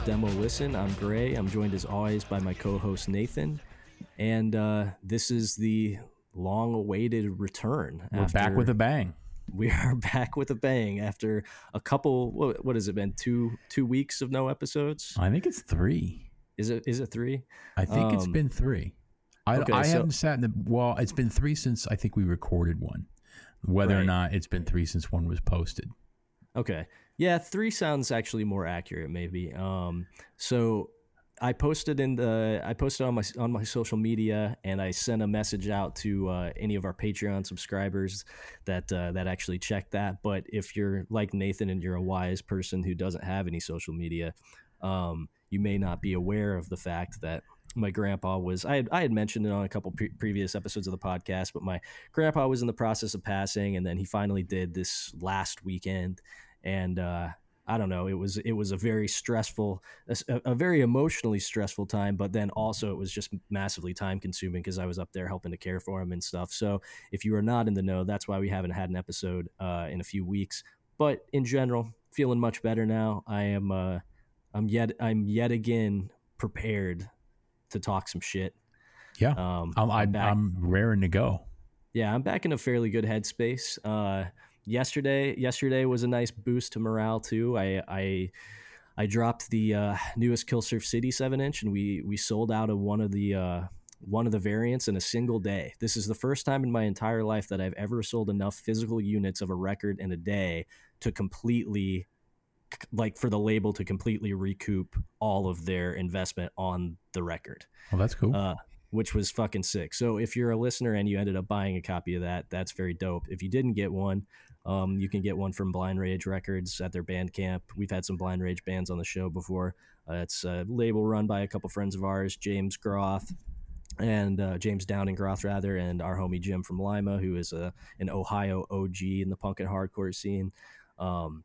of Demo Listen. I'm Gray. I'm joined as always by my co-host Nathan, and uh, this is the long-awaited return. We're back with a bang. We are back with a bang after a couple. What, what has it been? Two two weeks of no episodes. I think it's three. Is it is it three? I think it's been three. I, okay, I so- haven't sat in the well. It's been three since I think we recorded one. Whether or not it's been three since one was posted. Okay. Yeah, three sounds actually more accurate, maybe. Um, so I posted in the I posted on my on my social media, and I sent a message out to uh, any of our Patreon subscribers that uh, that actually checked that. But if you're like Nathan and you're a wise person who doesn't have any social media, um, you may not be aware of the fact that my grandpa was I had, I had mentioned it on a couple pre- previous episodes of the podcast but my grandpa was in the process of passing and then he finally did this last weekend and uh, I don't know it was it was a very stressful a, a very emotionally stressful time but then also it was just massively time consuming because I was up there helping to care for him and stuff so if you are not in the know that's why we haven't had an episode uh, in a few weeks but in general feeling much better now I am uh, I'm yet I'm yet again prepared to talk some shit. Yeah, Um, I'm, I'm, back. I'm raring to go. yeah, I'm back in a fairly good headspace. Uh, yesterday, yesterday was a nice boost to morale too. I I, I dropped the uh, newest Kill Surf City seven inch, and we we sold out of one of the. Uh, one of the variants in a single day. This is the first time in my entire life that I've ever sold enough physical units of a record in a day to completely like for the label to completely recoup all of their investment on the record. Well, that's cool. uh, which was fucking sick. So if you're a listener and you ended up buying a copy of that, that's very dope. If you didn't get one, um, you can get one from Blind Rage Records at their Bandcamp. We've had some Blind Rage bands on the show before. Uh, it's a label run by a couple friends of ours, James Groth and uh, James Downing Groth rather, and our homie Jim from Lima, who is a an Ohio OG in the punk and hardcore scene. Um,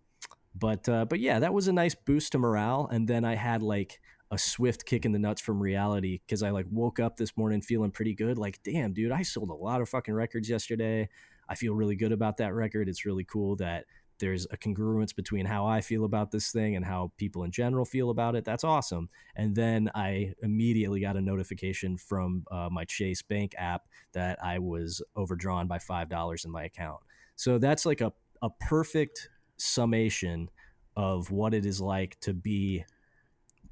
but uh, but yeah, that was a nice boost to morale. And then I had like a swift kick in the nuts from reality because I like woke up this morning feeling pretty good. Like, damn, dude, I sold a lot of fucking records yesterday. I feel really good about that record. It's really cool that there's a congruence between how I feel about this thing and how people in general feel about it. That's awesome. And then I immediately got a notification from uh, my Chase Bank app that I was overdrawn by five dollars in my account. So that's like a a perfect summation of what it is like to be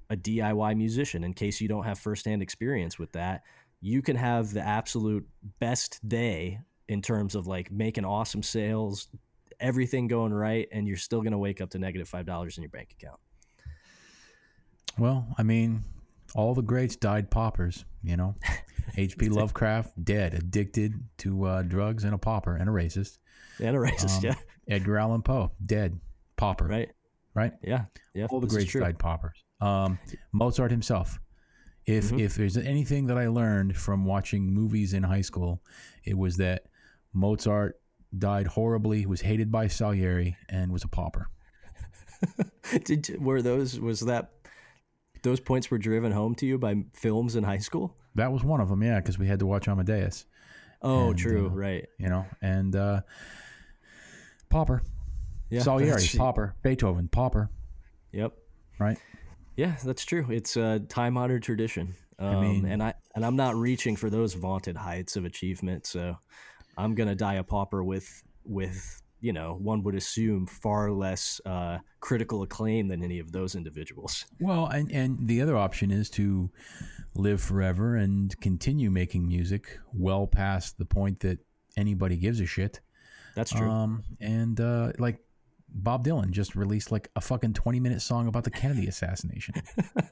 a DIY musician. In case you don't have firsthand experience with that, you can have the absolute best day in terms of like making awesome sales, everything going right, and you're still going to wake up to negative five dollars in your bank account. well, I mean, all the greats died paupers. You know, H.P. Lovecraft dead, addicted to uh, drugs and a pauper and a racist. And a racist, Um, yeah, Edgar Allan Poe dead, pauper. right, Right. yeah, yeah. all the greats died paupers. Um, Mozart himself. If Mhm. if there's anything that I learned from watching movies in high school, it was that Mozart died horribly, was hated by Salieri, and was a pauper. Did were those was that those points were driven home to you by films in high school? That was one of them, yeah, because we had to watch Amadeus, Oh, And, true, uh, right. you know, and uh, pauper, Yeah, Salieri, pauper, Beethoven, pauper, Yep. right? Yeah, that's true. It's a time honored tradition. Um, mean- and I and I'm not reaching for those vaunted heights of achievement. So I'm gonna die a pauper with with you know one would assume far less uh, critical acclaim than any of those individuals. Well, and and the other option is to live forever and continue making music well past the point that anybody gives a shit. That's true. Um, and uh, like Bob Dylan just released like a fucking 20 minute song about the Kennedy assassination.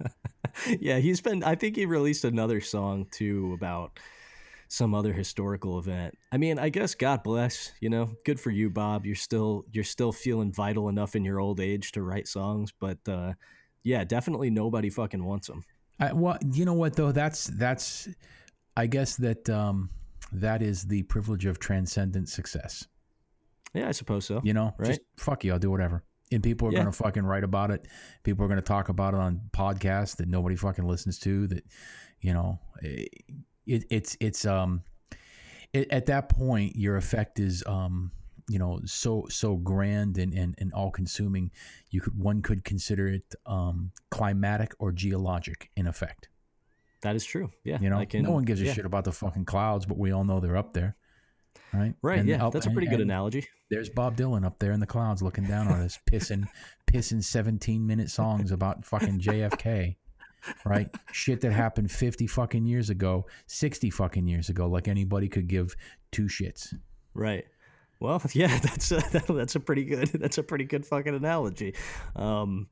yeah, he's been. I think he released another song too about some other historical event. I mean, I guess God bless. You know, good for you, Bob. You're still you're still feeling vital enough in your old age to write songs, but uh, yeah, definitely nobody fucking wants them. I, well, you know what though? That's that's. I guess that um, that is the privilege of transcendent success. Yeah, I suppose so. You know, Right. just fuck you, I'll do whatever. And people are Yeah. gonna fucking write about it. People are gonna talk about it on podcasts that nobody fucking listens to. That you know, it, it's it's um, it, at that point your effect is um you know so so grand and and, and all consuming you could one could consider it um climatic or geologic in effect That is true. Yeah. you know can, no one gives a yeah. shit about the fucking clouds but we all know they're up there right Right. And yeah. up- That's a and- pretty good analogy. there's bob dylan up there in the clouds looking down on us pissing pissing 17 minute songs about fucking jfk right shit that happened 50 fucking years ago 60 fucking years ago like anybody could give two shits Right. Well, yeah, that's a, that's a pretty good that's a pretty good fucking analogy. Um,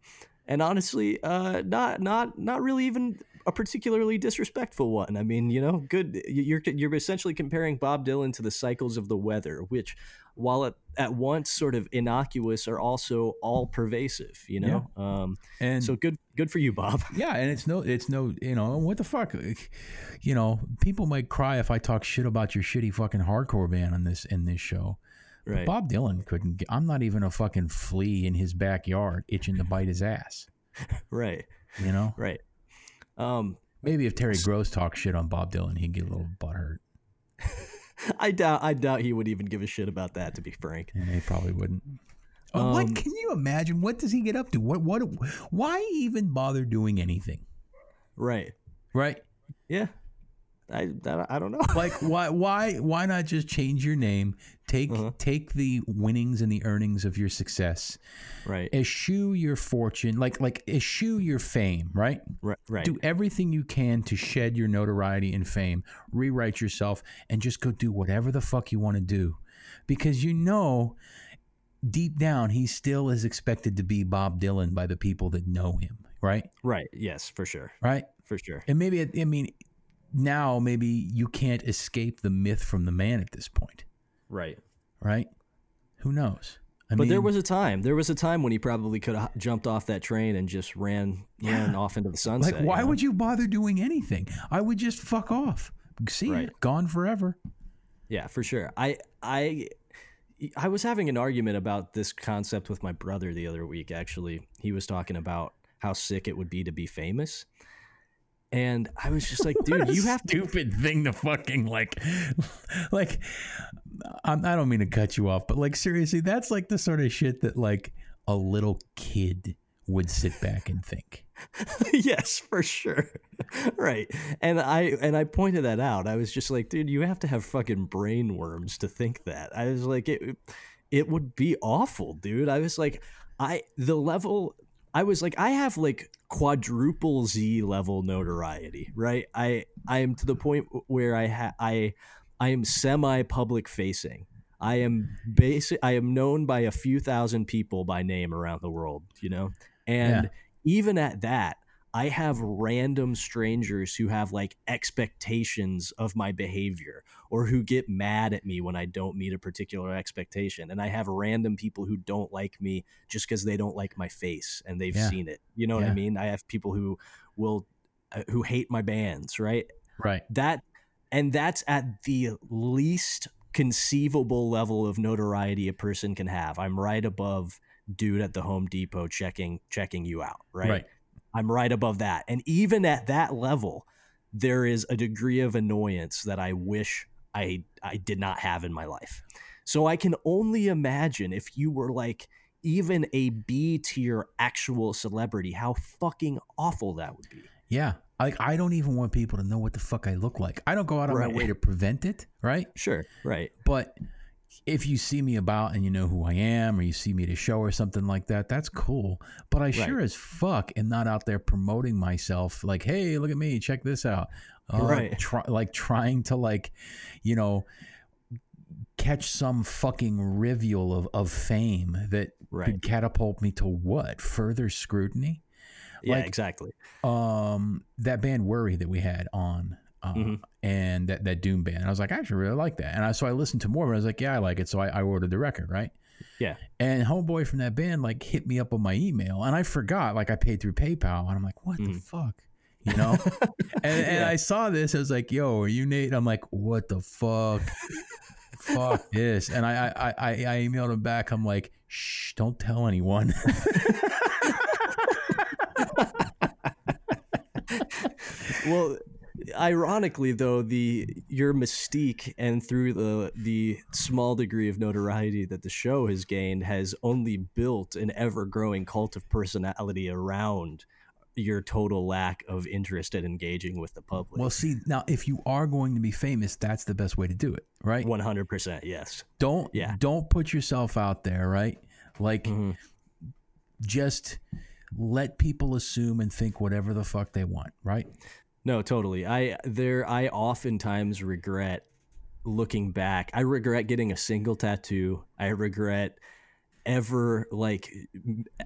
and honestly, uh, not not not really even a particularly disrespectful one. I mean, you know, good. You're you're essentially comparing Bob Dylan to the cycles of the weather, which, while at, at once sort of innocuous, are also all pervasive. You know, um, and so good good for you, Bob. Yeah, and it's no, it's no, you know, what the fuck, you know, people might cry if I talk shit about your shitty fucking hardcore band on this in this show. Right. Bob Dylan couldn't. Get, I'm not even a fucking flea in his backyard itching to bite his ass. Right. You know, Right. Um, maybe if Terry Gross talks shit on Bob Dylan, he'd get a little butthurt, I doubt I doubt he would even give a shit about that. To be frank. and he probably wouldn't. What Um, can you imagine? What does he get up to? What? What? Why even bother doing anything? Right. Right? Yeah. I, I, I don't know. like why why why not just change your name take Uh-huh. take the winnings and the earnings of your success right. eschew your fortune like like eschew your fame right Right. Right. do everything you can to shed your notoriety and fame rewrite yourself and just go do whatever the fuck you want to do because you know deep down he still is expected to be Bob Dylan by the people that know him right Right. Yes, for sure. right For sure. and maybe I mean now maybe you can't escape the myth from the man at this point Right. right? Who knows? I But there was a time. There was a time when he probably could have jumped off that train and just ran ran off into the sunset. like, why would you bother doing anything? I would just fuck off. See. Right. gone forever. Yeah, for sure. I I I was having an argument about this concept with my brother the other week. Actually, he was talking about how sick it would be to be famous, and I was just like, dude, you have to. stupid thing to fucking like, like. I'm, I don't mean to cut you off, but like seriously, that's like the sort of shit that like a little kid would sit back and think. yes, for sure. right. And I and I pointed that out. I was just like, dude, you have to have fucking brain worms to think that. I was like it it would be awful, dude. I was like I the level I was like I have like quadruple Z level notoriety, right? I I am to the point where I ha- I I am semi public facing. I am basic I am known by a few thousand people by name around the world, you know? And Yeah. even at that, I have random strangers who have like expectations of my behavior or who get mad at me when I don't meet a particular expectation. And I have random people who don't like me just because they don't like my face and they've Yeah. seen it. You know what I mean? I have people who will, uh, who hate my bands, right? Right. that and that's at the least conceivable level of notoriety a person can have i'm right above dude at the home depot checking checking you out right, Right. I'm right above that and even at that level there is a degree of annoyance that i wish i i did not have in my life so i can only imagine if you were like even a b tier actual celebrity how fucking awful that would be Yeah. Like I don't even want people to know what the fuck I look like. I don't go out on Right. my way to prevent it, right? sure right But if you see me about and you know who I am, or you see me at a show or something like that, that's cool. But I sure as fuck am not out there promoting myself like, hey, look at me, check this out. Uh, Right. Try, like trying to like, you know, catch some fucking rivual of, of fame that Right. could catapult me to what? Further scrutiny? yeah Like- exactly um that band worry that we had on uh, Mhm. and that that doom band i was like i actually really like that. And I, so i listened to more and i was like yeah i like it. So I, I ordered the record right? Yeah. and homeboy from that band like hit me up on my email and i forgot like i paid through paypal and i'm like what the Mhm. fuck? You know? And, and Yeah. i saw this i was like yo are you nate? I'm like what the fuck? Fuck this. And I, I i i emailed him back i'm like shh don't tell anyone. Well ironically though the your mystique and through the the small degree of notoriety that the show has gained has only built an ever growing cult of personality around your total lack of interest in engaging with the public. Well, see, now if you are going to be famous, that's the best way to do it, right? 100% yes. Don't Yeah. don't put yourself out there, right? Like Mhm. just let people assume and think whatever the fuck they want, right? No, totally. I there I oftentimes regret looking back. I regret getting a single tattoo. I regret ever like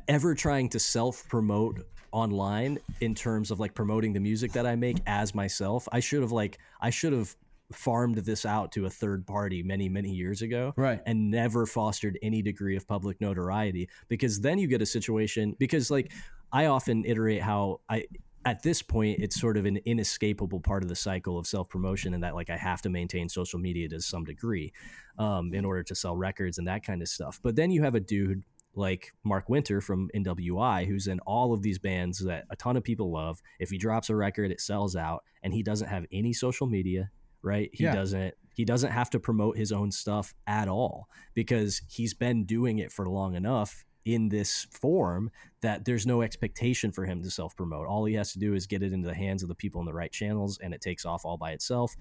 ever trying to self promote online in terms of like promoting the music that I make as myself. I should have like I should have farmed this out to a third party many many years ago Right. and never fostered any degree of public notoriety because then you get a situation because like I often iterate how I at this point it's sort of an inescapable part of the cycle of self-promotion and that like I have to maintain social media to some degree um, in order to sell records and that kind of stuff. But then you have a dude like Mark Winter from NWI who's in all of these bands that a ton of people love. If he drops a record it sells out and he doesn't have any social media, right? He Yeah. doesn't he doesn't have to promote his own stuff at all because he's been doing it for long enough in this form that there's no expectation for him to self promote. All he has to do is get it into the hands of the people in the right channels and it takes off all by itself.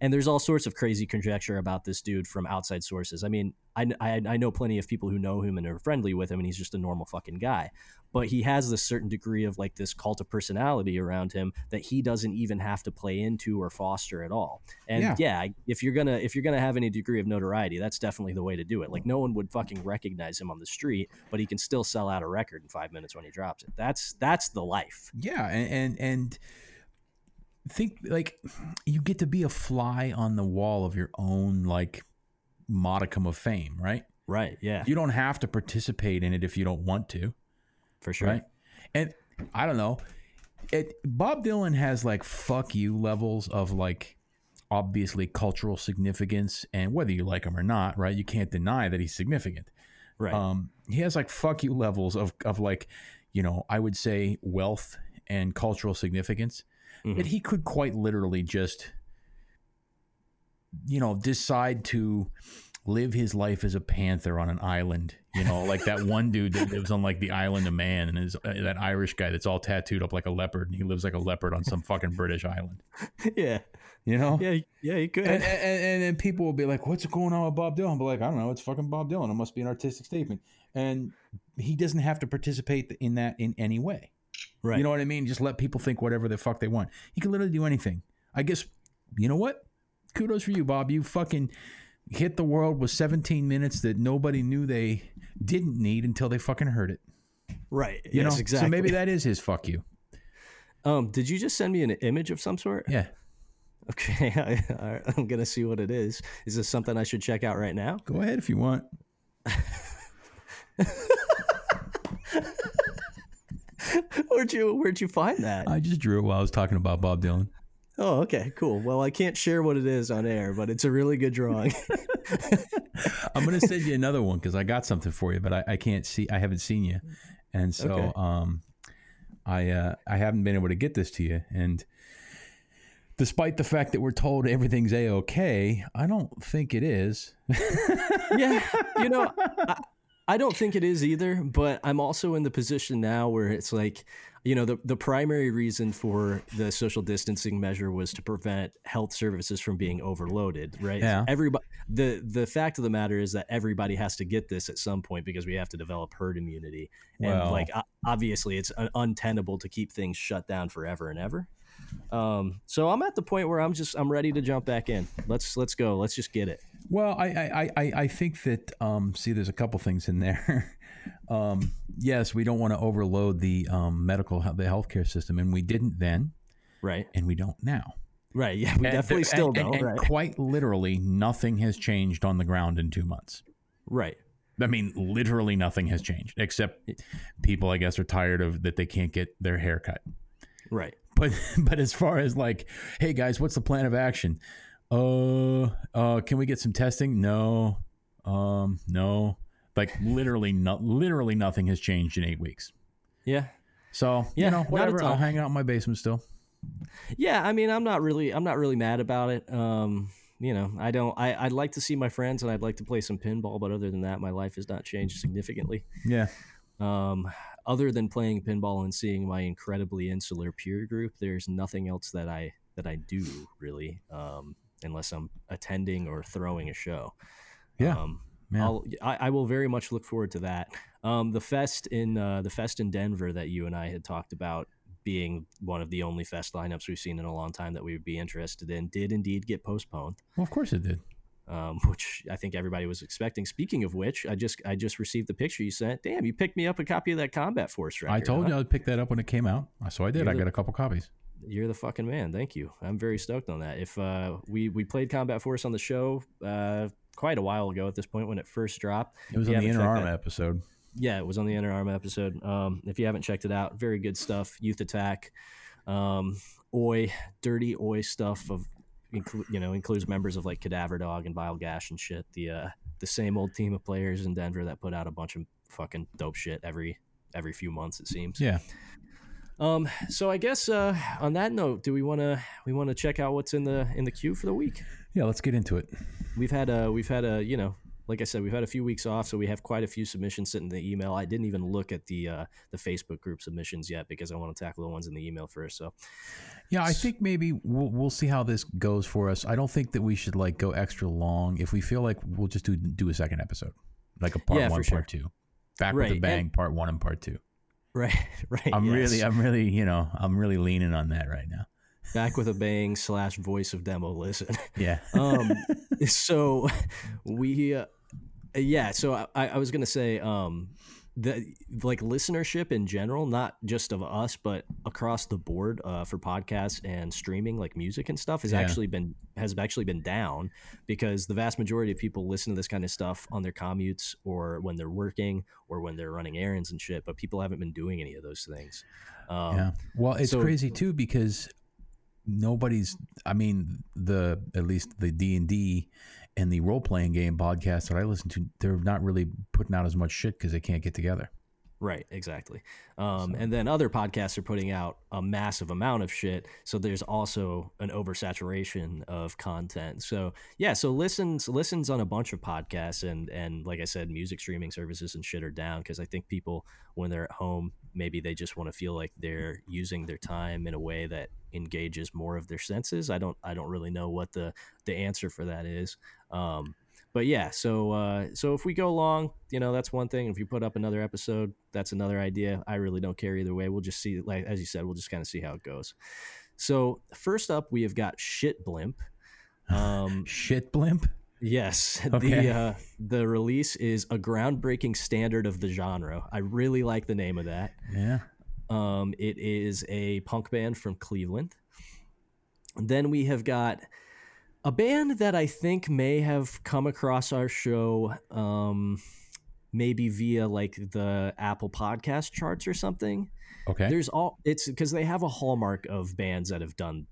And there's all sorts of crazy conjecture about this dude from outside sources. I mean, I, I, I know plenty of people who know him and are friendly with him, and he's just a normal fucking guy. But he has this certain degree of like this cult of personality around him that he doesn't even have to play into or foster at all. And Yeah. yeah, if you're gonna if you're gonna have any degree of notoriety, that's definitely the way to do it. Like no one would fucking recognize him on the street, but he can still sell out a record in five minutes when he drops it. That's that's the life. Yeah, and, and and think like you get to be a fly on the wall of your own like modicum of fame, right? Right. Yeah. You don't have to participate in it if you don't want to, For sure. right? And I don't know. It Bob Dylan has like fuck you levels of like obviously cultural significance and whether you like him or not, right? You can't deny that he's significant. Right. Um, he has like fuck you levels of of like, you know, I would say wealth and cultural significance. Mhm. That he could quite literally just, you know, decide to live his life as a panther on an island. You know, like that one dude that lives on like the island of Man, and is uh, that Irish guy that's all tattooed up like a leopard, and he lives like a leopard on some fucking British island. yeah. You know. Yeah. Yeah. He could. And, and, and then people will be like, "What's going on with Bob Dylan?" But like, I don't know. It's fucking Bob Dylan. It must be an artistic statement, and he doesn't have to participate in that in any way. Right. You know what I mean? Just let people think whatever the fuck they want. You can literally do anything. I guess. You know what? Kudos for you, Bob. You fucking hit the world with 17 minutes that nobody knew they didn't need until they fucking heard it. right. You yes. know. Exactly. So maybe that is his fuck you. Um. Did you just send me an image of some sort? Yeah. Okay. I, I'm gonna see what it is. Is this something I should check out right now? Go ahead if you want. Where'd you Where'd you find that? I just drew it while I was talking about Bob Dylan. Oh, okay, cool. Well, I can't share what it is on air, but it's a really good drawing. I'm gonna send you another one because I got something for you, but I, I can't see. I haven't seen you, and so Okay. um, I uh, I haven't been able to get this to you. And despite the fact that we're told everything's a okay, I don't think it is. yeah, you know, I, I don't think it is either, but I'm also in the position now where it's like, you know, the, the primary reason for the social distancing measure was to prevent health services from being overloaded, right? Yeah. Everybody, the the fact of the matter is that everybody has to get this at some point because we have to develop herd immunity, and Well- like obviously it's untenable to keep things shut down forever and ever. Um, so I'm at the point where I'm just I'm ready to jump back in. Let's let's go. Let's just get it. Well, I I, I, I think that um, see, there's a couple things in there. um, yes, we don't want to overload the um, medical the healthcare system, and we didn't then, Right. and we don't now. Right. Yeah. We And definitely still and- don't. right. quite literally, nothing has changed on the ground in two months. Right. I mean, literally nothing has changed except people, I guess, are tired of that they can't get their hair cut. Right. But but as far as like, hey guys, what's the plan of action? Uh, uh, can we get some testing? No, um, no. Like literally, no, literally nothing has changed in eight weeks. Yeah. So Yeah, you know, whatever. I'll hang out in my basement still. Yeah, I mean, I'm not really, I'm not really mad about it. Um, you know, I don't. I, I'd like to see my friends and I'd like to play some pinball, but other than that, my life has not changed significantly. Yeah. Um, other than playing pinball and seeing my incredibly insular peer group, there's nothing else that I that I do really, um, unless I'm attending or throwing a show. Yeah. Um. I'll, I, I will very much look forward to that. Um, the fest in uh, the fest in Denver that you and I had talked about being one of the only fest lineups we've seen in a long time that we would be interested in did indeed get postponed, Well, of course it did. um, which I think everybody was expecting. Speaking of which, I just I just received the picture you sent. Damn, you picked me up a copy of that Combat Force record. I told huh? you I'd pick that up when it came out. So I did. You're I the- got a couple copies. You're the fucking man. Thank you. I'm very stoked on that. If uh, we we played Combat Force on the show uh, quite a while ago at this point when it first dropped. It was on the Inner Arm that- episode. yeah, it was on the Inner Arm episode. Um, if you haven't checked it out, very good stuff. Youth Attack, um, Oi, dirty Oi stuff of, inclu- you know, includes members of like Cadaver Dog and Vile Gash and shit. The uh, the same old team of players in Denver that put out a bunch of fucking dope shit every every few months it seems. Yeah. Um, so I guess uh, on that note, do we want to we want to check out what's in the in the queue for the week? Yeah. Let's get into it. we've had a we've had a you know like I said we've had a few weeks off so we have quite a few submissions sitting in the email I didn't even look at the uh, the Facebook group submissions yet because I want to tackle the ones in the email first so Yeah, I think maybe we'll, we'll see how this goes for us. I don't think that we should like go extra long. If we feel like we'll just do do a second episode, like a part Yeah, one, part two, back with a bang, and- part one and part two. Right right I'm yes. really, I'm really, you know, I'm really leaning on that right now. back with a bang slash voice of demo listen Yeah. um so we uh, yeah so I, I was gonna say um the like listenership in general not just of us but across the board uh, for podcasts and streaming like music and stuff has Yeah. actually been has actually been down because the vast majority of people listen to this kind of stuff on their commutes or when they're working or when they're running errands and shit but people haven't been doing any of those things um, yeah. Well, it's so- crazy too because nobody's. I mean, the at least the D and D and the role playing game podcasts that I listen to, they're not really putting out as much shit because they can't get together. Right, exactly. Um, And then other podcasts are putting out a massive amount of shit. So there's also an oversaturation of content. So yeah, so listens listens on a bunch of podcasts and and like I said, music streaming services and shit are down because I think people when they're at home, maybe they just want to feel like they're using their time in a way that engages more of their senses. I don't I don't really know what the the answer for that is. Um, but yeah, so uh, so if we go long, you know, that's one thing. If you put up another episode, that's another idea. I really don't care either way. We'll just see, like as you said, we'll just kind of see how it goes. So first up, we have got shit blimp. Um, Shit blimp. yes, Okay. the uh, the release is a groundbreaking standard of the genre. I really like the name of that. Yeah. Um, it is a punk band from Cleveland. Then we have got a band that I think may have come across our show, um, maybe via like the Apple Podcast charts or something. Okay. There's all it's because they have a hallmark of bands that have done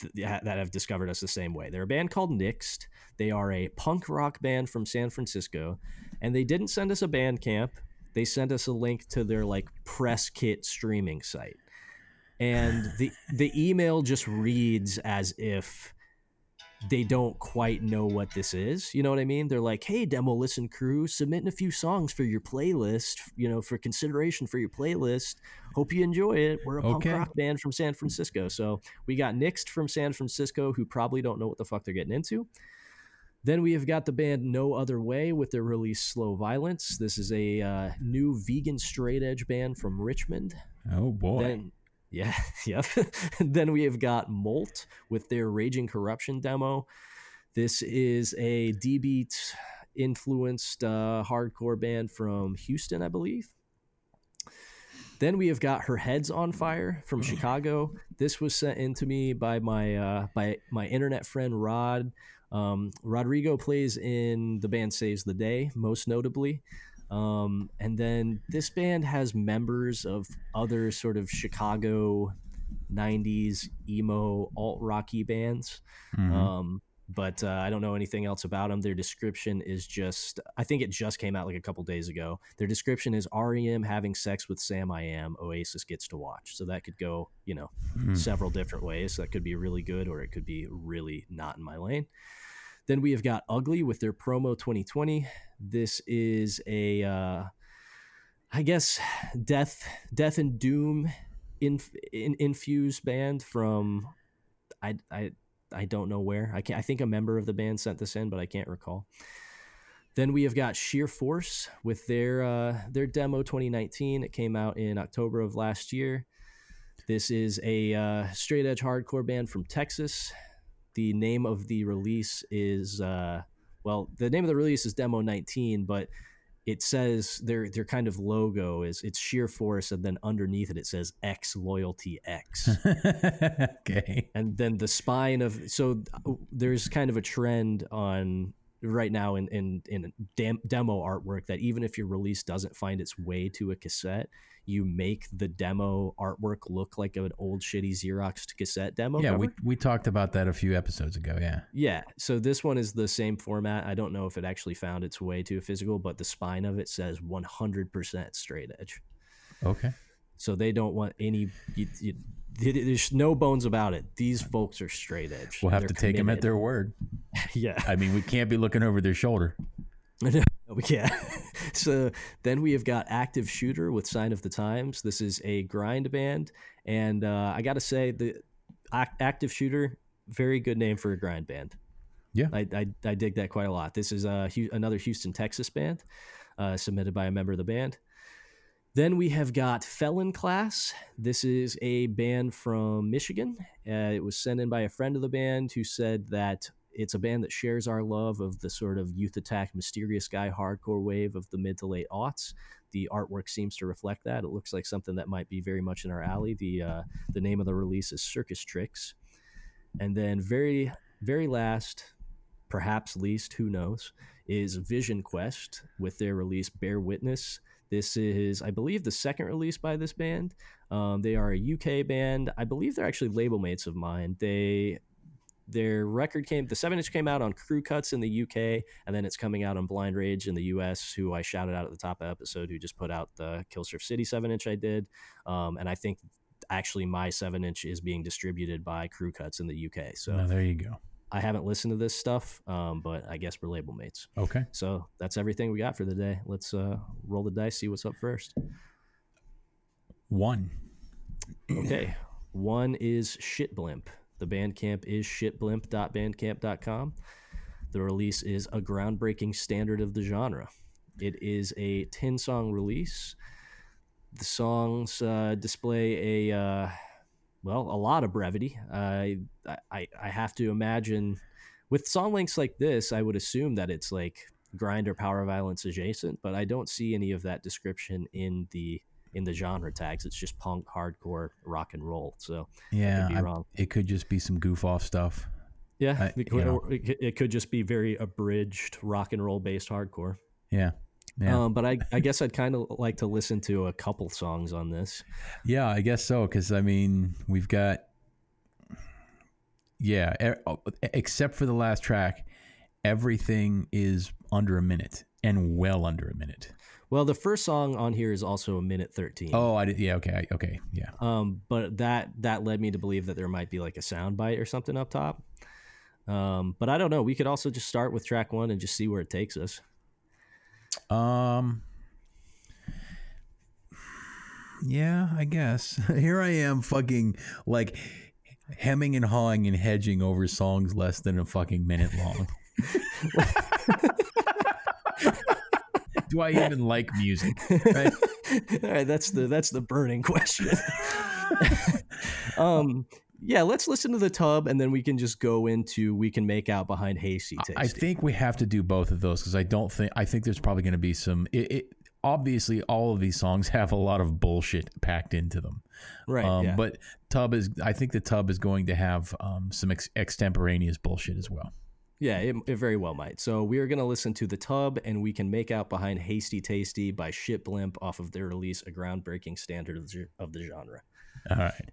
th- that have discovered us the same way. They're a band called Nixed. They are a punk rock band from San Francisco, and they didn't send us a band camp. They sent us a link to their like press kit streaming site, and the the email just reads as if they don't quite know what this is. You know what I mean? They're like, "Hey, demo listen crew, submitting a few songs for your playlist. You know, for consideration for your playlist. Hope you enjoy it. We're a punk rock band from San Francisco. So we got Nixed from San Francisco, who probably don't know what the fuck they're getting into. Then we have got the band No Other Way with their release Slow Violence. This is a uh, new vegan straight edge band from Richmond. oh boy. Then, yeah, yep. then we have got Molt with their Raging Corruption demo. This is a D beat influenced uh, hardcore band from Houston, I believe. Then we have got Her Head's on Fire from Chicago. This was sent in to me by my uh, by my internet friend Rod. Um, Rodrigo plays in the band Saves the Day, most notably. Um, and then this band has members of other sort of Chicago 90s emo alt rocky bands. Mhm. Um, but uh, I don't know anything else about them. Their description is just, I think it just came out like a couple days ago. Their description is REM having sex with Sam I Am, Oasis gets to watch. So that could go, you know, Hmm. several different ways. That could be really good or it could be really not in my lane. Then we have got Ugly with their promo 2020. This is a, uh, I guess, death, death and doom inf- in, infused band from, I, I, I don't know where. I can I think a member of the band sent this in, but I can't recall. Then we have got Sheer Force with their uh, their demo 2019. It came out in October of last year. This is a uh, straight edge hardcore band from Texas. The name of the release is uh, well, the name of the release is Demo 19, but it says their their kind of logo is it's Sheer Force, and then underneath it it says X Loyalty X okay. and then the spine of so there's kind of a trend on right now in in, in dam, demo artwork that even if your release doesn't find its way to a cassette you make the demo artwork look like an old shitty xerox cassette demo Yeah, cover. we we talked about that a few episodes ago. Yeah. yeah so this one is the same format i don't know if it actually found its way to a physical but the spine of it says 100% straight edge Okay. so they don't want any you, you, there's no bones about it these folks are straight edge We'll have They're to take them at their word. yeah I mean, we can't be looking over their shoulder. No, we can't. so then we have got Active Shooter with Sign of the Times. This is a grind band, and uh, I got to say the Ac- Active Shooter, very good name for a grind band. Yeah. I, I, I dig that quite a lot. This is a, another Houston, Texas band, uh, submitted by a member of the band. Then we have got Felon Class. This is a band from Michigan. Uh, it was sent in by a friend of the band who said that it's a band that shares our love of the sort of youth attack, mysterious guy hardcore wave of the mid to late aughts. The artwork seems to reflect that. It looks like something that might be very much in our alley. The uh, the name of the release is Circus Tricks, and then very very last, perhaps least, who knows, is Vision Quest with their release Bear Witness. This is, I believe, the second release by this band. Um, they are a UK band. I believe they're actually label mates of mine. They their record came the seven inch came out on crew cuts in the uk and then it's coming out on blind rage in the us who i shouted out at the top of the episode who just put out the killsurf city seven inch i did um, and i think actually my seven inch is being distributed by crew cuts in the uk so Oh, there you go. I haven't listened to this stuff um, but i guess we're label mates Okay. so that's everything we got for the day let's uh, roll the dice see what's up first One. Okay. One is Shit Blimp. The Bandcamp is shitblimp.bandcamp.com. The release is a groundbreaking standard of the genre. It is a 10 song release. The songs uh, display a, uh, well, a lot of brevity. I, I, I have to imagine with song lengths like this, I would assume that it's like grind or power violence adjacent, but I don't see any of that description in the in the genre tags. It's just punk, hardcore, rock and roll. So Yeah. Could be I- wrong. it could just be some goof off stuff. Yeah, I- it, you know. it, could- it could just be very abridged rock and roll based hardcore. Yeah. Yeah. Um, but I, I guess I'd kind of like to listen to a couple songs on this. Yeah, I guess so. Because I mean, we've got, yeah, e- except for the last track, everything is under a minute and well under a minute. Well, the first song on here is also a minute thirteen. Oh, I did. Yeah. Okay. Okay. Yeah. Um, but that that led me to believe that there might be like a sound bite or something up top. Um, but I don't know. We could also just start with track one and just see where it takes us. Um. Yeah, I guess. Here I am, fucking like hemming and hawing and hedging over songs less than a fucking minute long. Do I even like music? Right? All right, that's the that's the burning question. um, yeah, let's listen to the tub, and then we can just go into we can make out behind Hasty Tasty. I think we have to do both of those because I don't think I think there's probably going to be some. It, it obviously all of these songs have a lot of bullshit packed into them. right, Um, yeah. But Tub is, I think the Tub is going to have um, some ex- extemporaneous bullshit as well. Yeah, it, it very well might. So we are going to listen to The Tub, and we can make out behind Hasty Tasty by Shit Blimp off of their release, a groundbreaking standard of the, of the genre. All right.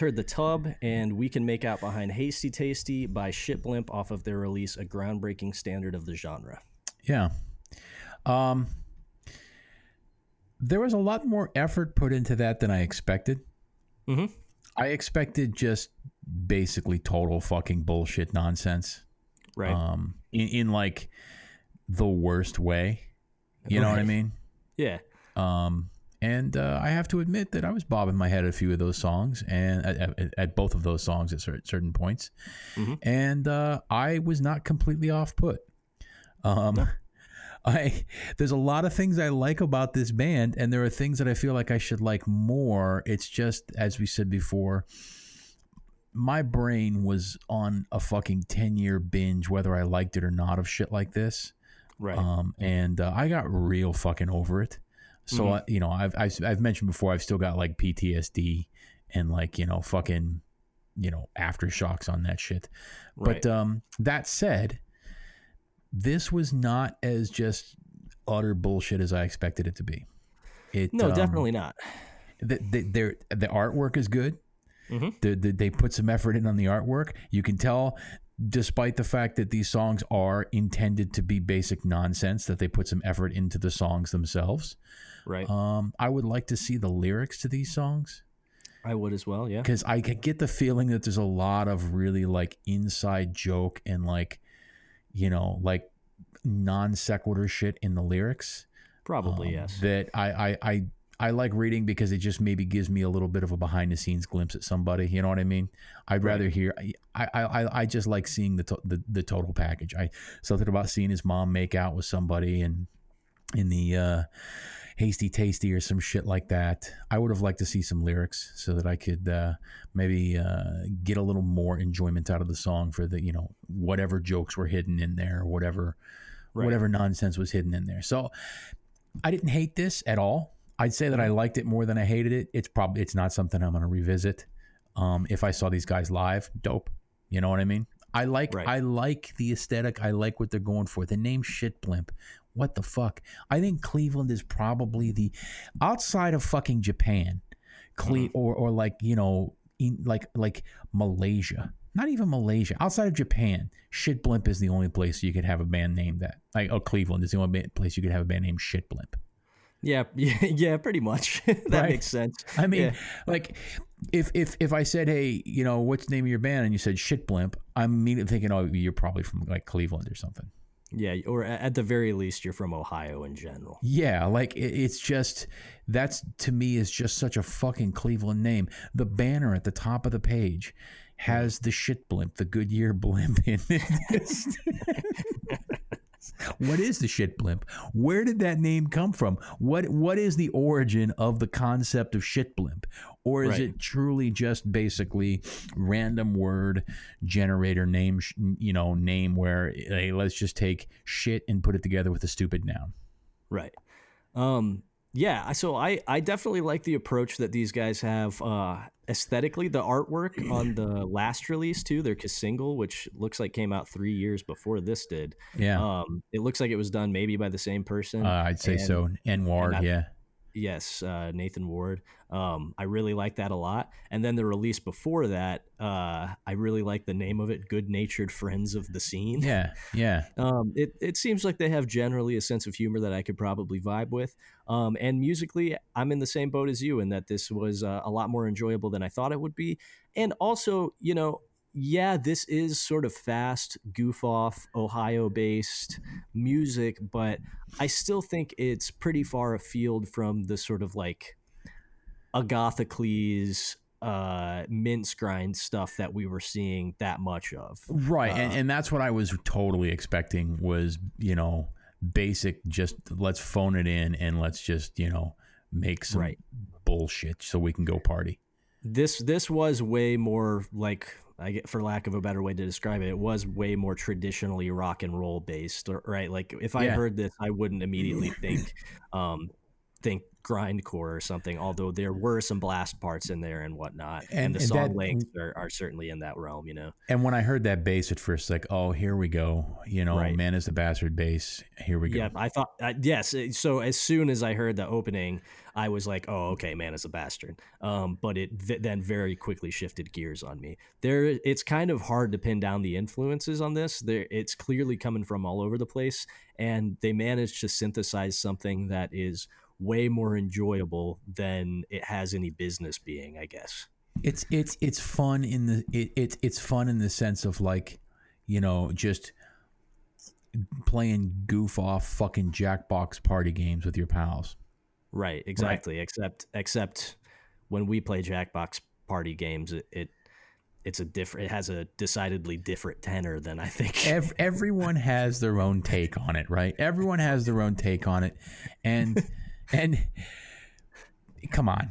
Heard the tub, and we can make out behind "Hasty Tasty" by Shit Blimp off of their release, a groundbreaking standard of the genre. Yeah. Um, there was a lot more effort put into that than I expected. Mm-hmm. I expected just basically total fucking bullshit nonsense. Right. Um, in, in like the worst way. You know what I mean? yeah. Um, and uh, I have to admit that I was bobbing my head at a few of those songs, and at, at, at both of those songs at certain points, Mhm. and uh, I was not completely off put. Um, I there's a lot of things I like about this band, and there are things that I feel like I should like more. It's just as we said before, my brain was on a fucking ten year binge, whether I liked it or not, of shit like this. Right. Um, and uh, I got real fucking over it. So Mhm. I, you know, I've, I've I've mentioned before, I've still got like PTSD and like you know fucking you know aftershocks on that shit. right. But um, that said, this was not as just utter bullshit as I expected it to be. It no, um, definitely not. The, the, their- the artwork is good. Mhm. The, the, they put some effort in on the artwork. You can tell, despite the fact that these songs are intended to be basic nonsense, that they put some effort into the songs themselves. Right. Um, I would like to see the lyrics to these songs I would as well. Yeah. because I get the feeling that there's a lot of really like inside joke and like, you know, like non sequitur shit in the lyrics. Probably um, yes. That I, I I I like reading because it just maybe gives me a little bit of a behind the scenes glimpse at somebody. You know what I mean? I'd Right. rather hear. I, I I I just like seeing the, to, the the total package. I something about seeing his mom make out with somebody and in the uh, hasty tasty or some shit like that. I would have liked to see some lyrics so that I could uh, maybe uh, get a little more enjoyment out of the song for the you know whatever jokes were hidden in there, or whatever Right. whatever nonsense was hidden in there. So I didn't hate this at all. I'd say that I liked it more than I hated it. It's probably it's not something I'm going to revisit. Um, if I saw these guys live, dope. You know what I mean? I like Right. I like the aesthetic. I like what they're going for. The name shit blimp. What the fuck? I think Cleveland is probably the outside of fucking Japan, Cle- mm-hmm. or or like you know in like like Malaysia. Not even Malaysia. Outside of Japan, shit blimp is the only place you could have a band named that. Like oh, Cleveland is the only place you could have a band named shit blimp. Yeah. Yeah. Yeah. Pretty much. that Right. makes sense. I mean, Yeah. like if if if I said, "Hey, you know, what's the name of your band?" and you said "Shit Blimp," I'm immediately thinking, "Oh, you're probably from like Cleveland or something." Yeah. Or at the very least, you're from Ohio in general. Yeah, like it, it's just that's to me is just such a fucking Cleveland name. The banner at the top of the page has the shit blimp, the Goodyear blimp in it. what is the shit blimp? Where did that name come from? What what is the origin of the concept of shit blimp? Or is Right. it truly just basically random word generator name, sh- you know, name where hey, let's just take shit and put it together with a stupid noun? Right. Um, yeah, so I, I definitely like the approach that these guys have uh, aesthetically. The artwork on the last release too, their single, which looks like came out three years before this did. Yeah. Um, it looks like it was done maybe by the same person. Uh, I'd say and- so. N Ward, yeah. Yes, uh, Nathan Ward. Um, I really like that a lot. And then the release before that, uh, I really like the name of it, "Good Natured Friends of the Scene." Yeah, yeah. Um, it, it seems like they have generally a sense of humor that I could probably vibe with. Um, and musically, I'm in the same boat as you in that this was uh, a lot more enjoyable than I thought it would be. And also, you know, yeah, this is sort of fast, goof off, Ohio based music, but I still think it's pretty far afield from the sort of like Agathocles, uh, mince grind stuff that we were seeing that much of. Right. and, Uh, and that's what I was totally expecting was, you know, basic just let's phone it in and let's just, you know, make some Right. bullshit so we can go party. this this was way more like I get for lack of a better way to describe it, it was way more traditionally rock and roll based, right? Like if I Yeah. heard this, I wouldn't immediately think um think grindcore or something. Although there were some blast parts in there and whatnot, and, And- the and song that- lengths are, are certainly in that realm. You know, And when I heard that bass at first, like, oh, here we go. You know, Right. man is the bastard bass. Here we go. yeah. I thought uh, yes. uh, So as soon as I heard the opening, I was like, oh, okay, man is a bastard. Um, but it th- then very quickly shifted gears on me. There, it's kind of hard to pin down the influences on this. There, it's clearly coming from all over the place, and they managed to synthesize something that is way more enjoyable than it has any business being. I guess. It's it's it's fun in the it, it it's fun in the sense of like, you know, just playing goof off fucking Jackbox party games with your pals. Right, exactly. Except except when we play Jackbox party games, it, it it's a different. It has a decidedly different tenor than I think. Ev- everyone has their own take on it, right? Everyone has their own take on it, and and come on,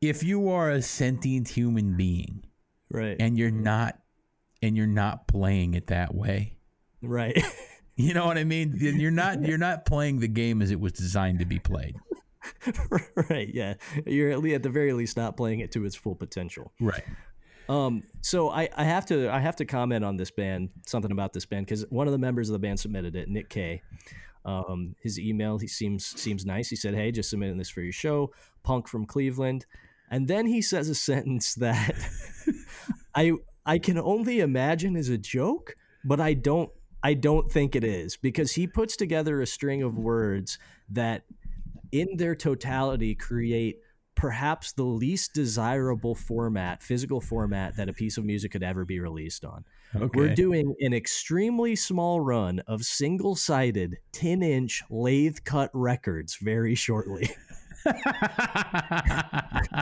if you are a sentient human being right, and you're not and you're not playing it that way, right, you know what I mean? Then You're not you're not playing the game as it was designed to be played, right. Yeah, you're at, le- at the very least not playing it to its full potential. right? Um, so I, I have to I have to comment on this band, something about this band, because one of the members of the band submitted it, Nick K. Um, his email he seems seems nice. He said, "Hey, just submitting this for your show, punk from Cleveland," and then he says a sentence that I I can only imagine is a joke, but I don't I don't think it is because he puts together a string of words that, in their totality, create perhaps the least desirable format, physical format that a piece of music could ever be released on. Okay. We're doing an extremely small run of single sided 10 inch lathe cut records very shortly.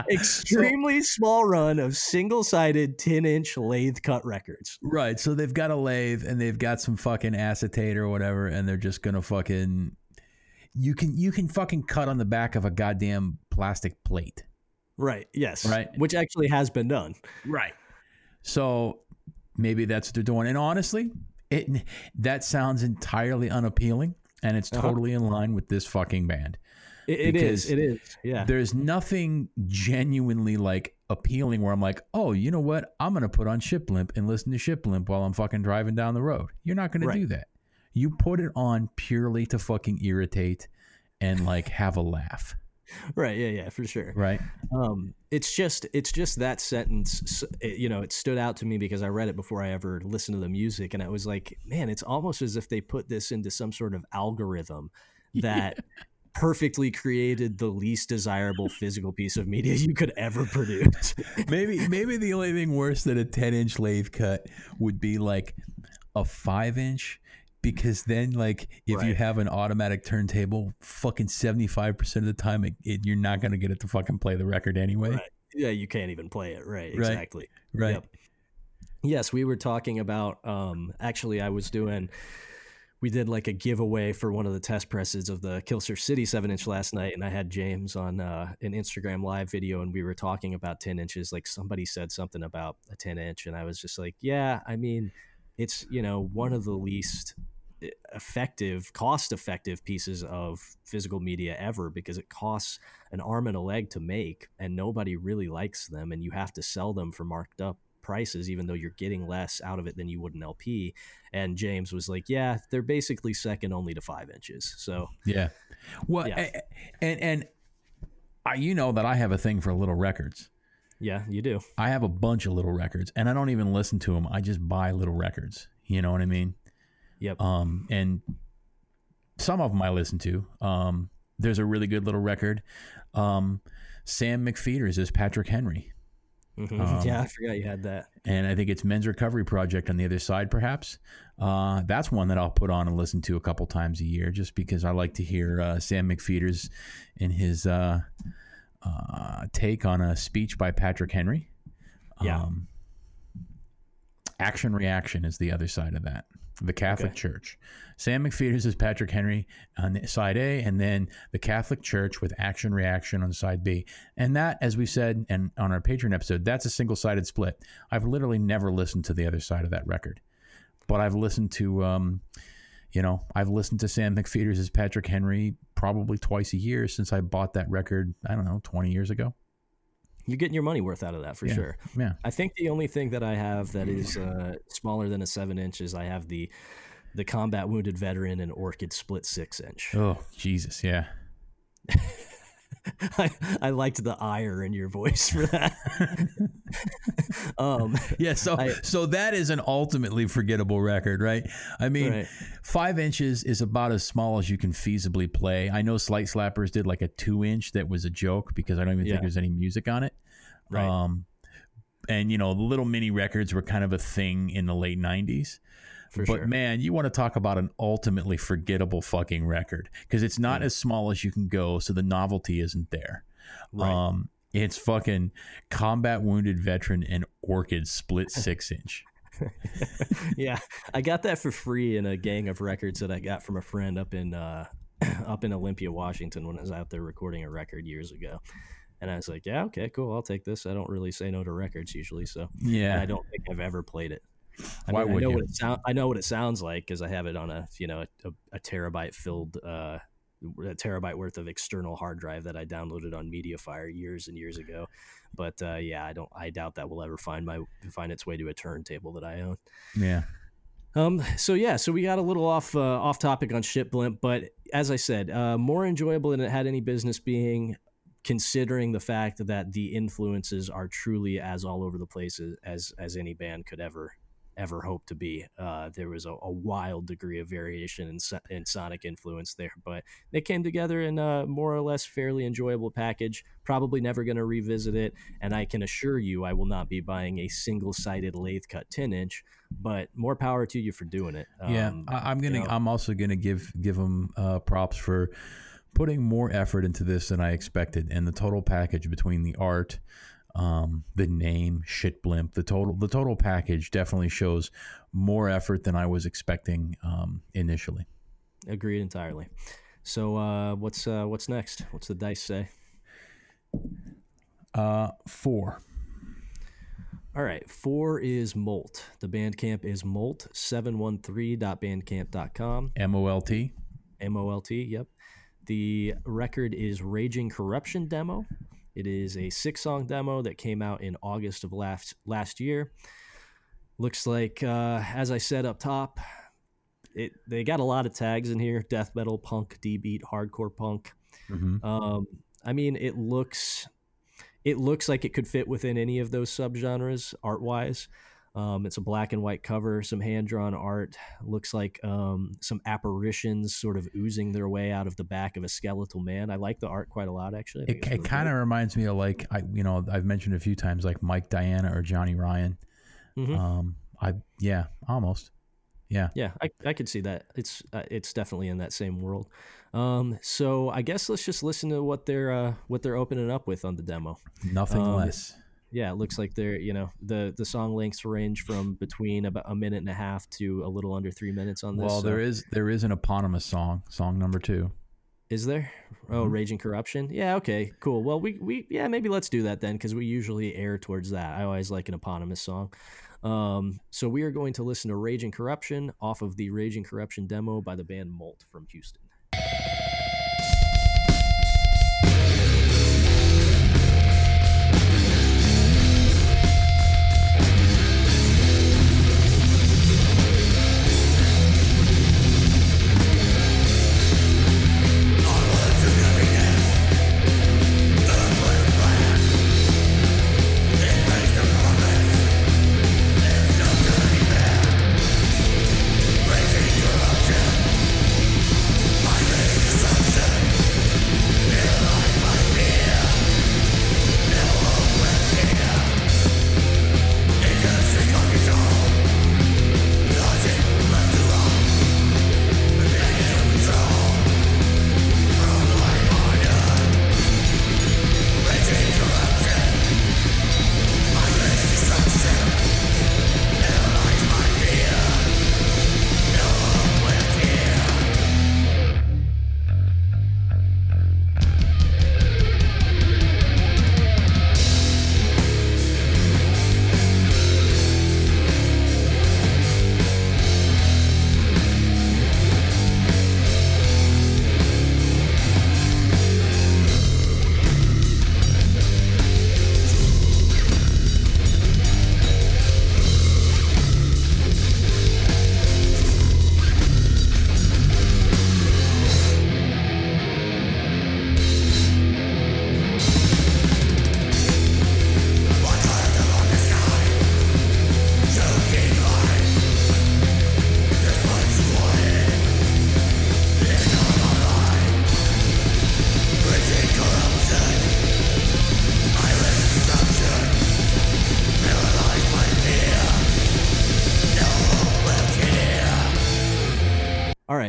extremely small run of single sided 10 inch lathe cut records. Right. So they've got a lathe and they've got some fucking acetate or whatever, and they're just gonna fucking you can you can fucking cut on the back of a goddamn plastic plate. Right. Yes. Right. Which actually has been done. Right. So maybe that's what they're doing. And honestly, it that sounds entirely unappealing and it's Uh-huh. totally in line with this fucking band. It, it is. It is. Yeah. There's nothing genuinely like appealing where I'm like, oh, you know what? I'm gonna put on Shit Blimp and listen to Shit Blimp while I'm fucking driving down the road. You're not gonna Right. do that. You put it on purely to fucking irritate and like have a laugh, Right. Yeah. Yeah. For sure. right? Um, it's just it's just that sentence. It, you know, it stood out to me because I read it before I ever listened to the music, and I was like, man, it's almost as if they put this into some sort of algorithm that perfectly created the least desirable physical piece of media you could ever produce. maybe maybe the only thing worse than a 10 inch lathe cut would be like a five inch because then like if you have an automatic turntable fucking 75% of the time it, it, you're not going to get it to fucking play the record anyway Right. yeah, you can't even play it. Right. Right. Exactly. right Yep. Yes, we were talking about. Um, actually, I was doing. We did like a giveaway for one of the test presses of the Kilser City seven inch last night, and I had James on uh, an Instagram live video, and we were talking about ten inches. Like somebody said something about a ten inch, and I was just like, "Yeah, I mean, it's you know one of the least eh, effective, cost effective pieces of physical media ever because it costs an arm and a leg to make, and nobody really likes them, and you have to sell them for marked up prices, even though you're getting less out of it than you would an LP. And James was like, "Yeah, they're basically second only to five inches." So yeah well Yeah. and and I, you know that i have a thing for little records yeah, you do. i have a bunch of little records and i don't even listen to them i just buy little records you know what i mean Yep. um, and some of them I listen to. Um, there's a really good little record. Um, Sam McPheeters is Patrick Henry, Mhm. um, yeah, I forgot you had that. and I think it's Men's Recovery Project on the other side, perhaps. Uh, that's one that I'll put on and listen to a couple times a year, just because I like to hear uh, Sam McPheeters in his uh, uh, take on a speech by Patrick Henry. Yeah. Um, Action Reaction is the other side of that. The Catholic Okay. Church. Sam McPheeters is Patrick Henry on side A, and then the Catholic Church with Action Reaction on side B. And that, as we said, and on our Patreon episode, that's a single sided split. I've literally never listened to the other side of that record, but I've listened to, um, you know, I've listened to Sam McPheeters' Patrick Henry probably twice a year since I bought that record, I don't know, 20 years ago. You're getting your money worth out of that for Yeah. sure. Yeah. I think the only thing that I have that is uh, smaller than a seven inch is I have the the combat wounded veteran and orchid split six inch. Oh, Jesus. Yeah. I, I liked the ire in your voice for that. um, Yeah. So, I- so that is an ultimately forgettable record, right? I mean, right. five inches is about as small as you can feasibly play. I know Slight Slappers did like a two inch that was a joke because I don't even Yeah. think there's any music on it. Right. Um, and you know, the little mini records were kind of a thing in the late '90s. For but sure. man, you want to talk about an ultimately forgettable fucking record because it's not as small as you can go, so the novelty isn't there. Right. Um, it's fucking combat wounded veteran and orchid split six inch. yeah, I got that for free in a gang of records that I got from a friend up in uh, up in Olympia, Washington, when I was out there recording a record years ago. And I was like, "Yeah, okay, cool, I'll take this." I don't really say no to records usually, so Yeah, I don't think I've ever played it. I, Why mean, I know you? what it sound. I know what it sounds like because I have it on a you know a, a, terabyte filled uh, a terabyte worth of external hard drive that I downloaded on MediaFire years and years ago. But uh, yeah, I don't. I doubt that will ever find my find its way to a turntable that I own. yeah, Um. So yeah. So we got a little off uh, off topic on shit blimp, but as I said, uh, more enjoyable than it had any business being, considering the fact that the influences are truly as all over the place as, as any band could ever ever hope to be. Uh, there was a, a wild degree of variation in, in sonic influence there, but they came together in a more or less fairly enjoyable package. Probably never going to revisit it, and I can assure you, I will not be buying a single-sided lathe cut 10 inch. But more power to you for doing it. yeah. Um, I, I'm gonna. know. I'm also gonna give give them uh, props for putting more effort into this than I expected, and the total package between the art, um, the name, shit blimp, the total the total package definitely shows more effort than I was expecting um, initially. Agreed entirely. So uh, what's uh, what's next? What's the dice say? Uh, four. All right, four is Molt. The Bandcamp is Molt713.bandcamp.com. M O L T. M O L T, yep. The record is Raging Corruption Demo. It is a six song demo that came out in August of last last year. Looks like, uh, as I said up top, it they got a lot of tags in here: death metal, punk, D beat, hardcore punk. Mm-hmm. Um, I mean, it looks it looks like it could fit within any of those subgenres art wise. Um, it's a black and white cover, some hand drawn art. Looks like um, some apparitions sort of oozing their way out of the back of a skeletal man. I like the art quite a lot, actually. It, it's it kind of reminds me of like I you know I've mentioned a few times like Mike Diana or Johnny Ryan. Mhm. Um, I yeah, almost. Yeah. Yeah, I, I could see that. It's uh, it's definitely in that same world. Um, so I guess let's just listen to what they're uh, what they're opening up with on the demo. Nothing Um, less. Yeah, it looks like they're you know the the song lengths range from between about a minute and a half to a little under three minutes on this. Well, so- there is there is an eponymous song, song number two. Is there? Oh, Mhm. Raging Corruption. Yeah. Okay. Cool. Well, we we yeah maybe let's do that then because we usually err towards that. I always like an eponymous song. Um, so we are going to listen to Raging Corruption off of the Raging Corruption demo by the band Molt from Houston.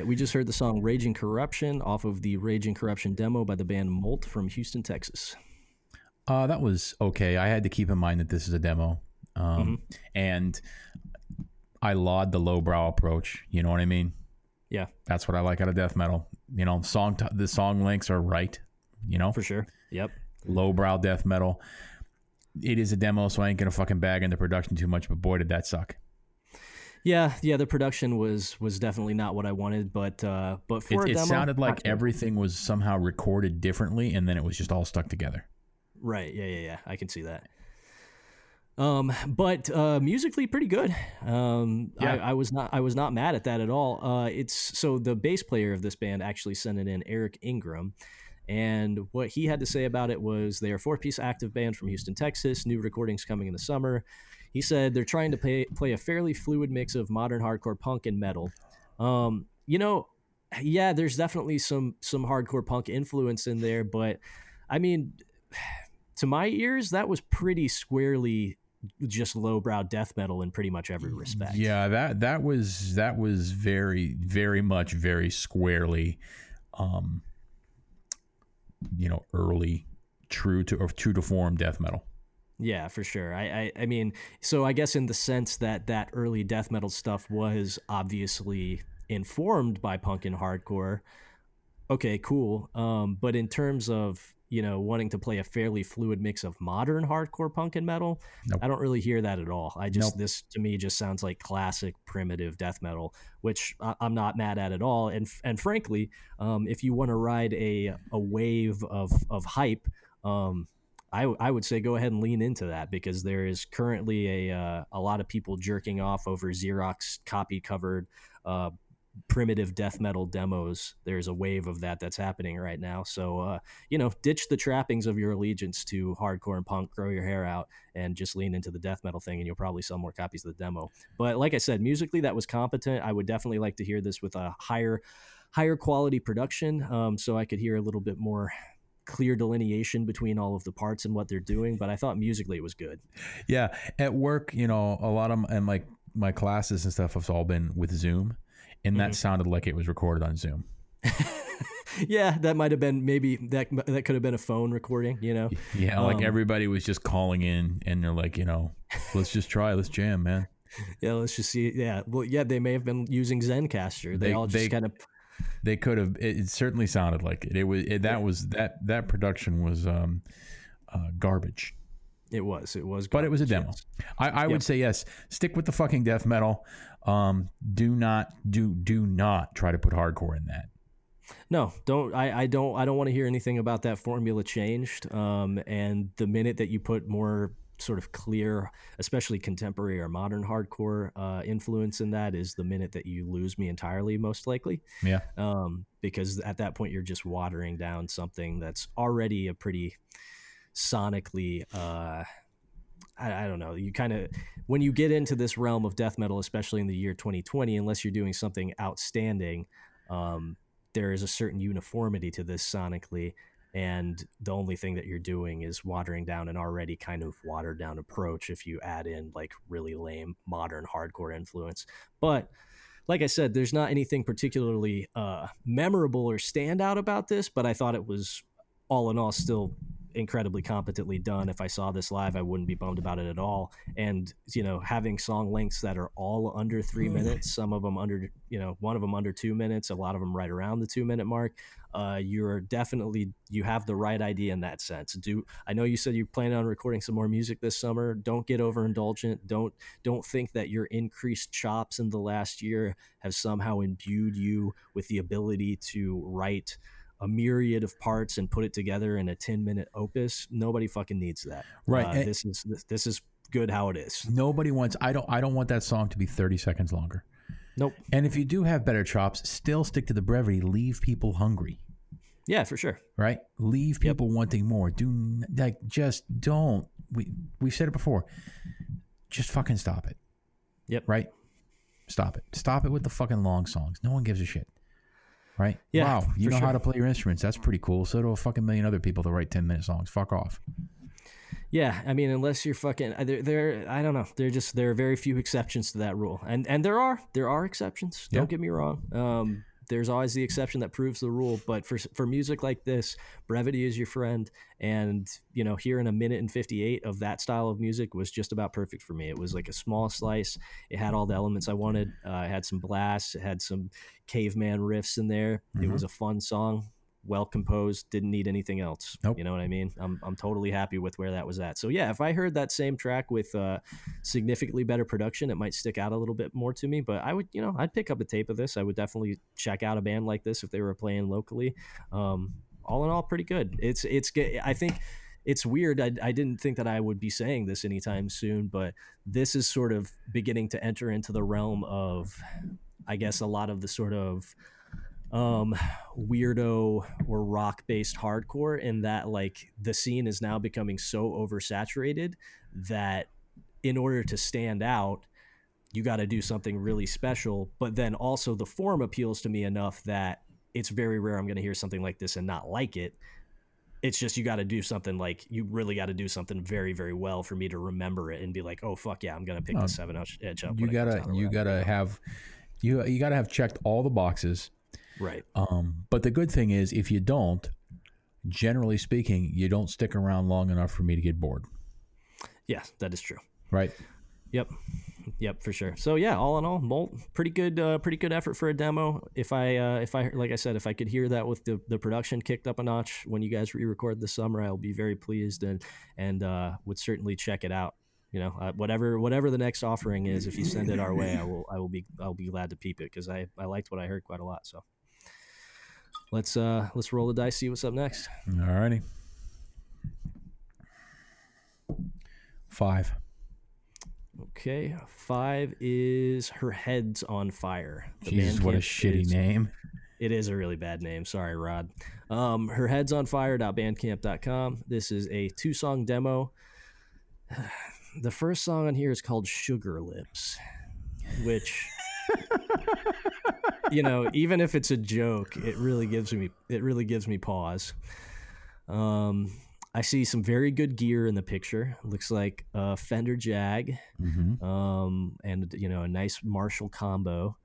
Right, we just heard the song Raging Corruption off of the Raging Corruption demo by the band Molt from Houston, Texas. Uh, that was okay. I had to keep in mind that this is a demo. Um, mm-hmm. And I laud the lowbrow approach. You know what I mean? Yeah. That's what I like out of death metal. You know, song t- the song links are right, you know? For sure. Yep. Lowbrow death metal. It is a demo, so I ain't gonna fucking bag in the production too much, but boy did that suck. Yeah, yeah, the production was was definitely not what I wanted, but uh but for it, it demo, sounded like everything was somehow recorded differently and then it was just all stuck together. Right. Yeah, yeah, yeah. I can see that. Um, but uh, musically pretty good. Um, yeah. I, I, was not I was not mad at that at all. Uh, it's so the bass player of this band actually sent it in Eric Ingram, and what he had to say about it was they are four piece active band from Houston, Texas. New recordings coming in the summer. He said they're trying to play play a fairly fluid mix of modern hardcore punk and metal. Um, you know, yeah, there's definitely some some hardcore punk influence in there, but I mean. To my ears, that was pretty squarely just lowbrow death metal in pretty much every respect. Yeah, that that was that was very very much very squarely um you know, early true to or true to form death metal. Yeah, for sure. I, I, I mean, so I guess in the sense that that early death metal stuff was obviously informed by punk and hardcore. Okay, cool. Um, but in terms of you know, wanting to play a fairly fluid mix of modern hardcore punk and metal. Nope. I don't really hear that at all. I just, nope. this to me just sounds like classic primitive death metal, which I, am not mad at at all. And, and frankly, um, if you want to ride a, a wave of, of hype, um, I, I would say go ahead and lean into that because there is currently a uh, a lot of people jerking off over Xerox copy covered uh, primitive death metal demos. There's a wave of that that's happening right now. So, uh, you know, ditch the trappings of your allegiance to hardcore and punk, grow your hair out, and just lean into the death metal thing, and you'll probably sell more copies of the demo. But like I said, musically, that was competent. I would definitely like to hear this with a higher, higher quality production, um, so I could hear a little bit more clear delineation between all of the parts and what they're doing. But I thought musically it was good. Yeah, at work, you know, a lot of and like my classes and stuff have all been with Zoom and that mm-hmm. sounded like it was recorded on Zoom. yeah, that might have been maybe that that could have been a phone recording, you know. Yeah, like um, everybody was just calling in and they're like, you know, let's just try, let's jam, man. Yeah, let's just see. Yeah, well, yeah, they may have been using Zencastr. They, they all just kind of. They could have. It, it, certainly sounded like it. It was it, that was that that production was um, uh, garbage. It was. It was. Garbage, but it was a demo. Yes. I, I yep. would say yes. Stick with the fucking death metal. Um, do not do do not try to put hardcore in that. No, don't. I, I don't. I don't want to hear anything about that formula changed. Um, and the minute that you put more sort of clear, especially contemporary or modern hardcore uh, influence in that, is the minute that you lose me entirely, most likely. Yeah. Um, because at that point you're just watering down something that's already a pretty sonically. Uh, I, I don't know. You kind of when you get into this realm of death metal, especially in the year 2020, unless you're doing something outstanding, um, there is a certain uniformity to this sonically, and the only thing that you're doing is watering down an already kind of watered down approach. If you add in like really lame modern hardcore influence, but like I said, there's not anything particularly uh, memorable or standout about this, but I thought it was all in all still incredibly competently done. If I saw this live, I wouldn't be bummed about it at all. And you know, having song lengths that are all under three mm. minutes, some of them under, you know, one of them under two minutes, a lot of them right around the two minute mark. Uh, you're definitely you have the right idea in that sense. Do I know you said you plan on recording some more music this summer? Don't get overindulgent. Don't don't think that your increased chops in the last year have somehow imbued you with the ability to write a myriad of parts and put it together in a 10 minute opus nobody fucking needs that right uh, this is this, this is good how it is nobody wants i don't i don't want that song to be 30 seconds longer nope and if you do have better chops still stick to the brevity leave people hungry yeah for sure right leave people yep. wanting more do like just don't we we've said it before just fucking stop it yep right stop it stop it with the fucking long songs no one gives a shit right? Yeah. Wow, you know sure. how to play your instruments. That's pretty cool. So do a fucking million other people that write 10 minute songs. Fuck off. Yeah, I mean, unless you're fucking, uh, there, there, I don't know. There just there are very few exceptions to that rule, and and there are there are exceptions. Don't get me wrong. Um, there's always the exception that proves the rule. But for for music like this, brevity is your friend. And you know, here in a minute and 58 of that style of music was just about perfect for me. It was like a small slice. It had all the elements I wanted. Uh, it had some blasts. It had some caveman riffs in there. Mm-hmm. It was a fun song well composed, didn't need anything else. Nope. You know what I mean? I'm, I'm totally happy with where that was at. So yeah, if I heard that same track with uh, significantly better production, it might stick out a little bit more to me. But I would, you know, I'd pick up a tape of this. I would definitely check out a band like this if they were playing locally. Um, all in all, pretty good. It's it's I think it's weird. I, I didn't think that I would be saying this anytime soon, but this is sort of beginning to enter into the realm of, I guess, a lot of the sort of um, weirdo or rock based hardcore in that like the scene is now becoming so oversaturated that in order to stand out you got to do something really special but then also the form appeals to me enough that it's very rare i'm going to hear something like this and not like it. It's just you got to do something like you really got to do something very very well for me to remember it and be like oh fuck yeah i'm going to pick the seven edge up you gotta you gotta have you you gotta have checked all the boxes Right. Um, but the good thing is, if you don't, generally speaking, you don't stick around long enough for me to get bored. Yeah, that is true. Right. Yep. Yep, for sure. So yeah, all in all, Molt, pretty good, uh, pretty good effort for a demo. If I, uh, if I, like I said, if I could hear that with the, the production kicked up a notch when you guys re-record this summer, I'll be very pleased and and uh, would certainly check it out. You know, uh, whatever whatever the next offering is, if you send it our way, I will I will be I'll be glad to peep it because I I liked what I heard quite a lot. So let's uh let's roll the dice, see what's up next. All righty. Five. Okay, five is her head's on fire. The Jesus, what a shitty is, name! It is a really bad name. Sorry, Rod. Um, her head's on fire.bandcamp.com. This is a two song demo. The first song on here is called Sugar Lips, which you know, even if it's a joke, it really gives me it really gives me pause. Um, I see some very good gear in the picture. Looks like a Fender Jag, mm-hmm. um, and you know a nice Marshall combo.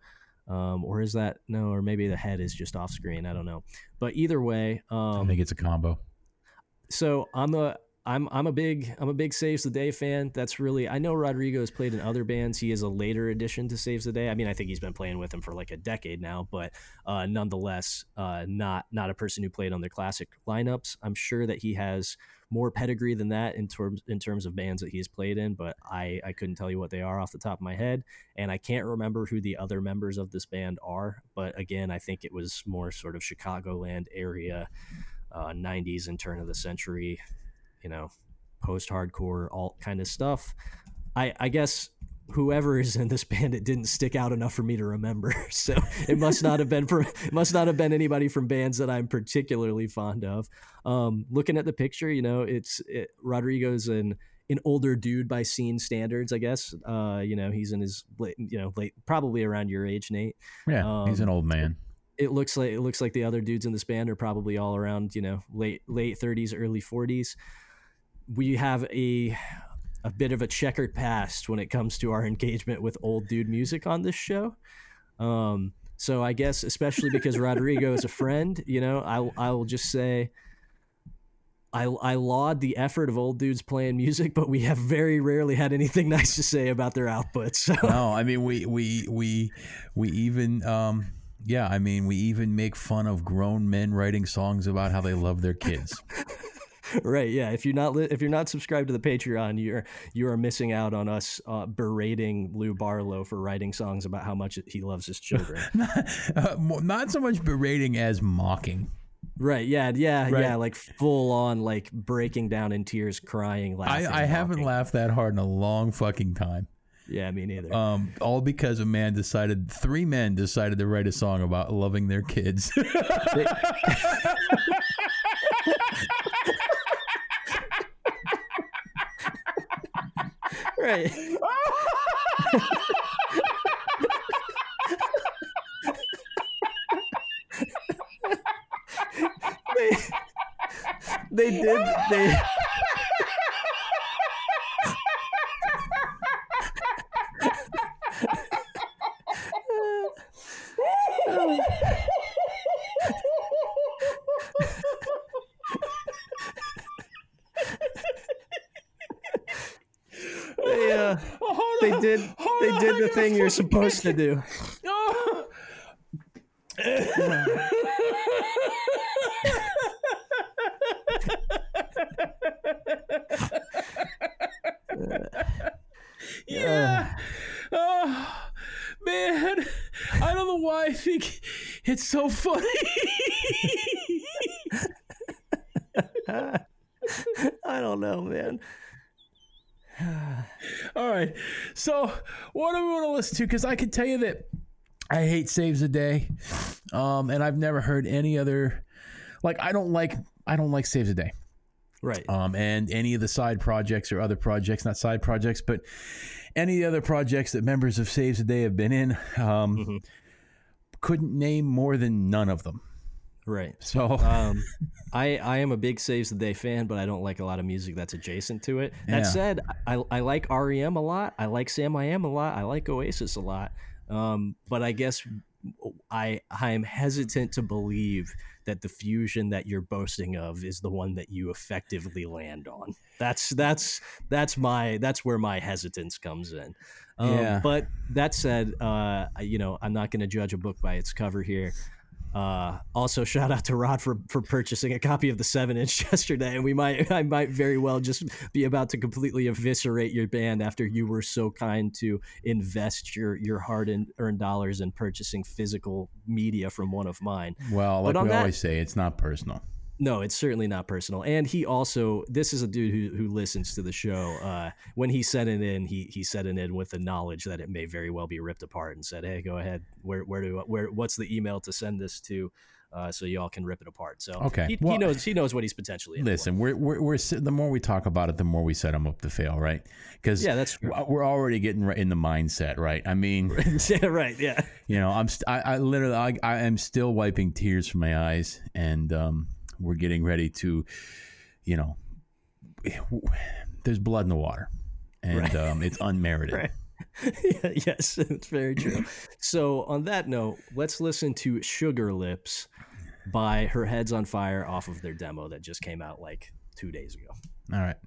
Um, or is that no? Or maybe the head is just off screen. I don't know. But either way, um, I think it's a combo. So I'm a I'm I'm a big I'm a big Saves the Day fan. That's really I know Rodrigo has played in other bands. He is a later addition to Saves the Day. I mean, I think he's been playing with them for like a decade now, but uh, nonetheless, uh, not not a person who played on their classic lineups. I'm sure that he has more pedigree than that in terms in terms of bands that he's played in, but I I couldn't tell you what they are off the top of my head, and I can't remember who the other members of this band are. But again, I think it was more sort of Chicagoland area. Uh, 90s and turn of the century you know, post hardcore, alt kind of stuff. I, I guess whoever is in this band, it didn't stick out enough for me to remember. So it must not have been from must not have been anybody from bands that I'm particularly fond of. Um, looking at the picture, you know, it's it, Rodrigo's an an older dude by scene standards, I guess. Uh, you know, he's in his late, you know, late, probably around your age, Nate. Yeah, um, he's an old man. It looks like it looks like the other dudes in this band are probably all around, you know, late late 30s, early 40s we have a a bit of a checkered past when it comes to our engagement with old dude music on this show. Um, so I guess especially because Rodrigo is a friend, you know, I I will just say I I laud the effort of old dudes playing music, but we have very rarely had anything nice to say about their output. So no, I mean we we we we even um yeah, I mean we even make fun of grown men writing songs about how they love their kids. right yeah if you're not li- if you're not subscribed to the patreon you're you are missing out on us uh, berating lou barlow for writing songs about how much he loves his children not, uh, not so much berating as mocking Right. Yeah. Yeah. Right. Yeah. Like full on, like breaking down in tears, crying, laughing. I, I haven't laughed that hard in a long fucking time. Yeah, me neither. Um, all because a man decided, three men decided to write a song about loving their kids. right. they they did they supposed to do. Do we want to listen to? Because I can tell you that I hate Saves a Day, um, and I've never heard any other. Like, I don't like I don't like Saves a Day, Right. um, and any of the side projects or other projects, not side projects, but any other projects that members of Saves a Day have been in. Um, Mhm. Couldn't name more than none of them. Right. So, um, I I am a big Saves the Day fan, but I don't like a lot of music that's adjacent to it. That Yeah. said, I, I like REM a lot. I like Samiam a lot. I like Oasis a lot. Um, but I guess I I am hesitant to believe that the fusion that you're boasting of is the one that you effectively land on. That's that's that's my that's where my hesitance comes in. Um, Yeah. But that said, uh, you know, I'm not going to judge a book by its cover here. Uh, also, shout out to Rod for, for purchasing a copy of the seven inch yesterday, and we might I might very well just be about to completely eviscerate your band after you were so kind to invest your your hard earned dollars in purchasing physical media from one of mine. well, like we that- always say, it's not personal. No, it's certainly not personal. And he also, this is a dude who, who listens to the show. Uh, when he sent it in, he he sent it in with the knowledge that it may very well be ripped apart, and said, "Hey, go ahead. Where where do where what's the email to send this to, uh, so y'all can rip it apart." So Okay. he, he knows he knows what he's potentially. Listen, we're, we're, we're the more we talk about it, the more we set them up to fail, right? Because yeah, that's true. we're already getting in the mindset, right? I mean, yeah, right. Yeah, you know, I'm st- I, I literally I, I am still wiping tears from my eyes, and um, we're getting ready to, you know, there's blood in the water, and Right. um, it's unmerited. Right. yes, it's very true. So, on that note, let's listen to Sugar Lips by Her Head's on Fire off of their demo that just came out like two days ago. All right.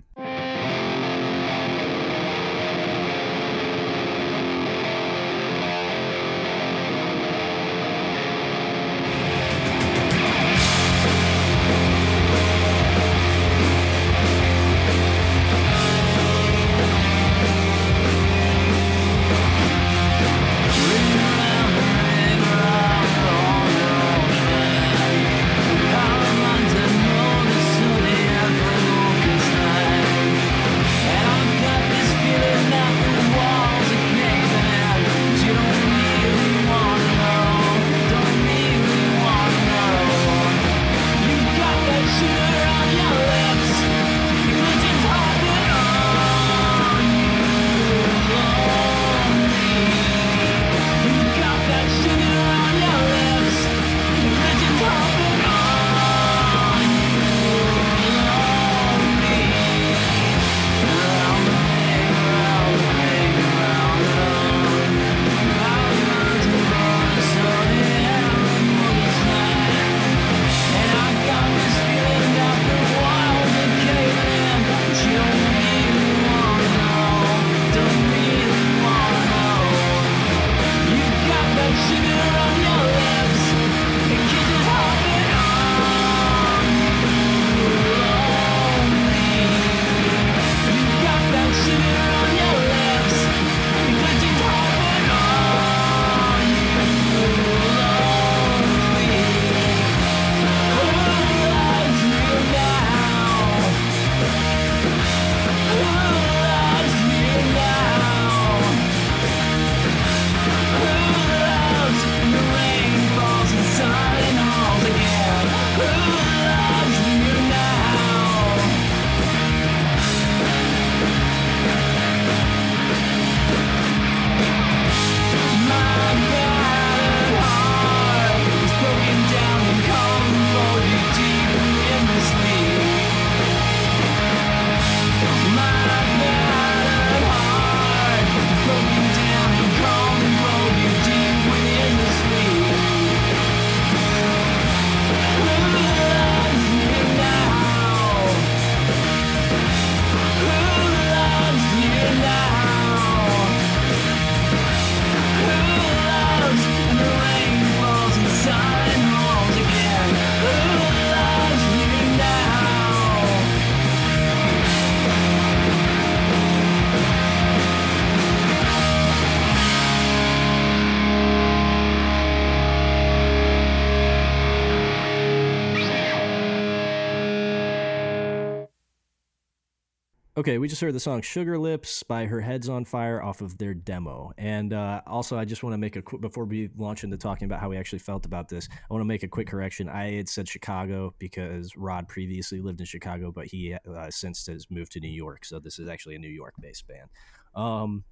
Okay, we just heard the song "Sugar Lips" by Her Head's on Fire off of their demo, and uh, also I just want to make a quick before we launch into talking about how we actually felt about this. I want to make a quick correction. I had said Chicago because Rod previously lived in Chicago, but he uh, since has moved to New York, so this is actually a New York-based band. Um,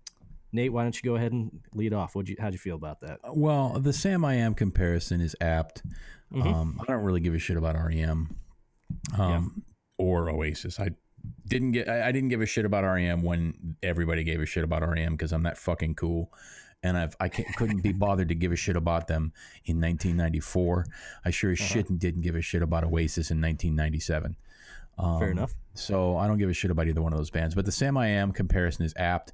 Nate, why don't you go ahead and lead off? What you how'd you feel about that? Well, the Samiam comparison is apt. Mhm. Um, I don't really give a shit about REM um, or Oasis. I didn't get. I, I didn't give a shit about REM when everybody gave a shit about REM because I'm that fucking cool. And I've I can't, couldn't be bothered to give a shit about them in 1994. I sure as shit didn't give a shit about Oasis in 1997. Um, Fair enough. So I don't give a shit about either one of those bands. But the Samiam comparison is apt.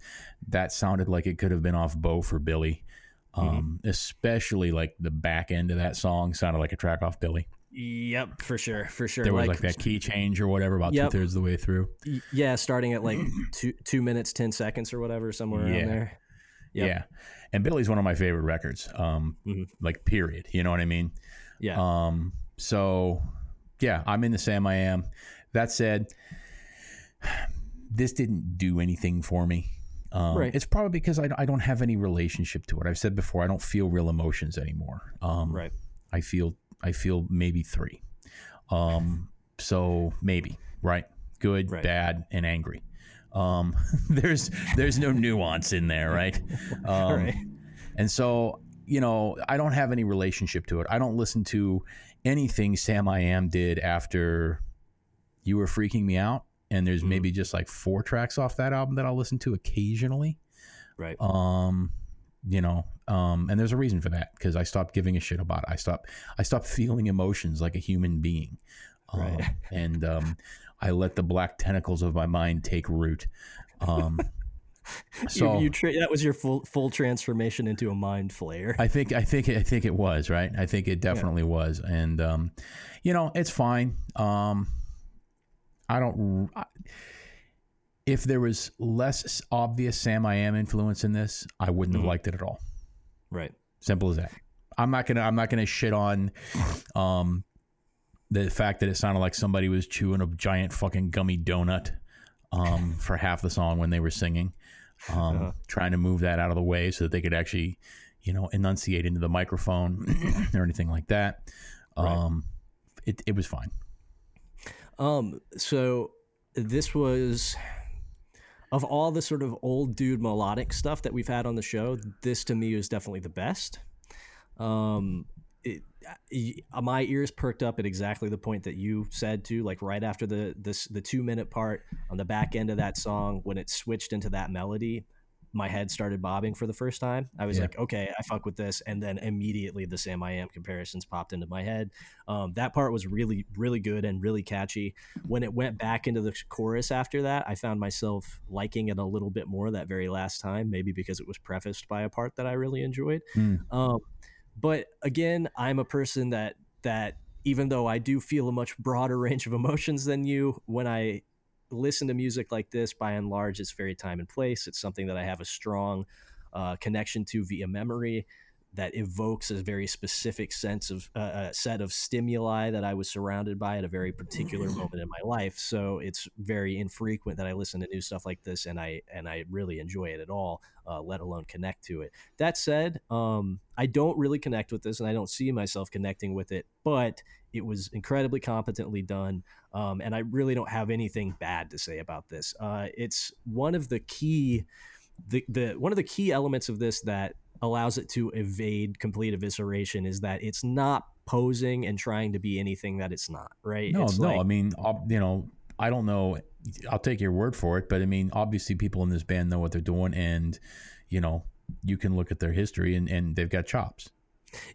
That sounded like it could have been off Bo for Billy. Um, Especially like the back end of that song sounded like a track off Billy. Yep, for sure, for sure. There was like that key change or whatever about Yep. two thirds of the way through. yeah, starting at like two two minutes ten seconds or whatever, somewhere Yeah. around there. Yep. Yeah. And Billy's one of my favorite records. Um, Mhm. like period. You know what I mean? Yeah, Um, so yeah, I'm in the Samiam. That said, this didn't do anything for me. Um, Right. It's probably because I, I don't have any relationship to it. I've said before, I don't feel real emotions anymore. Um, right. I feel I feel maybe three. Um, so maybe right, good, Right. bad, and angry. Um, there's there's no nuance in there, right? Um, right. and so, you know, I don't have any relationship to it. I don't listen to anything Samiam did after You Were Freaking Me Out. And there's Mhm. maybe just like four tracks off that album that I'll listen to occasionally. Right. Um, you know, um, and there's a reason for that because I stopped giving a shit about it. I stopped I stopped feeling emotions like a human being. Um, Right. and um, I let the black tentacles of my mind take root. Um, so you, you tra- that was your full full transformation into a mind flayer. I think I think I think it was right. I think it definitely was, and um, you know it's fine. Um, I don't. I, if there was less obvious Samiam influence in this, I wouldn't Mhm. have liked it at all. Right. Simple as that. I'm not gonna. I'm not gonna shit on, um, the fact that it sounded like somebody was chewing a giant fucking gummy donut, um, for half the song when they were singing, um, Uh-huh. trying to move that out of the way so that they could actually, you know, enunciate into the microphone or anything like that. Right. Um, it it was fine. Um. So this was of all the sort of old dude melodic stuff that we've had on the show. This to me was definitely the best. Um. It, my ears perked up at exactly the point that you said too, like right after the this the two minute part on the back end of that song when it switched into that melody. My head started bobbing for the first time. I was Yeah. like, okay, I fuck with this. And then immediately the Samiam comparisons popped into my head. Um, that part was really, really good and really catchy when it went back into the chorus after that, I found myself liking it a little bit more that very last time, maybe because it was prefaced by a part that I really enjoyed. Mm. Um, but again, I'm a person that that even though I do feel a much broader range of emotions than you, when I listen to music like this, by and large, it's very time and place. It's something that I have a strong uh, connection to via memory that evokes a very specific sense of uh, uh, set of stimuli that I was surrounded by at a very particular moment in my life. So it's very infrequent that I listen to new stuff like this, and I and I really enjoy it at all, uh, let alone connect to it. That said, um, I don't really connect with this, and I don't see myself connecting with it, but it was incredibly competently done, um, and I really don't have anything bad to say about this. Uh, it's one of the key, the the one of the key elements of this that allows it to evade complete evisceration is that it's not posing and trying to be anything that it's not. Right? No, It's no. like- I mean, you know, I don't know. I'll take your word for it, but I mean, obviously, people in this band know what they're doing, and you know, you can look at their history, and, and they've got chops.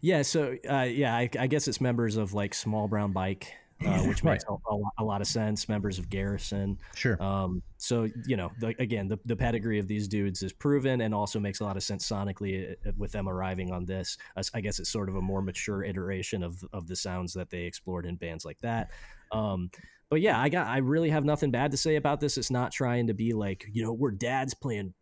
Yeah, so uh, yeah, I, I guess it's members of like Small Brown Bike, uh, which makes a, a, lot- a lot of sense. Members of Garrison. Sure. Um, so you know, the, again, the, the pedigree of these dudes is proven, and also makes a lot of sense sonically uh, with them arriving on this. I guess it's sort of a more mature iteration of of the sounds that they explored in bands like that. Um, but yeah, I got I really have nothing bad to say about this. It's not trying to be like you know we're dads playing,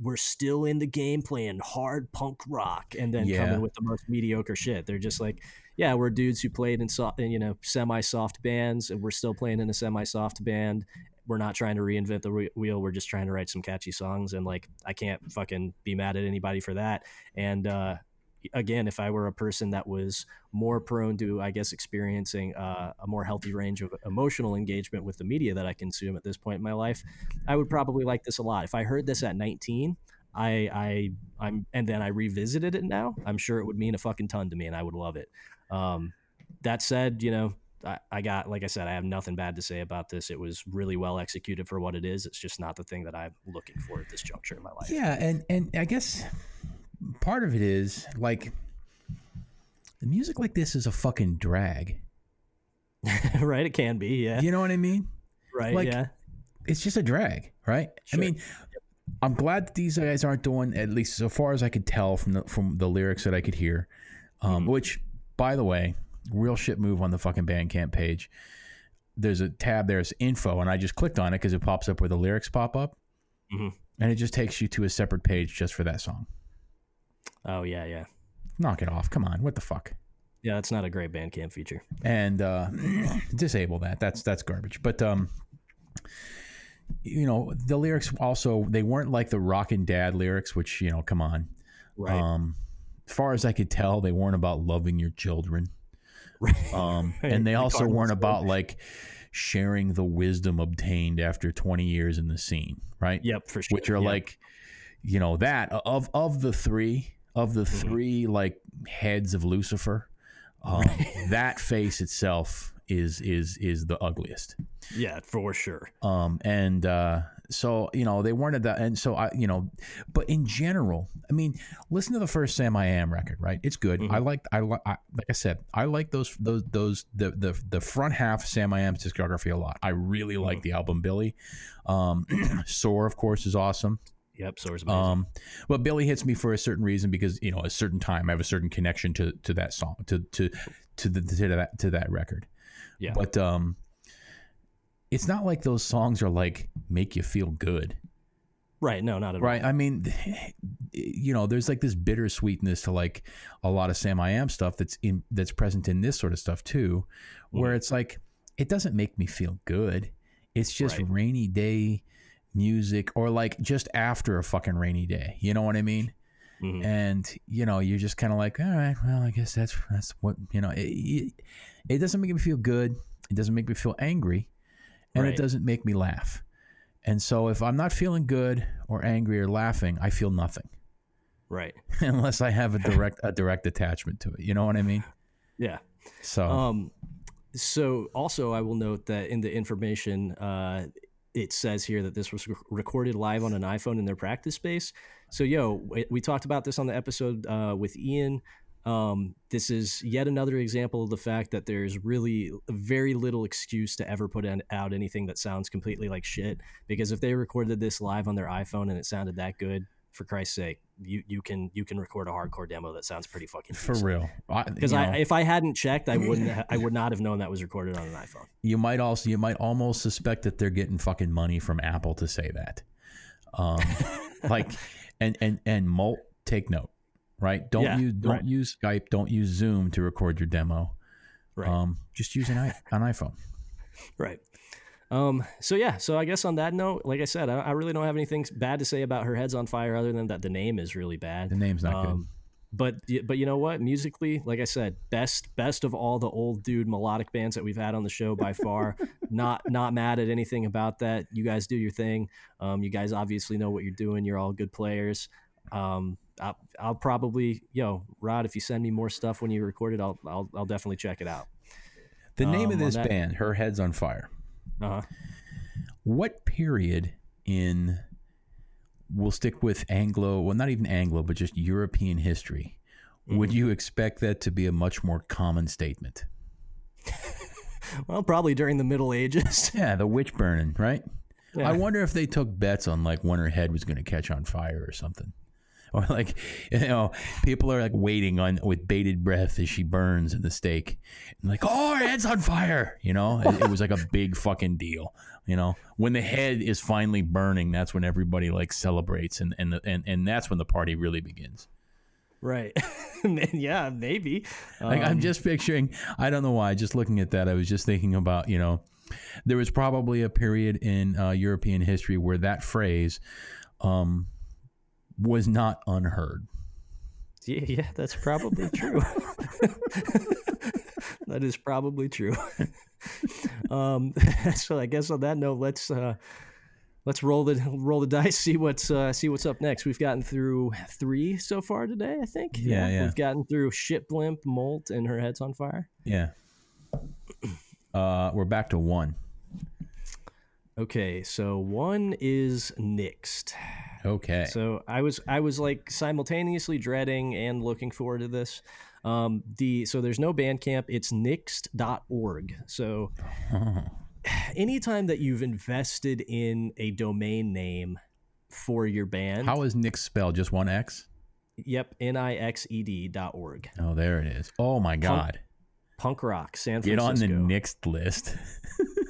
we're still in the game playing hard punk rock, and then Yeah. coming with the most mediocre shit. They're just like yeah, we're dudes who played in, so, in you know semi soft bands, and we're still playing in a semi soft band we're not trying to reinvent the wheel. We're just trying to write some catchy songs, and like I can't fucking be mad at anybody for that. And uh, again, if I were a person that was more prone to, I guess, experiencing uh, a more healthy range of emotional engagement with the media that I consume at this point in my life, I would probably like this a lot. If I heard this at 19, I, I, I'm, and then I revisited it now, I'm sure it would mean a fucking ton to me, and I would love it. Um, that said, you know, I, I got, like I said, I have nothing bad to say about this. It was really well executed for what it is. It's just not the thing that I'm looking for at this juncture in my life. Yeah, and and I guess part of it is like the music like this is a fucking drag. right? It can be, yeah. You know what I mean? Right, like, yeah. It's just a drag, right? Sure. I mean, I'm glad that these guys aren't doing at least so far as I could tell from the from the lyrics that I could hear. Um, mm-hmm. which by the way, real shit move on the fucking Bandcamp page. There's a tab there's info and I just clicked on it because it pops up where the lyrics pop up. Mm-hmm. And it just takes you to a separate page just for that song. Oh yeah, yeah. Knock it off. Come on. What the fuck? Yeah, that's not a great Bandcamp feature. And uh, disable that. That's that's garbage. But um, you know, the lyrics also they weren't like the rock and Dad lyrics, which you know, come on. Right. Um, as far as I could tell, they weren't about loving your children. Right. Um, and they also weren't about like sharing the wisdom obtained after 20 years in the scene, right? Yep, for sure. Which are yep. like, you know, that of of the three of the mm-hmm. three like heads of Lucifer, um, that face itself is is is the ugliest. Yeah, for sure. Um, and uh, so you know they weren't at that, and so I you know, but in general, I mean, listen to the first Samiam record, right? It's good. Mm-hmm. I like I like like I said, I like those those those the the the front half of Samiam's discography a lot. I really mm-hmm. like the album Billy. Um, Soar, of course, is awesome. Yep, Soar's amazing. Um, but Billy hits me for a certain reason because you know a certain time I have a certain connection to to that song to to to the to that to that record. Yeah. But um, it's not like those songs are like make you feel good. Right. No, not at right. all. Right. I mean, you know, there's like this bittersweetness to like a lot of Samiam stuff that's in that's present in this sort of stuff too, where mm. it's like it doesn't make me feel good. It's just right. rainy day music or like just after a fucking rainy day. You know what I mean? Mm-hmm. And you know, you're just kind of like, all right, well, I guess that's that's what you know. It, it, it, doesn't make me feel good. It doesn't make me feel angry, and right. it doesn't make me laugh. And so, if I'm not feeling good or angry or laughing, I feel nothing. Right. Unless I have a direct a direct attachment to it. You know what I mean? Yeah. So. Um. So also, I will note that in the information, uh, it says here that this was recorded live on an iPhone in their practice space. So, yo, we talked about this on the episode uh, with Ian. Um, this is yet another example of the fact that there's really very little excuse to ever put out anything that sounds completely like shit. Because if they recorded this live on their iPhone and it sounded that good, for Christ's sake, you you can you can record a hardcore demo that sounds pretty fucking for real. Because I, I, if I hadn't checked, I wouldn't ha- I would not have known that was recorded on an iPhone. You might also you might almost suspect that they're getting fucking money from Apple to say that. Um, like and and and Molt take note, right? Don't yeah, use don't right. use Skype, don't use Zoom to record your demo. Right. Um, just use an, an iPhone. Right. Um, so yeah, so I guess on that note, like I said, I, I, really don't have anything bad to say about her head's on fire other than that the name is really bad. The name's not um, good. But but you know what? Musically, like I said, best best of all the old dude melodic bands that we've had on the show by far. not not mad at anything about that. You guys do your thing. Um, you guys obviously know what you're doing. You're all good players. Um, I'll, I'll probably yo Rod, if you send me more stuff when you record it, I'll I'll, I'll definitely check it out. The name um, of this that, band, Her Head's on Fire. Uh-huh. What period in we'll stick with Anglo, well, not even Anglo, but just European history. Mm-hmm. Would you expect that to be a much more common statement? well, probably during the Middle Ages. yeah, the witch burning, right? Yeah. I wonder if they took bets on like when her head was going to catch on fire or something. or like you know people are like waiting on with bated breath as she burns in the stake and like oh her head's on fire! You know? It, it, was like a big fucking deal you know? When the head is finally burning that's when everybody like celebrates and and and, and that's when the party really begins. Right. Yeah maybe. Um, like i'm um, just picturing i don't know why just looking at that i was just thinking about you know there was probably a period in uh, European history where that phrase um, was not unheard. Yeah, yeah, that's probably true. that is probably true. um, so I guess on that note, let's uh, let's roll the roll the dice, see what's uh, see what's up next. We've gotten through three so far today, I think. Yeah, yeah. We've gotten through shit blimp, molt, and her head's on fire. Yeah. Uh, we're back to one. Okay, so one is nixed. Okay. So I was I was like simultaneously dreading and looking forward to this. Um, the so there's no Bandcamp. It's nixed.org. So anytime that you've invested in a domain name for your band, How is Nix spelled? Just one X? yep, n i x e d dot org. Oh, there it is. Oh my God. Punk rock, San Francisco. Get on the next list.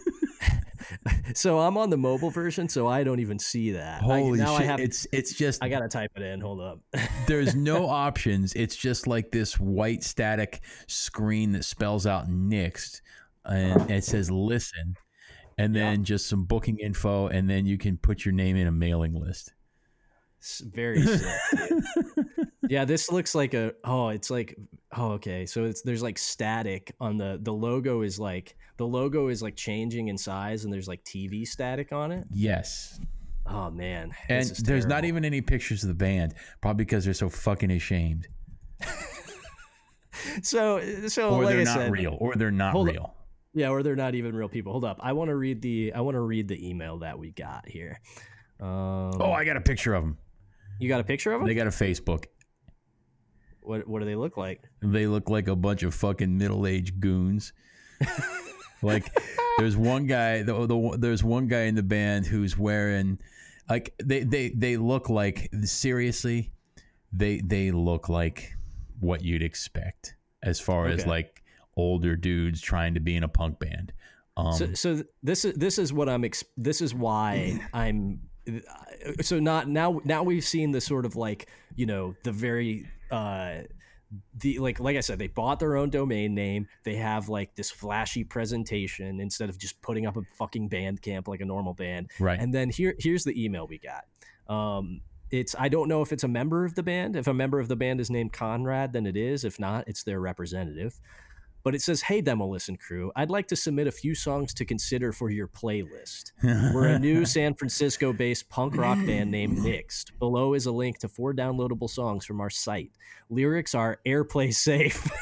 so I'm on the mobile version, so I don't even see that. I- Holy now shit! I have. it's it's just I gotta type it in. Hold up. there's no options. It's just like this white static screen that spells out Nixed, and uh-huh. it says listen, and then just some booking info, and then you can put your name in a mailing list. S- Very sick. yeah, this looks like a oh, it's like oh okay. So it's there's like static on the the logo is like the logo is like changing in size and there's like TV static on it. Yes, Oh man. and there's not even any pictures of the band, probably because they're so fucking ashamed, so so or like they're I not said, real, or they're not real. Yeah, or they're not even real people. Hold up. I want to read the I want to read the email that we got here. Um, Oh, I got a picture of them. you got a picture of them? They got a Facebook. What what do they look like? They look like a bunch of fucking middle-aged goons. like there's one guy the, the there's one guy in the band who's wearing like they they they look like seriously they they look like what you'd expect as far as like older dudes trying to be in a punk band. Um so, so this is this is what I'm. Ex- this is why I'm. So not now. Now we've seen the sort of like you know the very uh the like like I said they bought their own domain name. They have like this flashy presentation instead of just putting up a fucking band camp like a normal band. right. And then here here's the email we got. Um, it's I don't know if it's a member of the band. If a member of the band is named Conrad, then it is. If not, it's their representative. But it says, "Hey, Demo Listen crew, I'd like to submit a few songs to consider for your playlist. We're a new San Francisco-based punk rock band named Nixed. Below is a link to four downloadable songs from our site. Lyrics are airplay safe."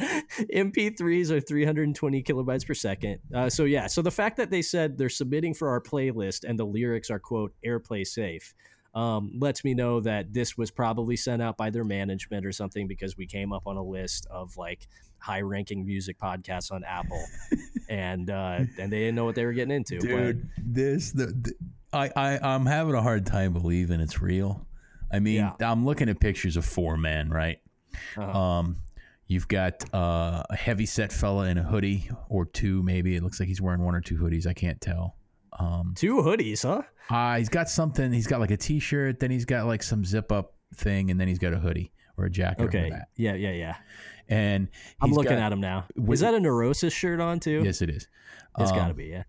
MP3s are 320 kilobytes per second. Uh, so yeah, so the fact that they said they're submitting for our playlist and the lyrics are quote airplay safe um, lets me know that this was probably sent out by their management or something because we came up on a list of like high-ranking music podcasts on Apple, and uh, and they didn't know what they were getting into. Dude, this the, the I, I I'm having a hard time believing it's real. I mean, Yeah. I'm looking at pictures of four men, right? But, uh, Um, you've got uh, a heavy set fella in a hoodie or two, maybe. It looks like he's wearing one or two hoodies. I can't tell. Um, two hoodies, huh? uh, he's got something. He's got like a t-shirt, then he's got like some zip up thing, and then he's got a hoodie or a jacket. Okay, yeah, yeah, yeah. And I'm looking got- at him now. Is that a neurosis shirt on too? Yes, it is. it's Um, got to be. Yeah.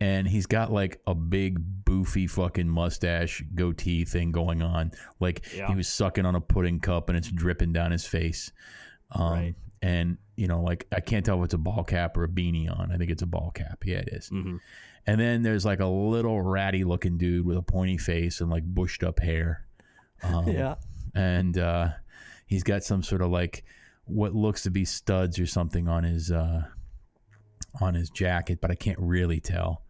and he's got like a big boofy fucking mustache goatee thing going on like Yeah. he was sucking on a pudding cup and it's dripping down his face um, Right. and you know like i can't tell if it's a ball cap or a beanie on i think it's a ball cap yeah it is. hmm and then there's like a little ratty looking dude with a pointy face and like bushed up hair um, Yeah. and uh, he's got some sort of like what looks to be studs or something on his uh, on his jacket, but I can't really tell.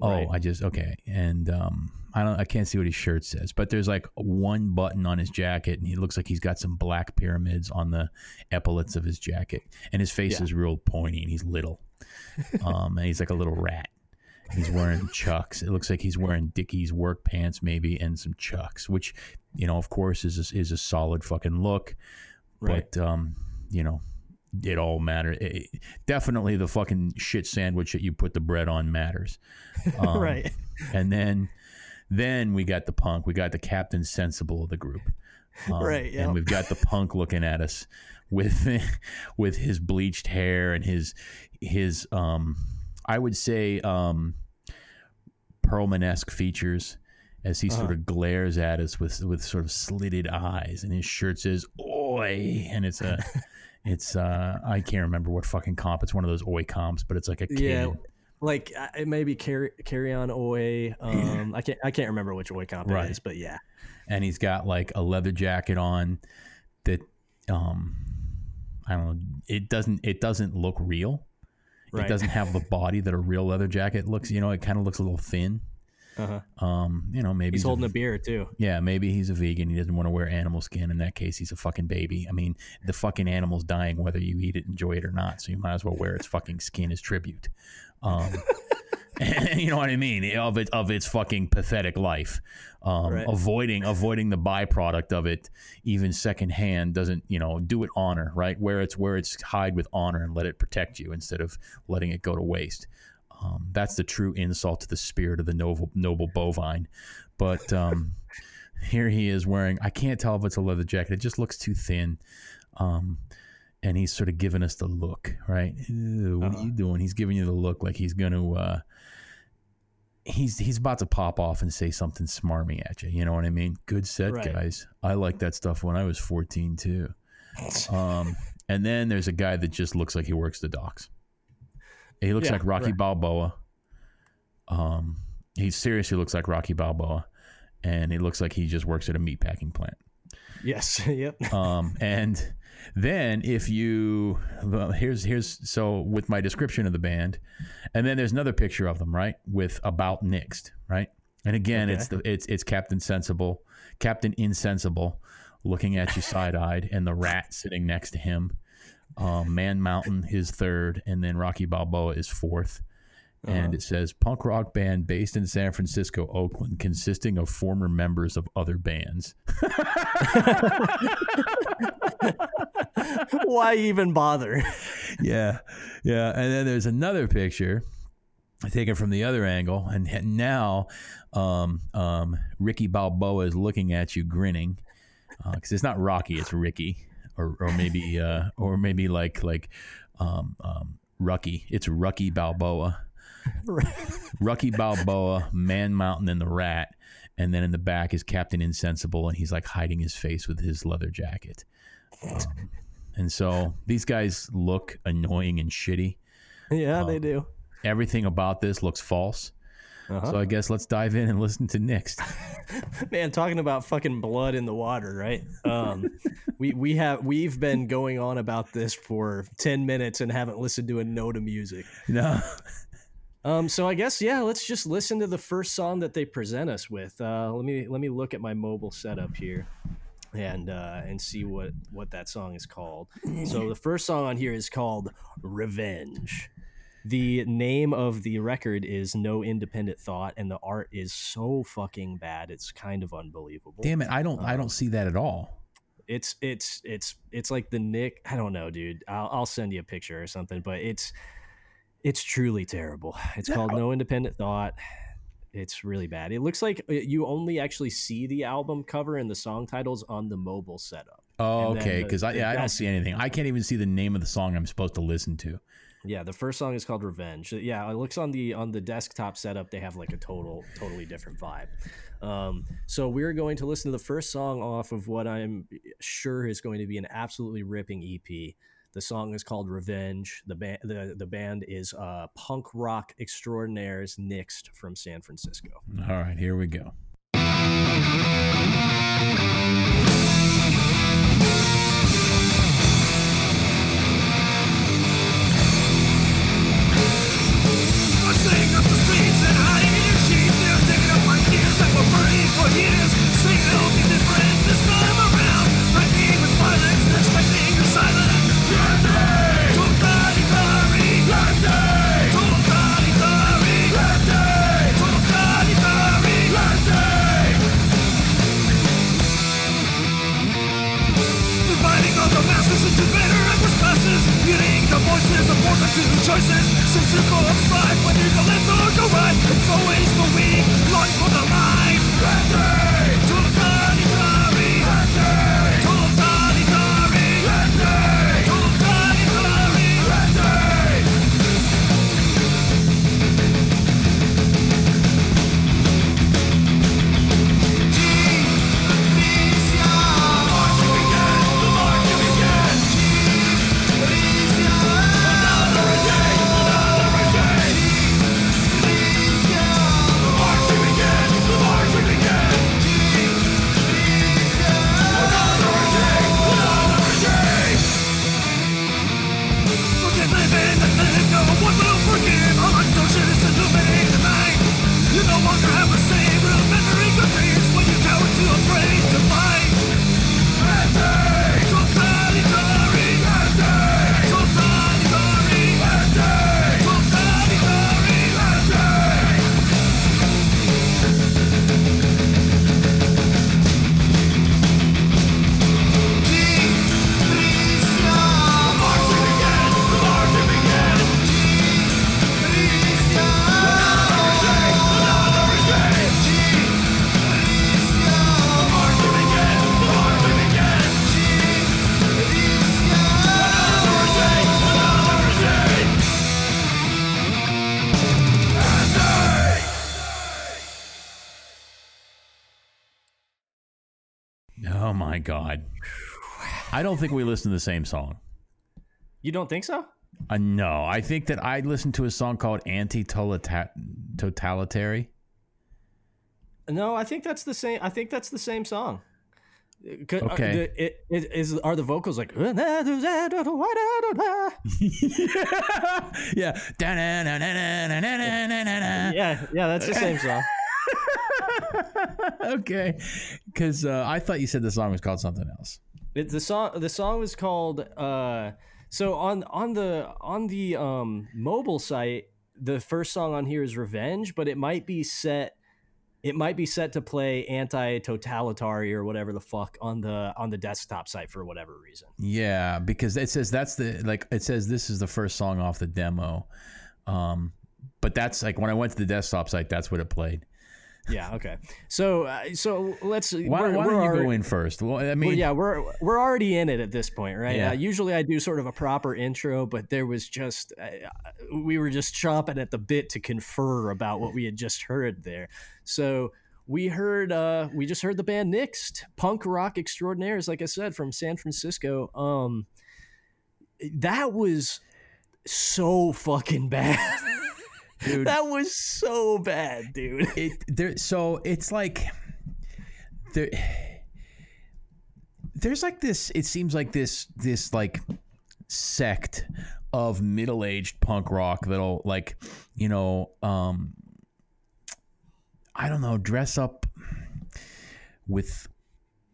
Right. Oh, I just okay, and um, I don't, I can't see what his shirt says, but there's like one button on his jacket, and he looks like he's got some black pyramids on the epaulets of his jacket, and his face Yeah. is real pointy, and he's little, um, and he's like a little rat. He's wearing chucks. It looks like he's wearing Dickies work pants, maybe, and some chucks, which, you know, of course, is a, is a solid fucking look. Right. But, um, you know, it all matters. Definitely, the fucking shit sandwich that you put the bread on matters. Um, right. And then, then we got the punk. We got the Captain Sensible of the group. Um, Right, yeah. And we've got the punk looking at us with with his bleached hair and his his um I would say um, Perlman-esque features as he sort Uh-huh. of glares at us with with sort of slitted eyes, and his shirt says "Oi," and it's a. It's uh I can't remember what fucking comp. It's one of those oi comps, but it's like a kid. Yeah, like it maybe carry carry on Oi. Um, I can't I can't remember which Oi comp Right. it is, but yeah, and he's got like a leather jacket on that um I don't know it doesn't it doesn't look real. right. It doesn't have the body that a real leather jacket looks, you know, it kind of looks a little thin. Uh-huh. Um, you know, maybe He's a- holding a beer too. yeah, maybe he's a vegan. He doesn't want to wear animal skin. In that case, he's a fucking baby. I mean, the fucking animal's dying whether you eat it, enjoy it or not. So you might as well wear its fucking skin as tribute. Um, you know what I mean? Of it of its fucking pathetic life. Um, Right. Avoiding avoiding the byproduct of it, even secondhand, doesn't you know do it honor right where it's where it's hide with honor and let it protect you instead of letting it go to waste. Um, that's the true insult to the spirit of the noble noble bovine. But um, here he is wearing. I can't tell if it's a leather jacket. It just looks too thin. Um, and he's sort of giving us the look, right? Ew, what are Uh-huh. you doing? He's giving you the look like he's gonna. Uh, he's he's about to pop off and say something smarmy at you. You know what I mean? Good set, Right. guys. I like that stuff when I was fourteen too. Um, and then there's a guy that just looks like he works the docks. He looks Yeah, like Rocky right. Balboa. Um, he seriously looks like Rocky Balboa, and he looks like he just works at a meatpacking plant. Yes. yep. Um, and then if you well, here's here's so with my description of the band, and then there's another picture of them right with about Nixed right, and again it's the it's it's Captain Sensible, Captain Insensible, looking at you side eyed, and the rat sitting next to him. Um, Man Mountain is third, and then Rocky Balboa is fourth. And it says punk rock band based in San Francisco, Oakland, consisting of former members of other bands. Why even bother? yeah, yeah. And then there's another picture taken from the other angle, and now um, um, Ricky Balboa is looking at you, grinning, because it's not Rocky, it's Ricky, or or maybe uh, or maybe like like um, um, Rucky, it's Rucky Balboa. Rucky Balboa, Man Mountain, and the Rat. And then in the back is Captain Insensible, and he's like hiding his face with his leather jacket. Um, and so these guys look annoying and shitty. yeah, they do. Everything about this looks false. Uh-huh. So I guess let's dive in and listen to Nixed. Man, talking about fucking blood in the water, right? Um, we we have we've been going on about this for ten minutes and haven't listened to a note of music. No. Um, so I guess yeah, let's just listen to the first song that they present us with. Uh, let me let me look at my mobile setup here, and uh, and see what what that song is called. So the first song on here is called "Revenge." The name of the record is No Independent Thought, and the art is so fucking bad. It's kind of unbelievable. Damn it, I don't I don't see that at all. It's it's it's it's like the Nick. I don't know, dude. I'll I'll send you a picture or something, but it's it's truly terrible. It's called No Independent Thought. It's really bad. It looks like uh, you only actually see the album cover and the song titles on the mobile setup. Oh, And okay. the- Because I yeah, I don't see anything. I can't even see the name of the song I'm supposed to listen to. Yeah, the first song is called Revenge. Yeah, it looks on the on the desktop setup they have like a total totally different vibe. Um, so we're going to listen to the first song off of what I'm sure is going to be an absolutely ripping EP. The song is called Revenge. The band the, the band is uh, punk rock extraordinaires Nixed from San Francisco. All right, here we go. Than two choices. Of strife when you go left or go right. It's always the weak, lying for the line don't think we listen to the same song. You don't think so? Uh, no, I think that I listened to a song called Anti Totalitary. No, I think that's the same. I think that's the same song. uh, Okay. the- it, it is are the vocals like yeah yeah. yeah yeah that's the same song. okay. Because uh, I thought you said the song was called something else. It, the song the song was called uh so on on the on the um mobile site the first song on here is Revenge, but it might be set it might be set to play anti-totalitarian or whatever the fuck on the on the desktop site for whatever reason. Yeah, because it says that's the like it says this is the first song off the demo. Um, but that's like when I went to the desktop site, that's what it played. Yeah, okay. So uh, so let's Why, why don't you already- go in first? Well, I mean, well, yeah, we're we're already in it at this point, right? Yeah. Uh, usually, I do sort of a proper intro, but there was just uh, we were just chomping at the bit to confer about what we had just heard there. So we heard uh, we just heard the band Nixed, punk rock extraordinaires, like I said, from San Francisco. Um, that was so fucking bad. Dude, that was so bad, dude. it there. So it's like there. There's like this. It seems like this. This like sect of middle-aged punk rock that'll like, you know, um, I don't know, dress up with.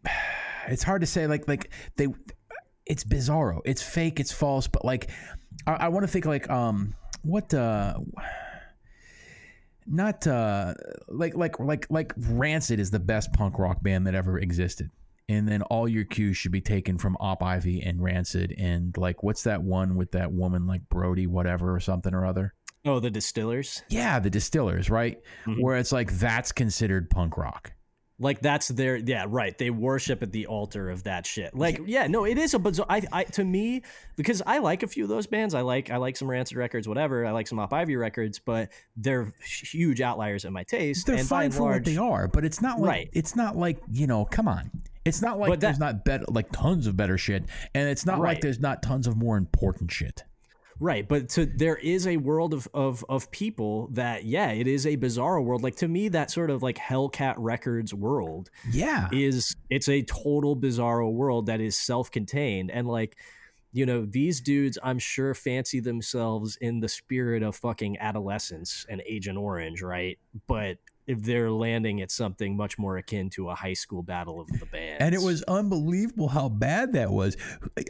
It's hard to say. Like like they. It's bizarro. It's fake. It's false. But like, I, I want to think like um what uh not uh like like like like Rancid is the best punk rock band that ever existed. And then all your cues should be taken from Op Ivy and Rancid and like what's that one with that woman like Brody whatever or something or other? Oh, the Distillers. Yeah, the Distillers, right? Mhm. Where it's like that's considered punk rock. Like that's their yeah right they worship at the altar of that shit like yeah no it is a bizarre I, I to me because i like a few of those bands i like i like some rancid records whatever i like some op ivy records but they're huge outliers in my taste They're and by fine for what large they are, but it's not like Right. it's not like, you know, come on. It's not like that- there's not better like tons of better shit. And it's not like there's not tons of more important shit. Right but to there is a world of, of of people that yeah it is a bizarre world. Like to me that sort of like hellcat records world Yeah. is it's a total bizarro world that is self-contained. And like you know these dudes i'm sure fancy themselves in the spirit of fucking adolescence and agent orange right? But if they're landing at something much more akin to a high school battle of the bands and it was unbelievable how bad that was.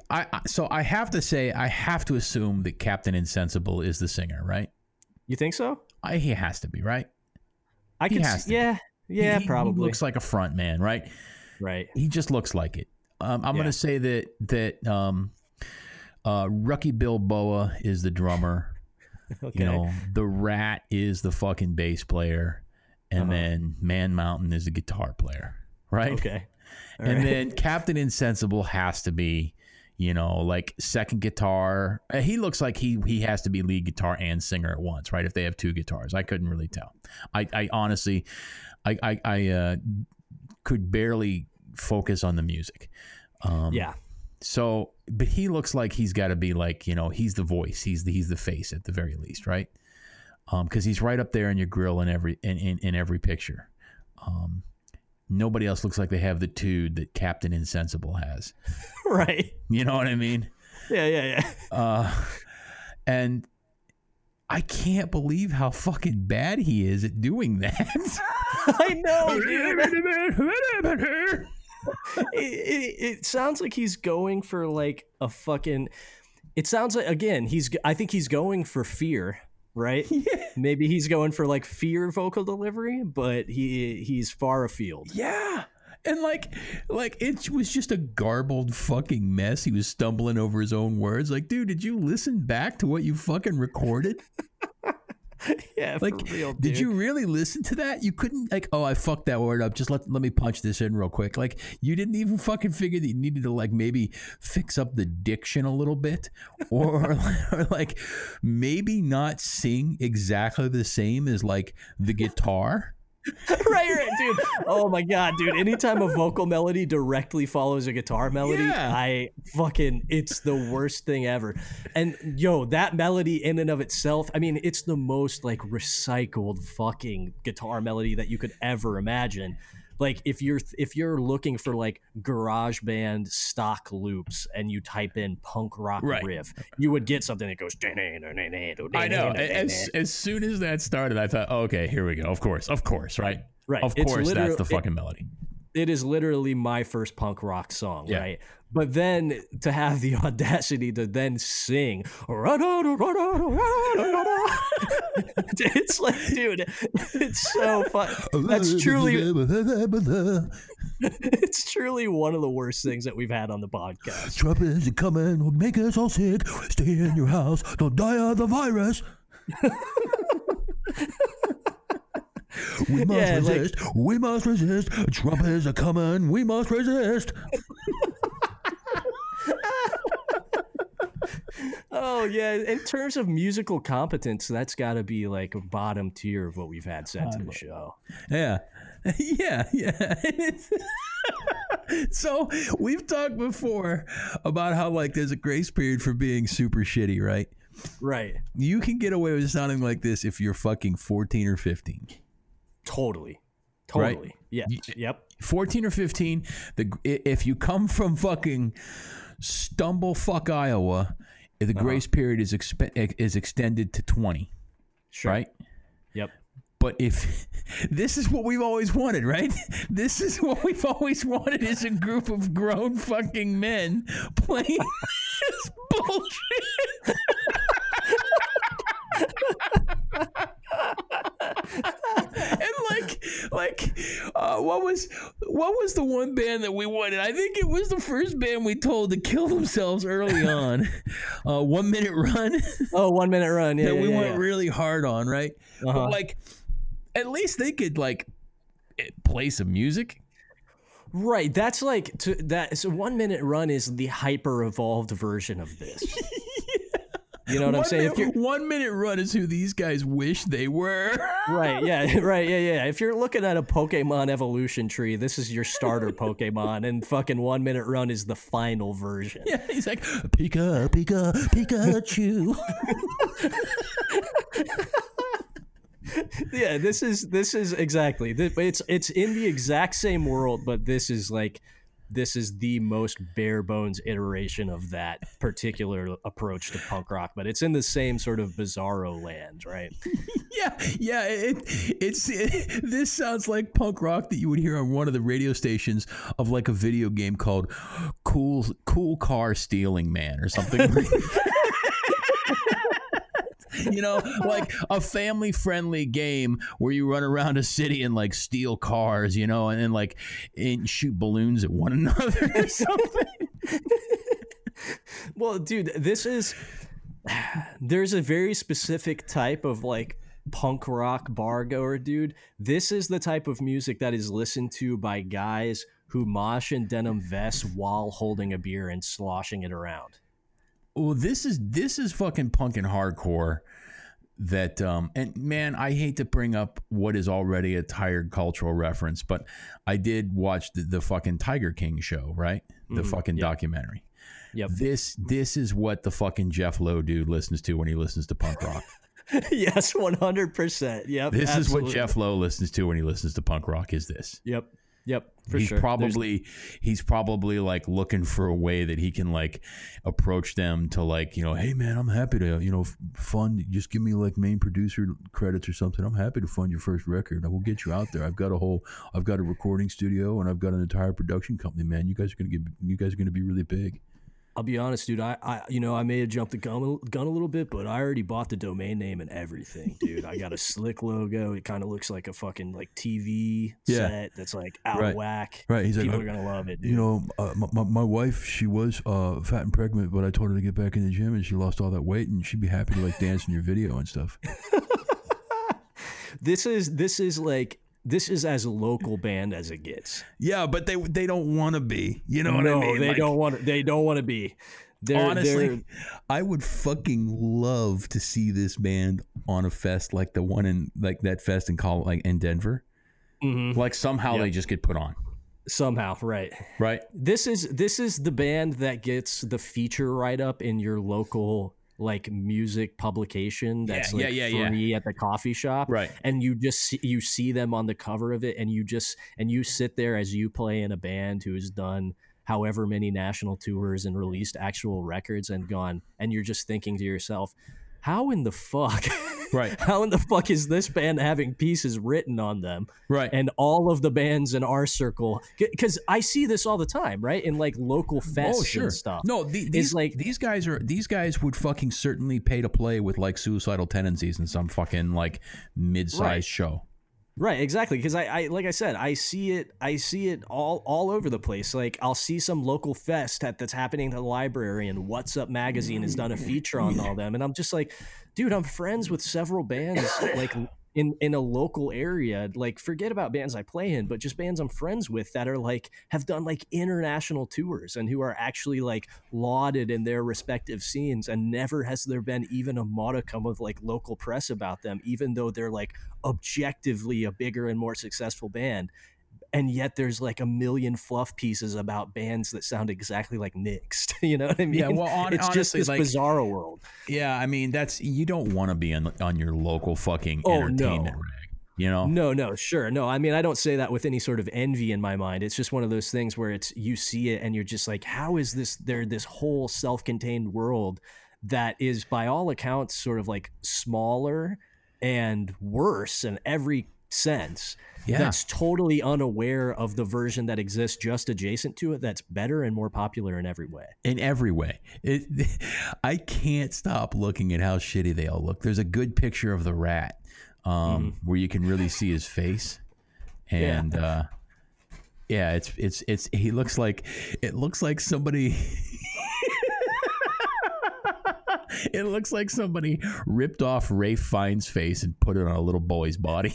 I, I so I have to say I have to assume that Captain Insensible is the singer, right? you think so I, he has to be, right? i He could has s- be. yeah yeah He- he probably looks like a front man, right? right He just looks like it. Um, I'm Yeah. going to say that that um, uh, Rucky Balboa is the drummer. okay You know, the Rat is the fucking bass player, and Uh-huh. then Man Mountain is a guitar player, right? okay All and right. then Captain Insensible has to be, you know, like second guitar. Uh, He looks like he he has to be lead guitar and singer at once, right? If they have two guitars, I couldn't really tell. I, I honestly, I I, I uh, could barely focus on the music. Um, yeah So, but he looks like he's got to be like you know he's the voice, he's the he's the face at the very least, right? Because he's right up there in your grill in every in in, in every picture. Um, nobody else looks like they have the tude that Captain Insensible has. right You know what I mean? yeah yeah yeah Uh, and I can't believe how fucking bad he is at doing that. i know it, it, it sounds like he's going for like a fucking it sounds like again he's i think he's going for fear right maybe he's going for like fear vocal delivery but he he's far afield Yeah. And like like it was just a garbled fucking mess. He was stumbling over his own words. Like, dude, did you listen back to what you fucking recorded? yeah Like, real, did you really listen to that? You couldn't like, oh, I fucked that word up. Just let let me punch this in real quick. Like, you didn't even fucking figure that you needed to like maybe fix up the diction a little bit, or, or like maybe not sing exactly the same as like the guitar. right, right, dude. Oh my god, dude. Anytime a vocal melody directly follows a guitar melody, Yeah. I fucking it's the worst thing ever. And yo, that melody in and of itself, I mean, it's the most like recycled fucking guitar melody that you could ever imagine. Like if you're if you're looking for like garage band stock loops and you type in punk rock Right. riff, you would get something that goes I know. As, as soon as that started, I thought, oh, okay, here we go. Of course, of course, right? Right. Of It's course, that's the it- fucking melody. It is literally my first punk rock song, Yeah. right? But then to have the audacity to then sing, it's like, dude, it's so fun. That's truly, it's truly one of the worst things that we've had on the podcast. Trumpets are coming, will make us all sick. Stay in your house, don't die of the virus. We must Yeah, like- resist. we must resist. Trumpets are coming. We must resist. Oh yeah, in terms of musical competence, that's got to be like a bottom tier of what we've had sent to the show. Yeah. Yeah, yeah. so we've talked before about how like there's a grace period for being super shitty, right? Right. You can get away with sounding like this if you're fucking 14 or 15. Totally. Right. Totally. Yeah. Yep. 14 or 15, the if you come from fucking stumble fuck Iowa, the uh-huh. grace period is expe- is extended to 20, Sure. right? Yep. But if this is what we've always wanted, right? This is what we've always wanted is a group of grown fucking men playing this bullshit. like uh, what was what was the one band that we wanted? I think it was the first band we told to kill themselves early on. Uh, one minute run Oh, one minute run. Yeah. that yeah, we yeah, went yeah. really hard on, right? Uh-huh. But like, at least they could like play some music. Right. That's like to that. So one minute run is the hyper evolved version of this. You know what I'm saying? minute, If you're one minute run is who these guys wish they were. right, yeah, right, yeah, yeah. If you're looking at a Pokemon evolution tree, this is your starter Pokemon, and fucking one minute run is the final version. yeah, he's like, Pika, Pika, Pikachu. yeah this is this is exactly it's it's in the exact same world but this is like this is the most bare bones iteration of that particular approach to punk rock but it's in the same sort of bizarro land right yeah, yeah. It, it's it, this sounds like punk rock that you would hear on one of the radio stations of like a video game called "Cool Cool Car Stealing Man" or something. you know, like a family friendly game where you run around a city and like steal cars, you know, and then like and shoot balloons at one another or something. well dude this is there's a very specific type of like punk rock bar goer dude this is the type of music that is listened to by guys who mosh in denim vests while holding a beer and sloshing it around Well, this is this is fucking punk and hardcore. That um and man, I hate to bring up what is already a tired cultural reference, but I did watch the, the fucking Tiger King show, right? The fucking yeah. documentary. Yep. This this is what the fucking Jeff Lowe dude listens to when he listens to punk rock. yes, one hundred percent. Yep. This is what. Jeff Lowe listens to when he listens to punk rock. Is this? Yep. Yep. For he's sure. There's- probably he's probably like looking for a way that he can like approach them to like you know hey man i'm happy to you know fund just give me like main producer credits or something i'm happy to fund your first record i will get you out there i've got a whole i've got a recording studio and i've got an entire production company man you guys are gonna get you guys are gonna be really big I'll be honest, dude. I, I, you know, I may have jumped the gun, gun a little bit, but I already bought the domain name and everything, dude. I got a slick logo. It kind of looks like a fucking like TV Yeah. set that's like out Right. of whack. Right, he's like, People uh, are gonna love it, dude. You know, uh, my, my, my wife, she was uh, fat and pregnant, but I told her to get back in the gym and she lost all that weight and she'd be happy to like dance in your video and stuff. this is this is like this is as local band as it gets. yeah but they they don't want to be you know what no, i mean they Like, don't want. They don't want to be. They're, honestly they're- i would fucking love to see this band on a fest like the one in like that fest in call like in denver Mhm. Like somehow Yep. they just get put on, Somehow, right. right? This is this is the band that gets the feature write up in your local like music publication that's Yeah, like yeah, yeah, free at the coffee shop. Right. And you just see, you see them on the cover of it and you just and you sit there as you play in a band who has done however many national tours and released actual records and gone and you're just thinking to yourself, how in the fuck Right. how in the fuck is this band having pieces written on them Right. and all of the bands in our circle because i see this all the time right in like local oh, fests oh sure. and stuff No, the, these like- these guys are these guys would fucking certainly pay to play with like suicidal tendencies in some fucking like mid-sized Right. show. Right exactly because I, I like i said i see it i see it all all over the place like i'll see some local fest at, that's happening at the library and what's up magazine has done a feature on all them and i'm just like dude i'm friends with several bands like in in a local area like forget about bands i play in but just bands i'm friends with that are like have done like international tours and who are actually like lauded in their respective scenes and never has there been even a modicum of like local press about them even though they're like objectively a bigger and more successful band and yet there's like a million fluff pieces about bands that sound exactly like Nixed. You know what I mean? Yeah, well, hon- it's just this like- bizarro world. Yeah, I mean that's you don't want to be on on your local fucking Oh, entertainment no. rag, you know? No, no, sure. No, I mean, I don't say that with any sort of envy in my mind. It's just one of those things where it's you see it and you're just like, how is this there this whole self-contained world that is by all accounts sort of like smaller and worse in every sense. Yeah. That's totally unaware of the version that exists just adjacent to it that's better and more popular in every way. in every way. It, I can't stop looking at how shitty they all look. There's a good picture of the rat um, where you can really see his face, and uh, yeah, it's it's it's he looks like it looks like somebody. it looks like somebody ripped off Ralph Fiennes's face and put it on a little boy's body.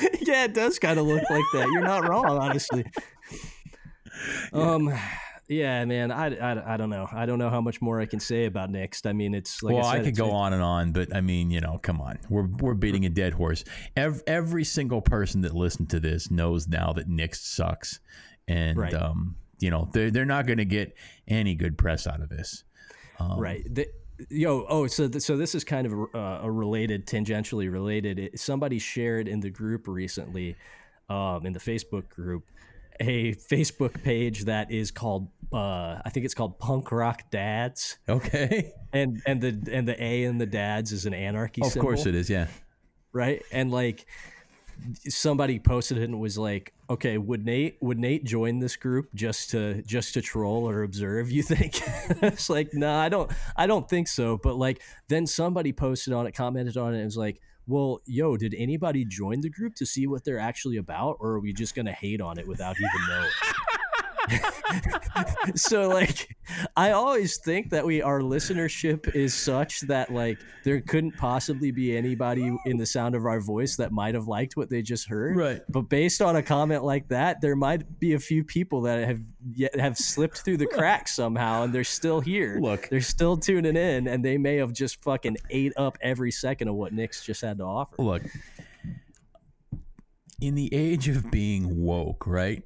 yeah, it does kind of look like that. You're not wrong, honestly. Um, yeah, man, I, I, I don't know. I don't know how much more I can say about Nixed. I mean, it's like well, I, I, could go on and on, but I mean, you know, come on, we're we're beating a dead horse. Every, every single person that listened to this knows now that Nixed sucks, and Right. um, you know, they're they're not going to get any good press out of this. Um, right. The, yo, oh, so th- so this is kind of uh, a related, tangentially related. It, somebody shared in the group recently, um, in the Facebook group, a Facebook page that is called, uh, I think it's called Punk Rock Dads, Okay, and and the and the A in the Dads is an anarchy. of course it is. Yeah, right? And like somebody posted it and was like, "Okay, would Nate would Nate join this group just to just to troll or observe? You think?" it's like, no, I don't. I don't think so. But like, then somebody posted on it, commented on it, and was like. Well, yo, did anybody join the group to see what they're actually about, or are we just gonna hate on it without even knowing? so like i always think that we our listenership is such that like there couldn't possibly be anybody in the sound of our voice that might have liked what they just heard Right. but based on a comment like that there might be a few people that have yet have slipped through the cracks somehow and they're still here Look. they're still tuning in and they may have just fucking ate up every second of what Nixed just had to offer look, in the age of being woke, right?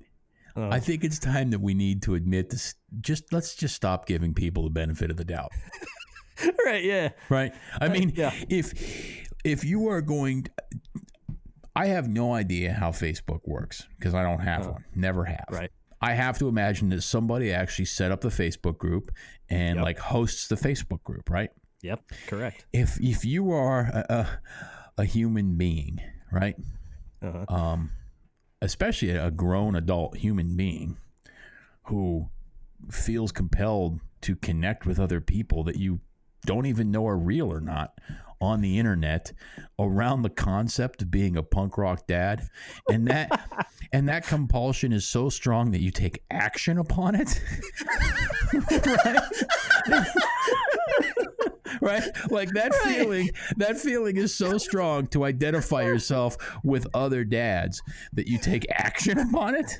Uh, I think it's time that we need to admit this. Just let's just stop giving people the benefit of the doubt. right yeah right i mean yeah. if if you are going i have no idea how facebook works because i don't have one never have Right. i have to imagine that somebody actually set up the facebook group and Yep. like hosts the facebook group right yep correct if if you are a, a, a human being right uh-huh. um, especially a grown adult human being who feels compelled to connect with other people that you don't even know are real or not on the internet around the concept of being a punk rock dad. And that and that compulsion is so strong that you take action upon it. Right like that feeling that feeling is so strong to identify yourself with other dads that you take action upon it.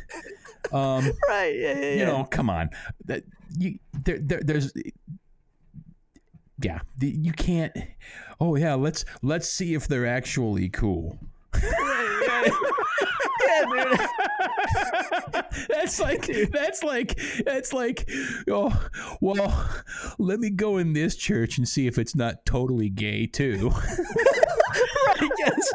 Um right. Yeah, yeah, you know come on. That you there, there there's yeah you can't oh yeah let's let's see if they're actually cool yeah, dude. that's like that's like that's like oh well let me go in this church and see if it's not totally gay too right, yes.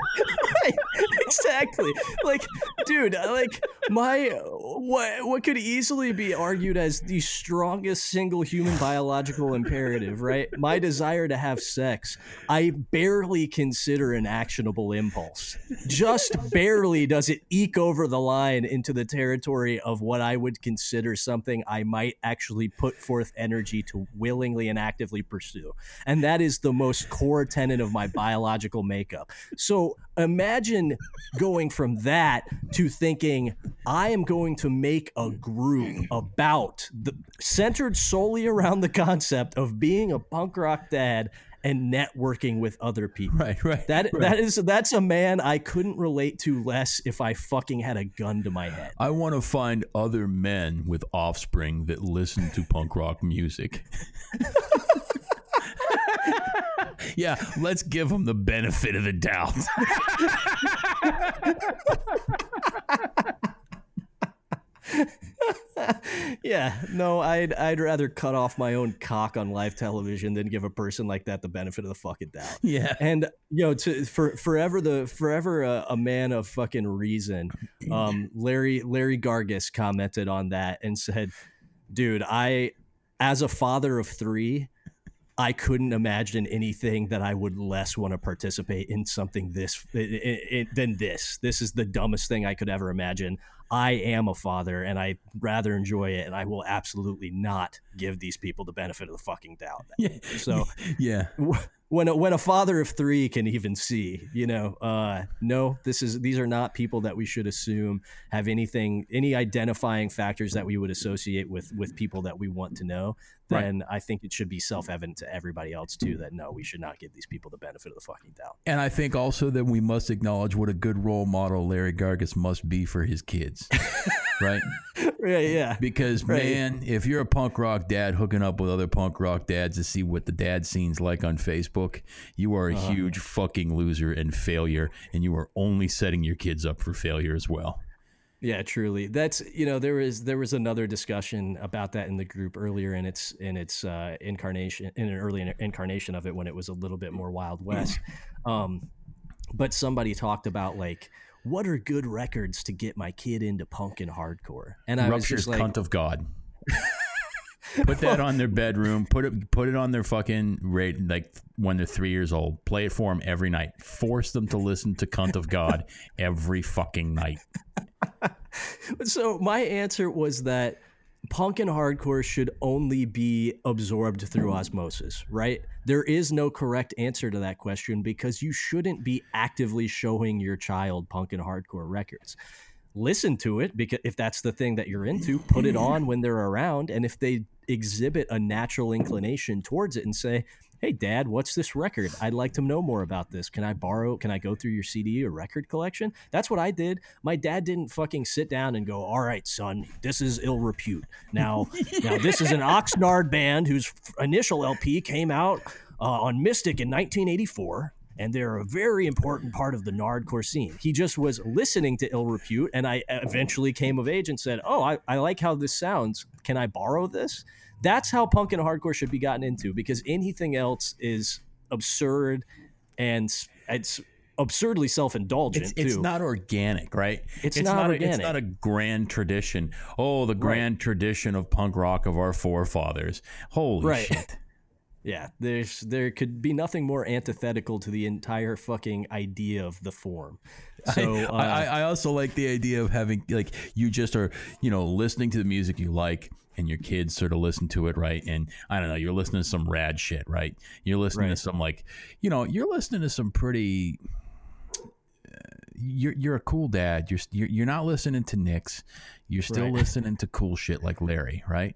Right. Exactly. Like, dude, like my what what could easily be argued as the strongest single human biological imperative, right? My desire to have sex, I barely consider an actionable impulse. Just barely does it eke over the line into the territory of what I would consider something I might actually put forth energy to willingly and actively pursue. And that is the most core tenet of my biological makeup. So imagine going from that to thinking I am going to make a group about the centered solely around the concept of being a punk rock dad and networking with other people. right right That right. that is that's a man I couldn't relate to less if I fucking had a gun to my head. I want to find other men with offspring that listen to punk rock music. yeah, let's give him the benefit of the doubt. yeah, no, I'd I'd rather cut off my own cock on live television than give a person like that the benefit of the fucking doubt. yeah. And you know, to for forever the forever a, a man of fucking reason. Um, Larry Larry Gargus commented on that and said, "Dude, I as a father of three, I couldn't imagine anything that I would less want to participate in something this than this. This is the dumbest thing I could ever imagine. I am a father, and I rather enjoy it, and I will absolutely not give these people the benefit of the fucking doubt. Yeah. So Yeah. when a, when a father of three can even see, you know, uh, no, this is these are not people that we should assume have anything, any identifying factors that we would associate with with people that we want to know. Right. Then I think it should be self evident to everybody else too that no, we should not give these people the benefit of the fucking doubt. And I think also that we must acknowledge what a good role model Larry Gargus must be for his kids. right? yeah, yeah. Because Right. man, if you're a punk rock dad hooking up with other punk rock dads to see what the dad scene's like on Facebook, you are a Uh-huh. huge fucking loser and failure, and you are only setting your kids up for failure as well. Yeah, truly. That's you know there was there was another discussion about that in the group earlier in its in its uh, incarnation in an early incarnation of it when it was a little bit more Wild West. Um, but somebody talked about like what are good records to get my kid into punk and hardcore, and I was Rupture's just like, cunt of God. Put that on their bedroom. Put it put it on their fucking rate like when they're three years old. Play it for them every night. Force them to listen to "Cunt of God" every fucking night. So my answer was that punk and hardcore should only be absorbed through osmosis, right? There is no correct answer to that question because you shouldn't be actively showing your child punk and hardcore records. Listen to it because if that's the thing that you're into, put it on when they're around and if they exhibit a natural inclination towards it and say, "Hey dad, what's this record? I'd like to know more about this. Can I borrow can I go through your CD or record collection?" That's what I did. My dad didn't fucking sit down and go, "All right, son, this is ill repute. Now, now this is an Oxnard band whose initial LP came out uh, on Mystic in 1984." And they're a very important part of the Nardcore scene. He just was listening to Ill Repute, and I eventually came of age and said, "Oh, I, I like how this sounds. Can I borrow this?" That's how punk and hardcore should be gotten into because anything else is absurd and it's absurdly self-indulgent It's, it's not organic, right? It's not A, it's not a grand tradition. Oh, the grand tradition of punk rock of our forefathers. Holy Right. shit! yeah, there's there could be nothing more antithetical to the entire fucking idea of the form. So uh, I, I also like the idea of having like you just are you know listening to the music you like and your kids sort of listen to it right and I don't know you're listening to some rad shit right you're listening to some like you know you're listening to some pretty uh, you're you're a cool dad you're you're, you're not listening to Nixed you're still Right. listening to cool shit like Larry right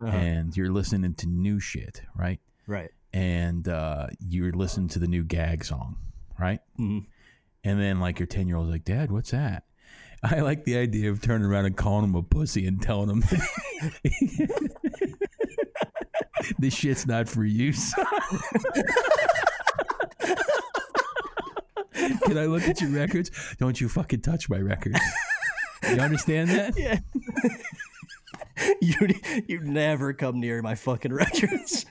Uh-huh. and you're listening to new shit right right. and uh, you're listening to the new gag song right Mhm. and then like your 10 year old's like, Dad, what's that? I like the idea of turning around and calling him a pussy and telling him this shit's not for you. son." Can I look at your records? Don't you fucking touch my records. You understand that? You you never come near my fucking records.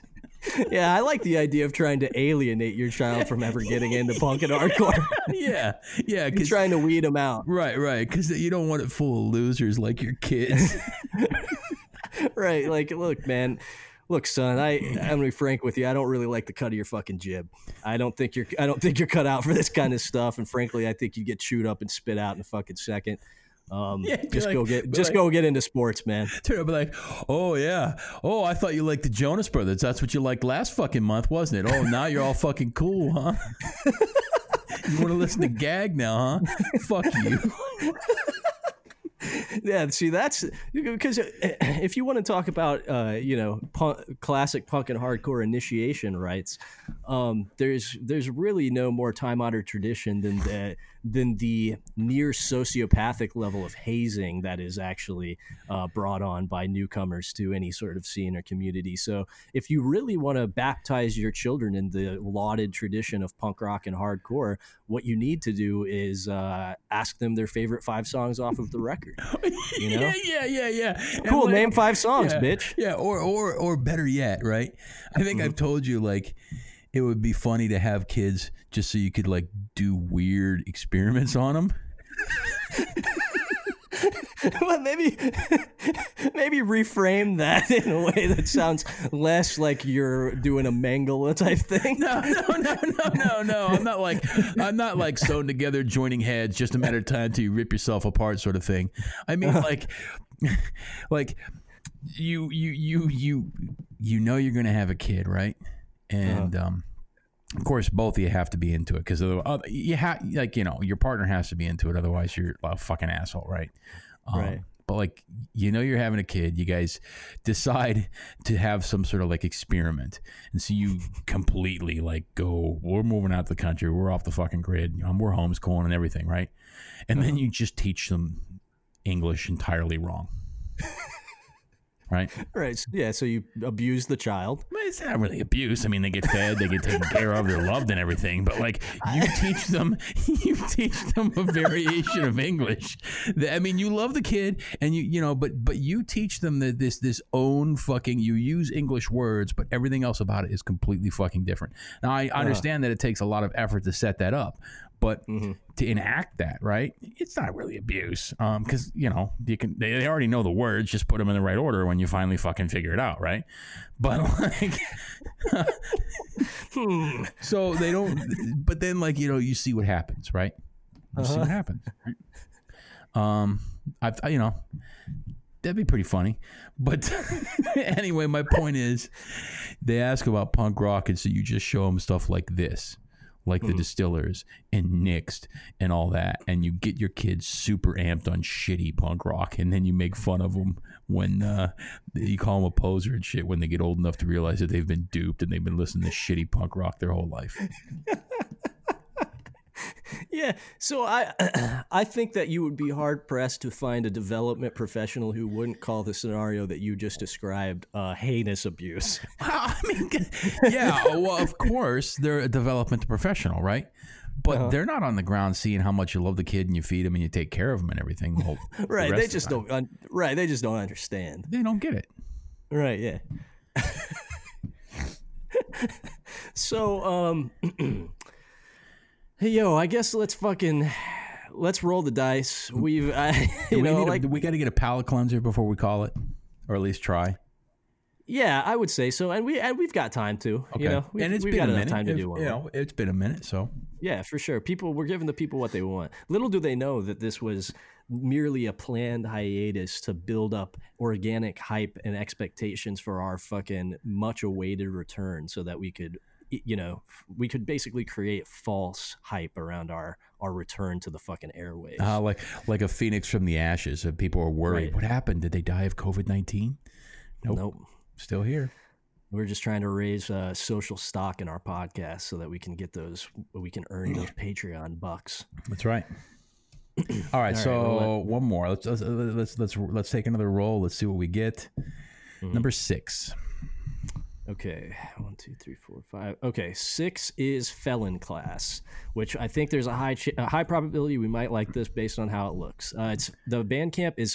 Yeah, I like the idea of trying to alienate your child from ever getting into punk and hardcore. yeah, yeah. Because trying to weed them out. right, right. Because you don't want it full of losers like your kids. Right. Like, look, man. Look, son, I I'm gonna be frank with you. I don't really like the cut of your fucking jib. I don't think you're I don't think you're cut out for this kind of stuff. And frankly, I think you get chewed up and spit out in a fucking second. Um, Yeah, just like- go get just like- go get into sports, man. Up and be like, oh yeah, oh I thought you liked the Jonas Brothers. That's what you liked last fucking month, wasn't it? Oh, now you're all fucking cool, huh? you want to listen to Gag now, huh? Fuck you. Yeah, see, that's because if you want to talk about, uh, you know, punk, classic punk and hardcore initiation rites, um, there's there's really no more time honored tradition than the than the near sociopathic level of hazing that is actually uh, brought on by newcomers to any sort of scene or community. So, if you really want to baptize your children in the lauded tradition of punk rock and hardcore, what you need to do is uh, ask them their favorite five songs off of the record. You know? Yeah, yeah, yeah, yeah. Cool. like- name five songs, yeah, bitch. Yeah, or or or better yet, right? I think I've told you like it would be funny to have kids just so you could like do weird experiments on them. well, maybe maybe reframe that in a way that sounds less like you're doing a Mengele type thing. No, no, no, no, no, no. I'm not like I'm not like sewn together, joining heads, just a matter of time till you rip yourself apart, sort of thing. I mean, uh-huh. like, like you, you, you, you, you know you're gonna have a kid, right? And um, of course, both of you have to be into it because you have, like, you know, your partner has to be into it. Otherwise, you're a fucking asshole, right? Um, Right. But like, you know, you're having a kid. You guys decide to have some sort of like experiment, and so you completely like go. We're moving out to the country. We're off the fucking grid. Um, we're homeschooling and everything, right? And then you just teach them English entirely wrong, right? Right. Yeah. So you abuse the child. It's not really abuse. I mean, they get fed, they get taken care of, they're loved and everything. But like, you teach them, you teach them a variation of English. That- I mean, you love the kid, and you, you know, but but you teach them that this this own fucking. You use English words, but everything else about it is completely fucking different. Now, I understand that it takes a lot of effort to set that up, but to enact that, right? It's not really abuse, um, because you know you can. They, they already know the words. Just put them in the right order when you finally fucking figure it out, right? But like, so they don't. But then, like you know, you see what happens, right? You see what happens. Right? Um, I, I you know. That'd be pretty funny. But anyway, my point is they ask about punk rock, and so you just show them stuff like this, like the distillers and Nixed and all that, and you get your kids super amped on shitty punk rock, and then you make fun of them when uh, you call them a poser and shit when they get old enough to realize that they've been duped and they've been listening to shitty punk rock their whole life. Yeah. So I I think that you would be hard pressed to find a development professional who wouldn't call the scenario that you just described uh, heinous abuse. I mean, yeah, well, of course, they're a development professional, right? But they're not on the ground seeing how much you love the kid and you feed him and you take care of him and everything. the the Right. rest They of the just don't. Un- right. They just don't understand. They don't get it. Right. Yeah. so um, hey yo, I guess let's fucking let's roll the dice. Mm. We've I, you we, know need a- like we got to get a palate cleanser before we call it, or at least try. yeah, I would say so, and we and we've got time to. Okay. You know, we've, and it's we've been got a minute. time to If- do one. you know, it's been a minute, so Yeah, for sure. People we're giving the people what they want. Little do they know that this was merely a planned hiatus to build up organic hype and expectations for our fucking much awaited return so that we could you know, we could basically create false hype around our our return to the fucking airwaves. uh, like like a phoenix from the ashes. And people are worried. Right. What happened? Did they die of COVID nineteen? Nope. nope. Still here. We're just trying to raise uh, social stock in our podcast so that we can get those, we can earn those Patreon bucks. That's right. All right, right, so well, one more. Let's, let's let's let's let's take another roll. Let's see what we get. Mm-hmm. Number six. Okay, one, two, three, four, five. Okay, six is felon class, which I think there's a high ch- a high probability we might like this based on how it looks. Uh, it's the Bandcamp is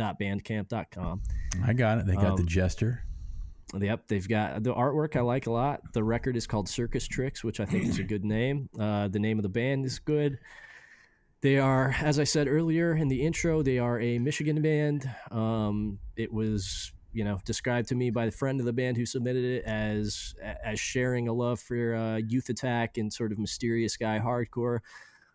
felonclassfunny.bandcamp.com. I got it. They got the Um, jester. Yep, they've got the artwork I like a lot. The record is called Circus Tricks, which I think is a good name. Uh, the name of the band is good. They are, as I said earlier in the intro, they are a Michigan band. Um, it was, you know, described to me by the friend of the band who submitted it as as sharing a love for uh, Youth Attack and sort of mysterious guy hardcore.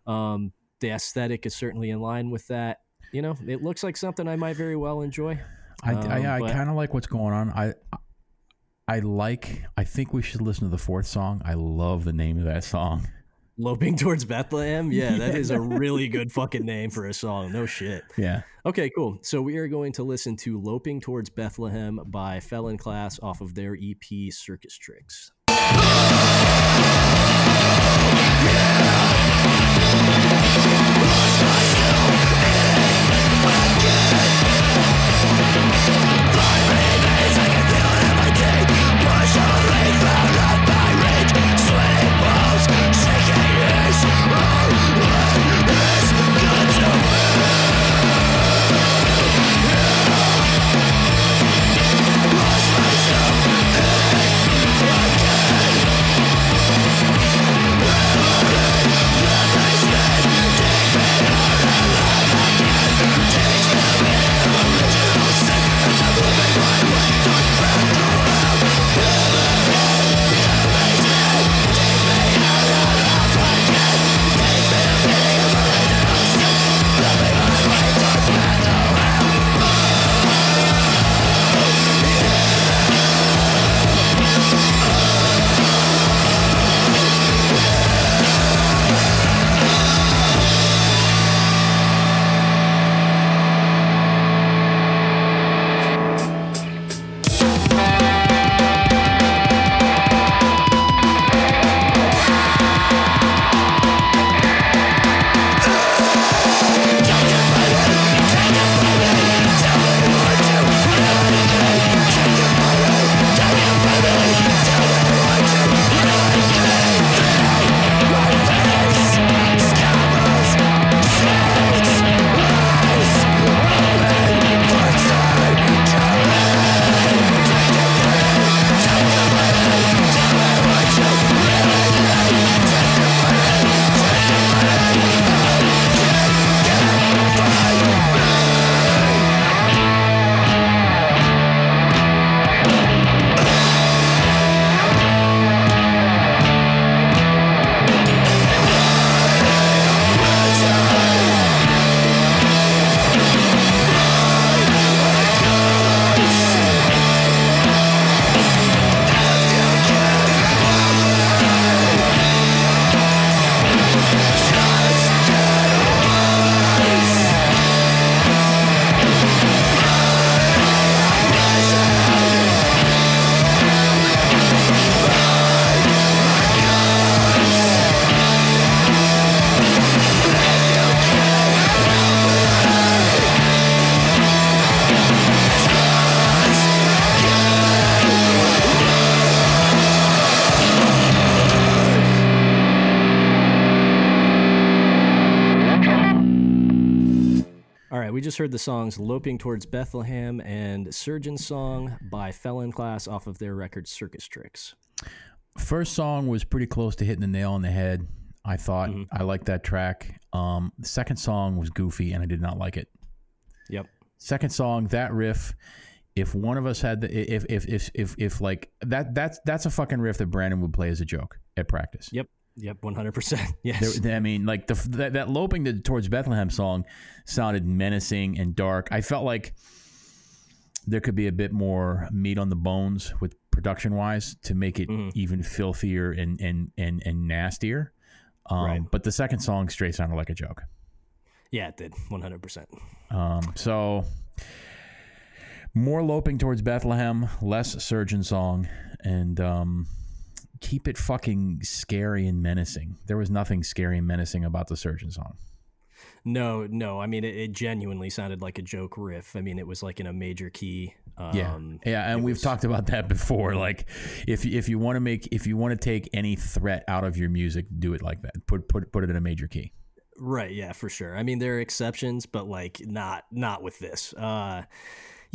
Um, the aesthetic is certainly in line with that. You know, it looks like something I might very well enjoy. I, um, I, I kind of like what's going on. I I like. I think we should listen to the fourth song. I love the name of that song. Loping towards Bethlehem? Yeah, that is a really good fucking name for a song. No shit. Yeah. Okay, cool. So we are going to listen to Loping Towards Bethlehem by Felon Class off of their EP Circus Tricks. The songs Loping Towards Bethlehem and Surgeon Song by Felon Class off of their record Circus Tricks. First song was pretty close to hitting the nail on the head. I thought Mhm. I liked that track. Um, the second song was goofy, and I did not like it. Yep. Second song, that riff. If one of us had the, if if if if if like that, that's that's a fucking riff that Brandon would play as a joke at practice. Yep. Yep. 100%. Yes. There, I mean, like the that, that loping to, towards Bethlehem song sounded menacing and dark. I felt like there could be a bit more meat on the bones with production wise to make it Mhm. even filthier and and and and nastier. Um, Right. But the second song straight sounded like a joke. yeah, it did. 100%. Um, so more loping towards Bethlehem, less surgeon song, and um, keep it fucking scary and menacing. There was nothing scary and menacing about the surgeon song. No, no. I mean, it, it genuinely sounded like a joke riff. I mean, it was like in a major key. Yeah, Um, yeah, and we've was- talked about that before. Like, if if you want to make if you want to take any threat out of your music, do it like that. Put put put it in a major key. Right, yeah, for sure. I mean, there are exceptions, but like not not with this. Uh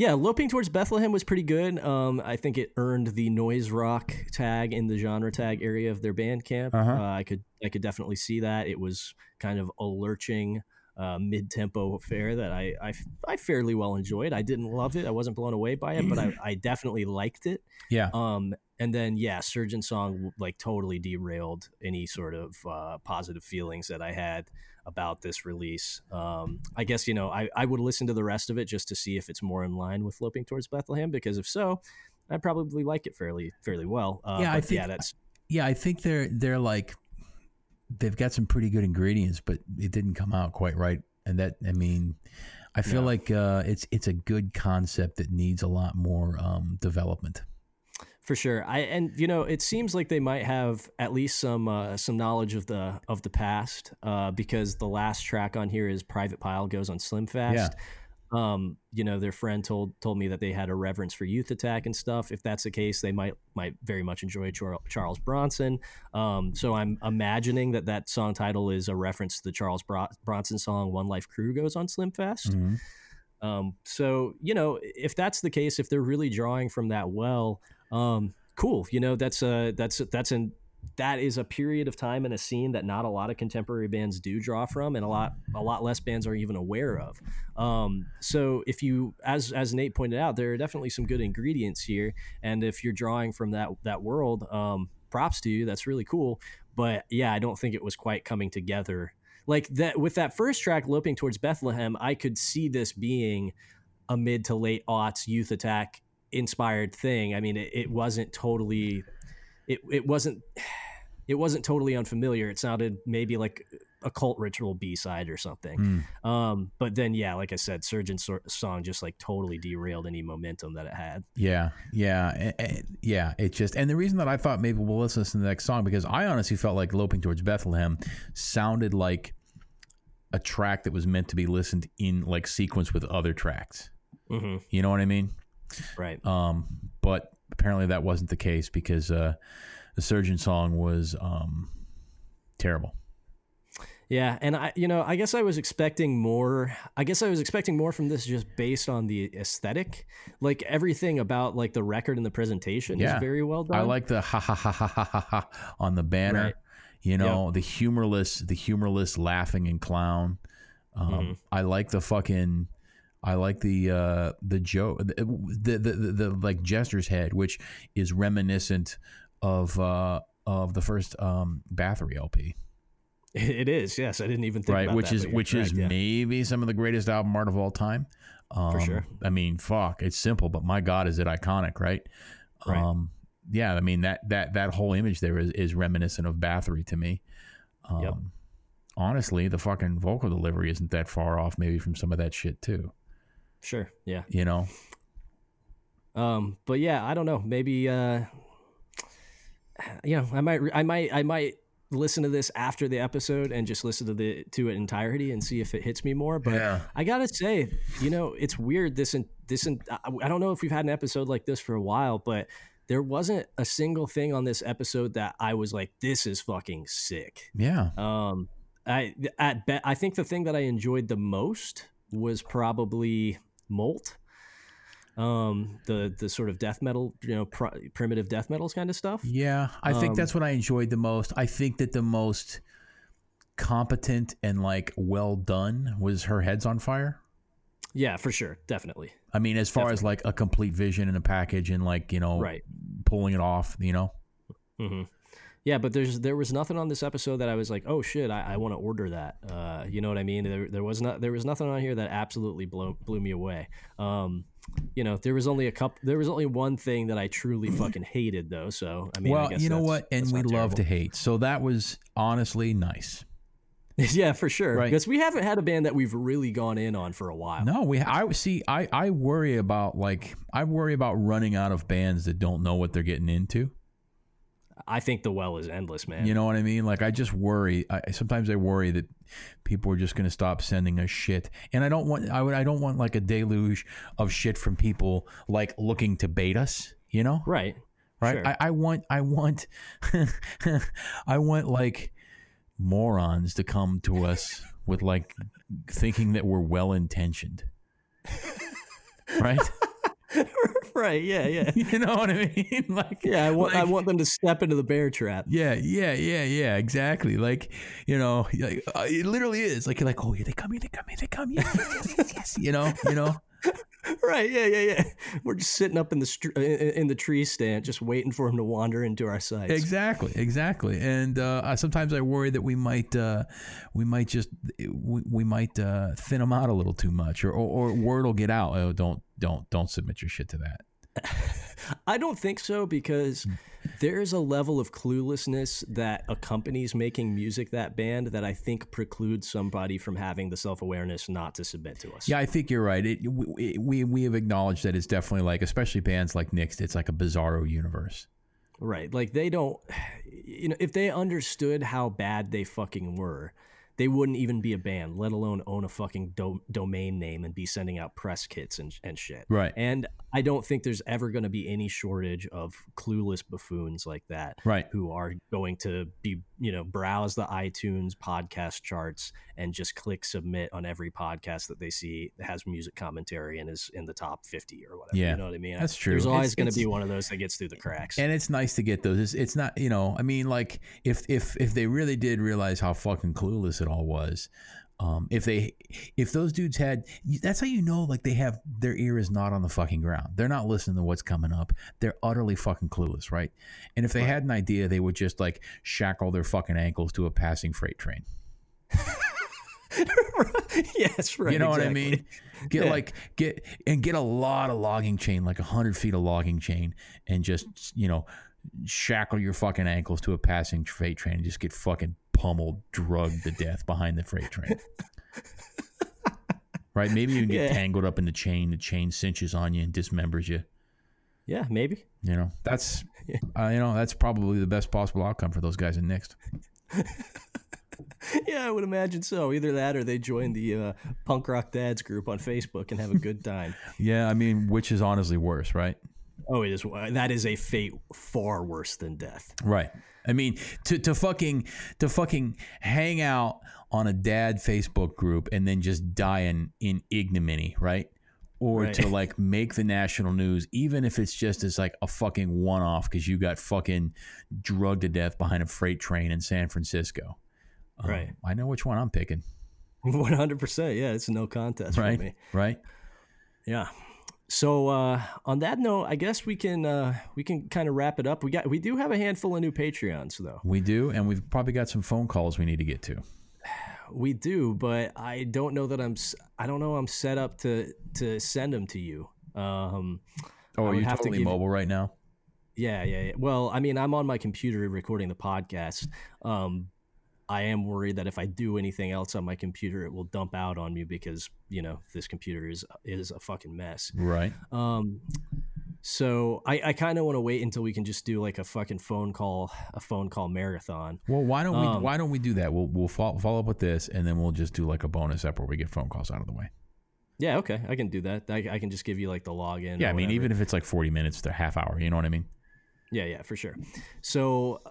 yeah, loping towards Bethlehem was pretty good. Um, I think it earned the noise rock tag in the genre tag area of their Bandcamp. Uh-huh. Uh, I could I could definitely see that. It was kind of a lurching uh, mid-tempo affair that I, I I fairly well enjoyed. I didn't love it. I wasn't blown away by it, but I, I definitely liked it. Yeah, Um, and then yeah, Surgeon Song like totally derailed any sort of uh, positive feelings that I had about this release. Um, I guess you know I, I would listen to the rest of it just to see if it's more in line with Loping Towards Bethlehem because if so, I probably like it fairly fairly well. Uh, Yeah, I think- yeah, that's yeah. I think they're they're like they've got some pretty good ingredients, but it didn't come out quite right. And that I mean, I feel No. like uh, it's it's a good concept that needs a lot more um, development. For sure. I and you know, it seems like they might have at least some uh, some knowledge of the of the past uh, because the last track on here is Private Pile goes on Slim Fast. Um, you know, their friend told told me that they had a reverence for Youth Attack and stuff. If that's the case, they might might very much enjoy Charles Bronson. Um, so I'm imagining that that song title is a reference to the Charles Bro- Bronson song "One Life Crew" goes on Slim Fast. Mhm. Um, so you know, if that's the case, if they're really drawing from that well, um, cool. You know, that's a that's that's an that is a period of time and a scene that not a lot of contemporary bands do draw from, and a lot a lot less bands are even aware of. Um, so if you, as as Nate pointed out, there are definitely some good ingredients here, and if you're drawing from that that world, um, props to you. That's really cool. But yeah, I don't think it was quite coming together like that with that first track loping towards bethlehem i could see this being a mid to late aughts youth attack inspired thing i mean it, it wasn't totally it, it wasn't it wasn't totally unfamiliar it sounded maybe like a cult ritual b-side or something Mm. um but then yeah like i said surgeon Sor- song just like totally derailed any momentum that it had Yeah, yeah, eh, eh, yeah. It just and the reason that I thought maybe we'll listen to the next song because I honestly felt like "Loping Towards Bethlehem" sounded like a track that was meant to be listened in like sequence with other tracks. hmm You know what I mean? Right Um, but apparently that wasn't the case because uh, the Surgeon song was um, terrible. Yeah, and I, you know, I guess I was expecting more. I guess I was expecting more from this just based on the aesthetic. Like everything about like the record and the presentation Yeah. is very well done. I like the ha ha ha ha ha ha ha on the banner. Right. You know the humorless, the humorless laughing and clown. Um, Mhm. I like the fucking. I like the uh, the joke, the, the, the the the like jester's head, which is reminiscent of uh, of the first um, Bathory LP, It is. Yes, I didn't even think right? about Which that, is which is yeah. maybe some of the greatest album art of all time. Um, sure. I mean, fuck, it's simple, but my God, is it iconic, right? Right. Um, yeah, I mean that that that whole image there is, is reminiscent of Bathory to me. Um, Yep. Honestly, the fucking vocal delivery isn't that far off, maybe from some of that shit too. Sure. Yeah. You know, Um. But yeah, I don't know. Maybe. Uh. You know, I might. I might. I might listen to this after the episode and just listen to the to it entirety and see if it hits me more. But Yeah. I gotta say, you know, it's weird. This and this and I I don't know if we've had an episode like this for a while, but there wasn't a single thing on this episode that I was like, "This is fucking sick." yeah, Um, I at be, I think the thing that I enjoyed the most was probably Molt. Um, the the sort of death metal, you know, pr- primitive death metals kind of stuff. yeah. I think Um, that's what I enjoyed the most. I think that the most competent and like well done was her heads on fire. Yeah, for sure, definitely. I mean, as far as like a complete vision and a package and like you know, Right. pulling it off. You know, hmm Yeah, but there's there was nothing on this episode that I was like, oh shit, I, I want to order that. Uh, you know what I mean? There, there was not there was nothing on here that absolutely blew blew me away. Um, you know, there was only a couple. There was only one thing that I truly fucking hated though. So I mean, I well, guess you know what? And we love to hate. So that was honestly nice. yeah, for sure. Right. Because we haven't had a band that we've really gone in on for a while. No, we. I see. I I worry about like I worry about running out of bands that don't know what they're getting into. I think the well is endless, man. You know what I mean? Like I just worry. I sometimes I worry that people are just going to stop sending us shit, and I don't want. I would. I don't want like a deluge of shit from people like looking to bait us. You know? right. Right. Sure. I, I want. I want. I want like morons to come to us with like thinking that we're well intentioned. right. right. Yeah. Yeah. You know what I mean? Like Yeah. I want. I want them to step into the bear trap. Yeah, yeah, yeah, yeah, exactly. Like, you know, like, uh, it literally is. Like, you're like, oh, yeah, they come here, they come here, they come here. Yes, yes, yes, yes. You know, you know. Right. Yeah. Yeah. Yeah. We're just sitting up in the in the tree stand, just waiting for him to wander into our sights. Exactly, exactly. And uh, sometimes I worry that we might, uh, we might just, we, we might uh, thin them out a little too much, or, or, or word will get out. Oh, don't, don't, don't submit your shit to that. I don't think so because Hmm. there's a level of cluelessness that accompanies making music that band that I think precludes somebody from having the self awareness not to submit to us. Yeah, I think you're right. It, we, we, we have acknowledged that it's definitely like, especially bands like Nixed, it's like a bizarro universe. Right. Like they don't, you know, if they understood how bad they fucking were, they wouldn't even be a band, let alone own a fucking do- domain name and be sending out press kits and, and shit. Right. And I don't think there's ever going to be any shortage of clueless buffoons like that. Right. Who are going to be, you know, browse the iTunes podcast charts and just click submit on every podcast that they see that has music commentary and is in the top 50 or whatever. Yeah, You know what I mean? that's true. There's always going to be one of those that gets through the cracks. and it's nice to get those. It's, it's not, you know, I mean, like if if if they really did realize how fucking clueless it all was, um, if they if those dudes had, that's how you know, like they have their ear is not on the fucking ground. They're not listening to what's coming up. They're utterly fucking clueless, right? And if they had an idea, they would just like shackle their fucking ankles to a passing freight train. yes, right. You know what I mean? Get Yeah. like get and get a lot of logging chain, like a hundred feet of logging chain, and just you know shackle your fucking ankles to a passing freight train and just get fucking pummeled, drugged to death behind the freight train. right? Maybe you can get Yeah. tangled up in the chain. The chain cinches on you and dismembers you. Yeah, maybe. You know that's uh, you know that's probably the best possible outcome for those guys in Nixed. Yeah, I would imagine so. Either that or they join the uh, punk rock dads group on Facebook and have a good time. Yeah, I mean, which is honestly worse, right? oh, it is. That is a fate far worse than death. Right. I mean, to, to fucking to fucking hang out on a dad Facebook group and then just die in, in ignominy, right? Or Right. to like make the national news, even if it's just as like a fucking one off because you got fucking drugged to death behind a freight train in San Francisco. Um, Right. I know which one I'm picking. One hundred percent. Yeah, it's no contest Right. for me. Right. Yeah. So uh, on that note, I guess we can uh, we can kind of wrap it up. We got we do have a handful of new Patreons though. We do, and we've probably got some phone calls we need to get to. We do, but I don't know that I'm I don't know I'm set up to to send them to you. Um, Oh, are you have to totally give- mobile right now? Yeah, yeah, yeah. Well, I mean, I'm on my computer recording the podcast. Um, I am worried that if I do anything else on my computer, it will dump out on me because you know this computer is is a fucking mess. Right. Um, so I, I kind of want to wait until we can just do like a fucking phone call, a phone call marathon. Well, why don't we? Um, why don't we do that? We'll we'll follow, follow up with this, and then we'll just do like a bonus up where we get phone calls out of the way. Yeah, okay, I can do that. I, I can just give you like the login. Yeah, I mean, whatever. even if it's like forty minutes to half hour, you know what I mean? Yeah, yeah, for sure. So,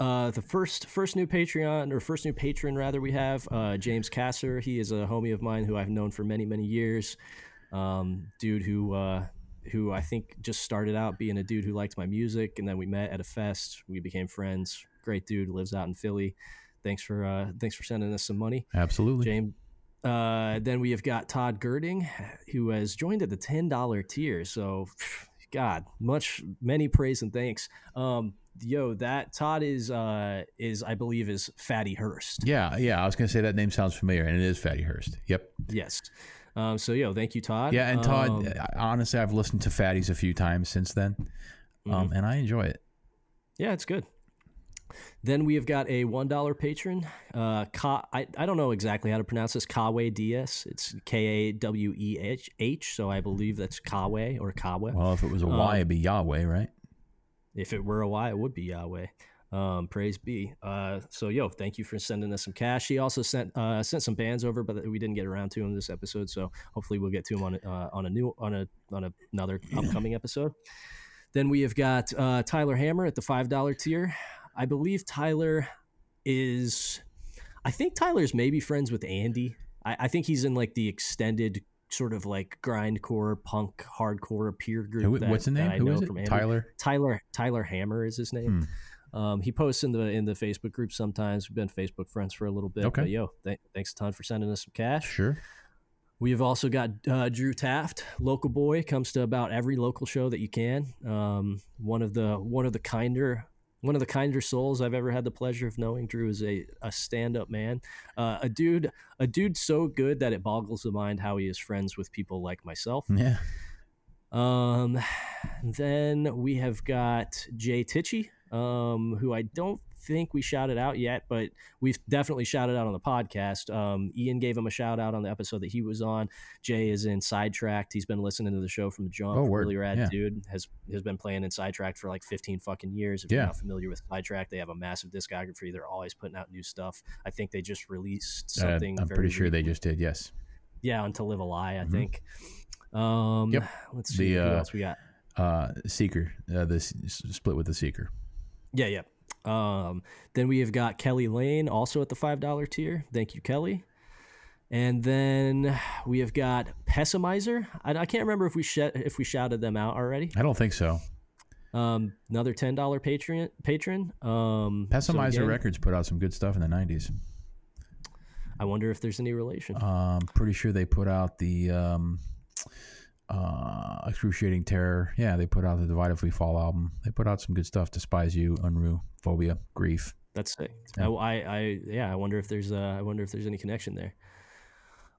uh, the first first new Patreon or first new patron rather we have uh, James Kasser. He is a homie of mine who I've known for many many years. Um, dude who uh, who I think just started out being a dude who liked my music, and then we met at a fest. We became friends. Great dude, lives out in Philly. Thanks for uh, thanks for sending us some money. Absolutely. James. Uh, then we have got Todd Girding, who has joined at the ten dollar tier. So, God, much many praise and thanks. Um, yo, that Todd is uh is I believe is Fatty Hurst. Yeah, yeah. I was gonna say that name sounds familiar, and it is Fatty Hurst. Yep. Yes. Um, so yo, thank you, Todd. Yeah, and Todd. Um, honestly, I've listened to Fatty's a few times since then, um, and I enjoy it. Yeah, it's good. Then we have got a one dollar patron. Uh, Ka, I, I don't know exactly how to pronounce this. Kawe DS. It's K A W E H H. So I believe that's Kawe or Kawe. Well, if it was a Y, it'd be Yahweh, right? if it were a Y, it would be Yahweh. Um, praise be. Uh, so yo, thank you for sending us some cash. He also sent uh, sent some bands over, but we didn't get around to him this episode. So hopefully we'll get to him on uh, on a new on a on a, another upcoming episode. Then we have got uh, Tyler Hammer at the five dollar tier. I believe Tyler is. I think Tyler's maybe friends with Andy. I, I think he's in like the extended sort of like grindcore punk hardcore peer group. Who, that- what's the that name? I Who know is it? from Andy. Tyler. Tyler Tyler Hammer is his name. Um, he posts in the in the Facebook group sometimes. We've been Facebook friends for a little bit. Okay. But yo, th- thanks a ton for sending us some cash. Sure. We have also got uh, Drew Taft, local boy, comes to about every local show that you can. Um, one of the one of the kinder one of the kinder souls I've ever had the pleasure of knowing. Drew is a, a stand up man, uh, a dude a dude so good that it boggles the mind how he is friends with people like myself. Yeah. Um, then we have got Jay Tichy, um, who I don't think we shouted out yet, but we've definitely shouted out on the podcast. Um, Ian gave him a shout out on the episode that he was on. Jay is in Sidetracked. He's been listening to the show from the jump. Oh, word. Really rad Yeah. dude. Has has been playing in Sidetracked for like 15 fucking years. If Yeah. you're not familiar with Sidetracked, they have a massive discography. They're always putting out new stuff. I think they just released Uh, something. I'm very pretty sure they just did. Yes. yeah, on To Live a Lie, I Mhm. think. Um, Yep. Let's see The, who uh, else we got. Uh, Seeker. Uh, the split with the Seeker. Yeah, yeah. Um, then we have got Kelly Lane also at the five dollar tier. Thank you, Kelly. And then we have got Pessimizer. I, I can't remember if we sh- if we shouted them out already. I don't think so. Um, another ten dollar patron patron. Um, so Pessimizer again, Records put out some good stuff in the 90s. I wonder if there's any relation. Um, pretty sure they put out the um, uh, Excruciating Terror. Yeah, they put out the Divided We Fall album. They put out some good stuff. Despise You, Unruh, Phobia, Grief. That's sick. Yeah. I, I, I, yeah. I wonder if there's, uh, I wonder if there's any connection there.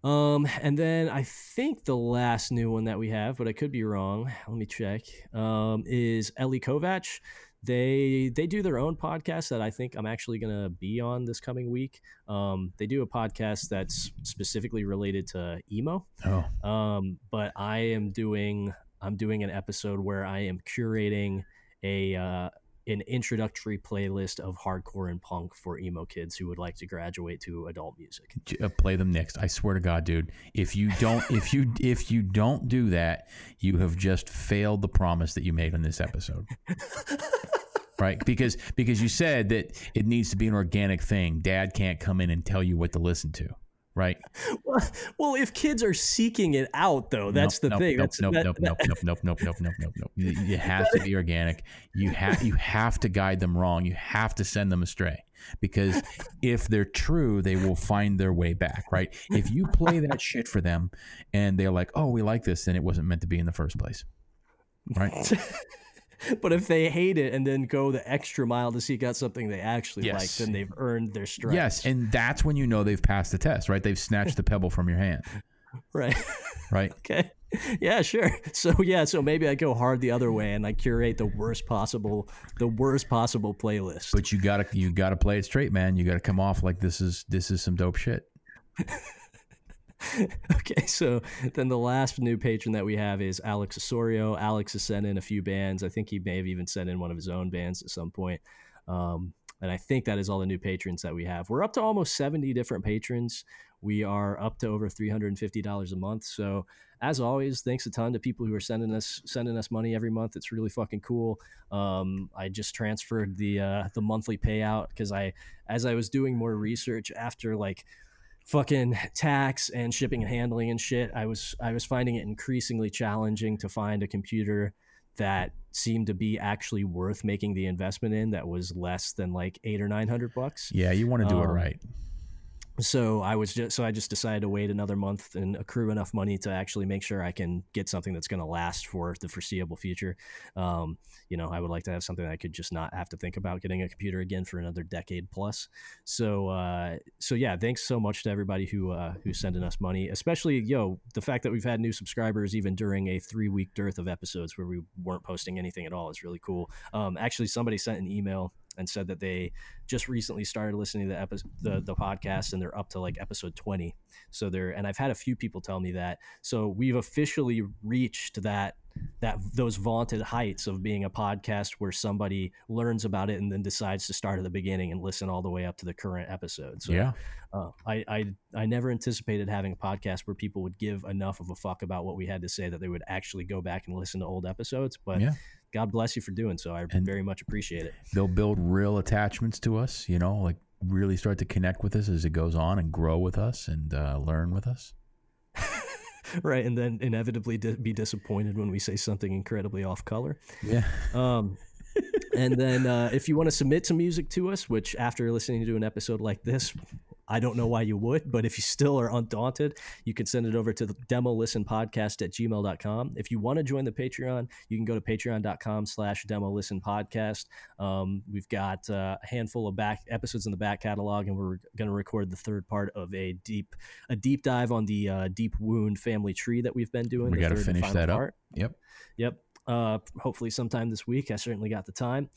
Um, and then I think the last new one that we have, but I could be wrong. Let me check. Um, is Ellie Kovac. They they do their own podcast that I think I'm actually gonna be on this coming week. Um, they do a podcast that's specifically related to emo. Oh, Um, but I am doing I'm doing an episode where I am curating a uh, an introductory playlist of hardcore and punk for emo kids who would like to graduate to adult music. uh, play them next. I swear to God, dude. If you don't, if you if you don't do that, you have just failed the promise that you made on this episode. right? Because because you said that it needs to be an organic thing. Dad can't come in and tell you what to listen to. Right? well, if kids are seeking it out, though, that's Nope, the nope, thing. Nope, That's nope, that- nope, nope, nope, nope, nope, nope, nope, nope, nope. It it has to be organic. You have you have to guide them wrong. You have to send them astray because if they're true, they will find their way back. Right? If you play that shit for them and they're like, "Oh, we like this," then it wasn't meant to be in the first place. Right? but if they hate it and then go the extra mile to seek out something they actually like, then they've earned their stripes. yes, and that's when you know they've passed the test. Right? They've snatched the pebble from your hand. right. Right? Okay. Yeah, sure. So yeah, so maybe I go hard the other way and I curate the worst possible the worst possible playlist. But you gotta you gotta play it straight, man. You gotta come off like this is this is some dope shit. okay, so then the last new patron that we have is Alex Osorio. Alex has sent in a few bands. I think he may have even sent in one of his own bands at some point. Um, and I think that is all the new patrons that we have. We're up to almost 70 different patrons. We are up to over $350 a month. So as always, thanks a ton to people who are sending us sending us money every month. It's really fucking cool. Um, I just transferred the uh, the monthly payout because I, as I was doing more research after like fucking tax and shipping and handling and shit, I was I was finding it increasingly challenging to find a computer that seemed to be actually worth making the investment in that was less than like eight or nine hundred bucks. Yeah, you want to do it Um, right. So I was just so I just decided to wait another month and accrue enough money to actually make sure I can get something that's going to last for the foreseeable future. Um, you know, I would like to have something I could just not have to think about getting a computer again for another decade plus. So uh, so yeah, thanks so much to everybody who uh, who's sending us money, especially yo the fact that we've had new subscribers even during a three week dearth of episodes where we weren't posting anything at all is really cool. Um, actually, somebody sent an email and said that they just recently started listening to the, epi- the the podcast and they're up to like episode 20 so they're and i've had a few people tell me that so we've officially reached that that those vaunted heights of being a podcast where somebody learns about it and then decides to start at the beginning and listen all the way up to the current episode. So yeah. uh, I, I I never anticipated having a podcast where people would give enough of a fuck about what we had to say that they would actually go back and listen to old episodes. But Yeah. God bless you for doing so. I And- very much appreciate it. They'll build real attachments to us, you know, like really start to connect with us as it goes on and grow with us and uh, learn with us. right, and then inevitably di- be disappointed when we say something incredibly off color. Yeah. Um, and then uh, if you want to submit some music to us, which after listening to an episode like this, I don't know why you would, but if you still are undaunted, you can send it over to the demo listen podcast at gmail.com. If you want to join the Patreon, you can go to patreon.com slash demo listen podcast. Um, we've got uh, a handful of back episodes in the back catalog, and we're going to record the third part of a deep, a deep dive on the uh, deep wound family tree that we've been doing. We got to finish final that up. part. Yep. Yep. Uh, hopefully sometime this week. I certainly got the time.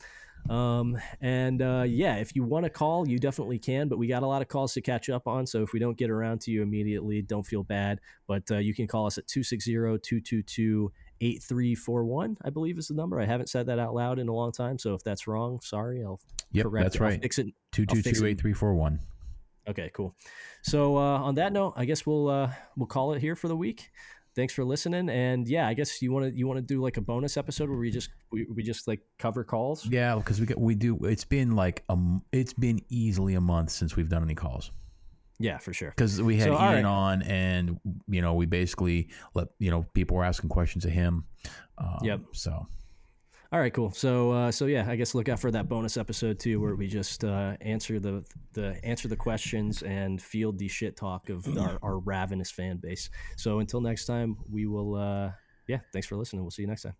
Um, and uh, yeah, if you want to call, you definitely can. But we got a lot of calls to catch up on. So if we don't get around to you immediately, don't feel bad. But uh, you can call us at 260 222 8341, I believe is the number. I haven't said that out loud in a long time. So if that's wrong, sorry. I'll Yep. correct That's it. I'll right. fix it Two two fix two it. eight three four one. Okay, cool. So uh, on that note, I guess we'll uh, we'll call it here for the week. Thanks for listening, and yeah, I guess you want to you want to do like a bonus episode where we just we, we just like cover calls. Yeah, because we get we do. It's been like a. m- It's been easily a month since we've done any calls. Yeah, for sure. because we had So, Ian right. on, and you know, we basically let you know people were asking questions of him. Um, Yep. So All right, cool. So uh, so yeah, I guess look out for that bonus episode too, where we just uh, answer the the answer the questions and field the shit talk of our, our ravenous fan base. So until next time, we will. Uh, yeah, thanks for listening. We'll see you next time.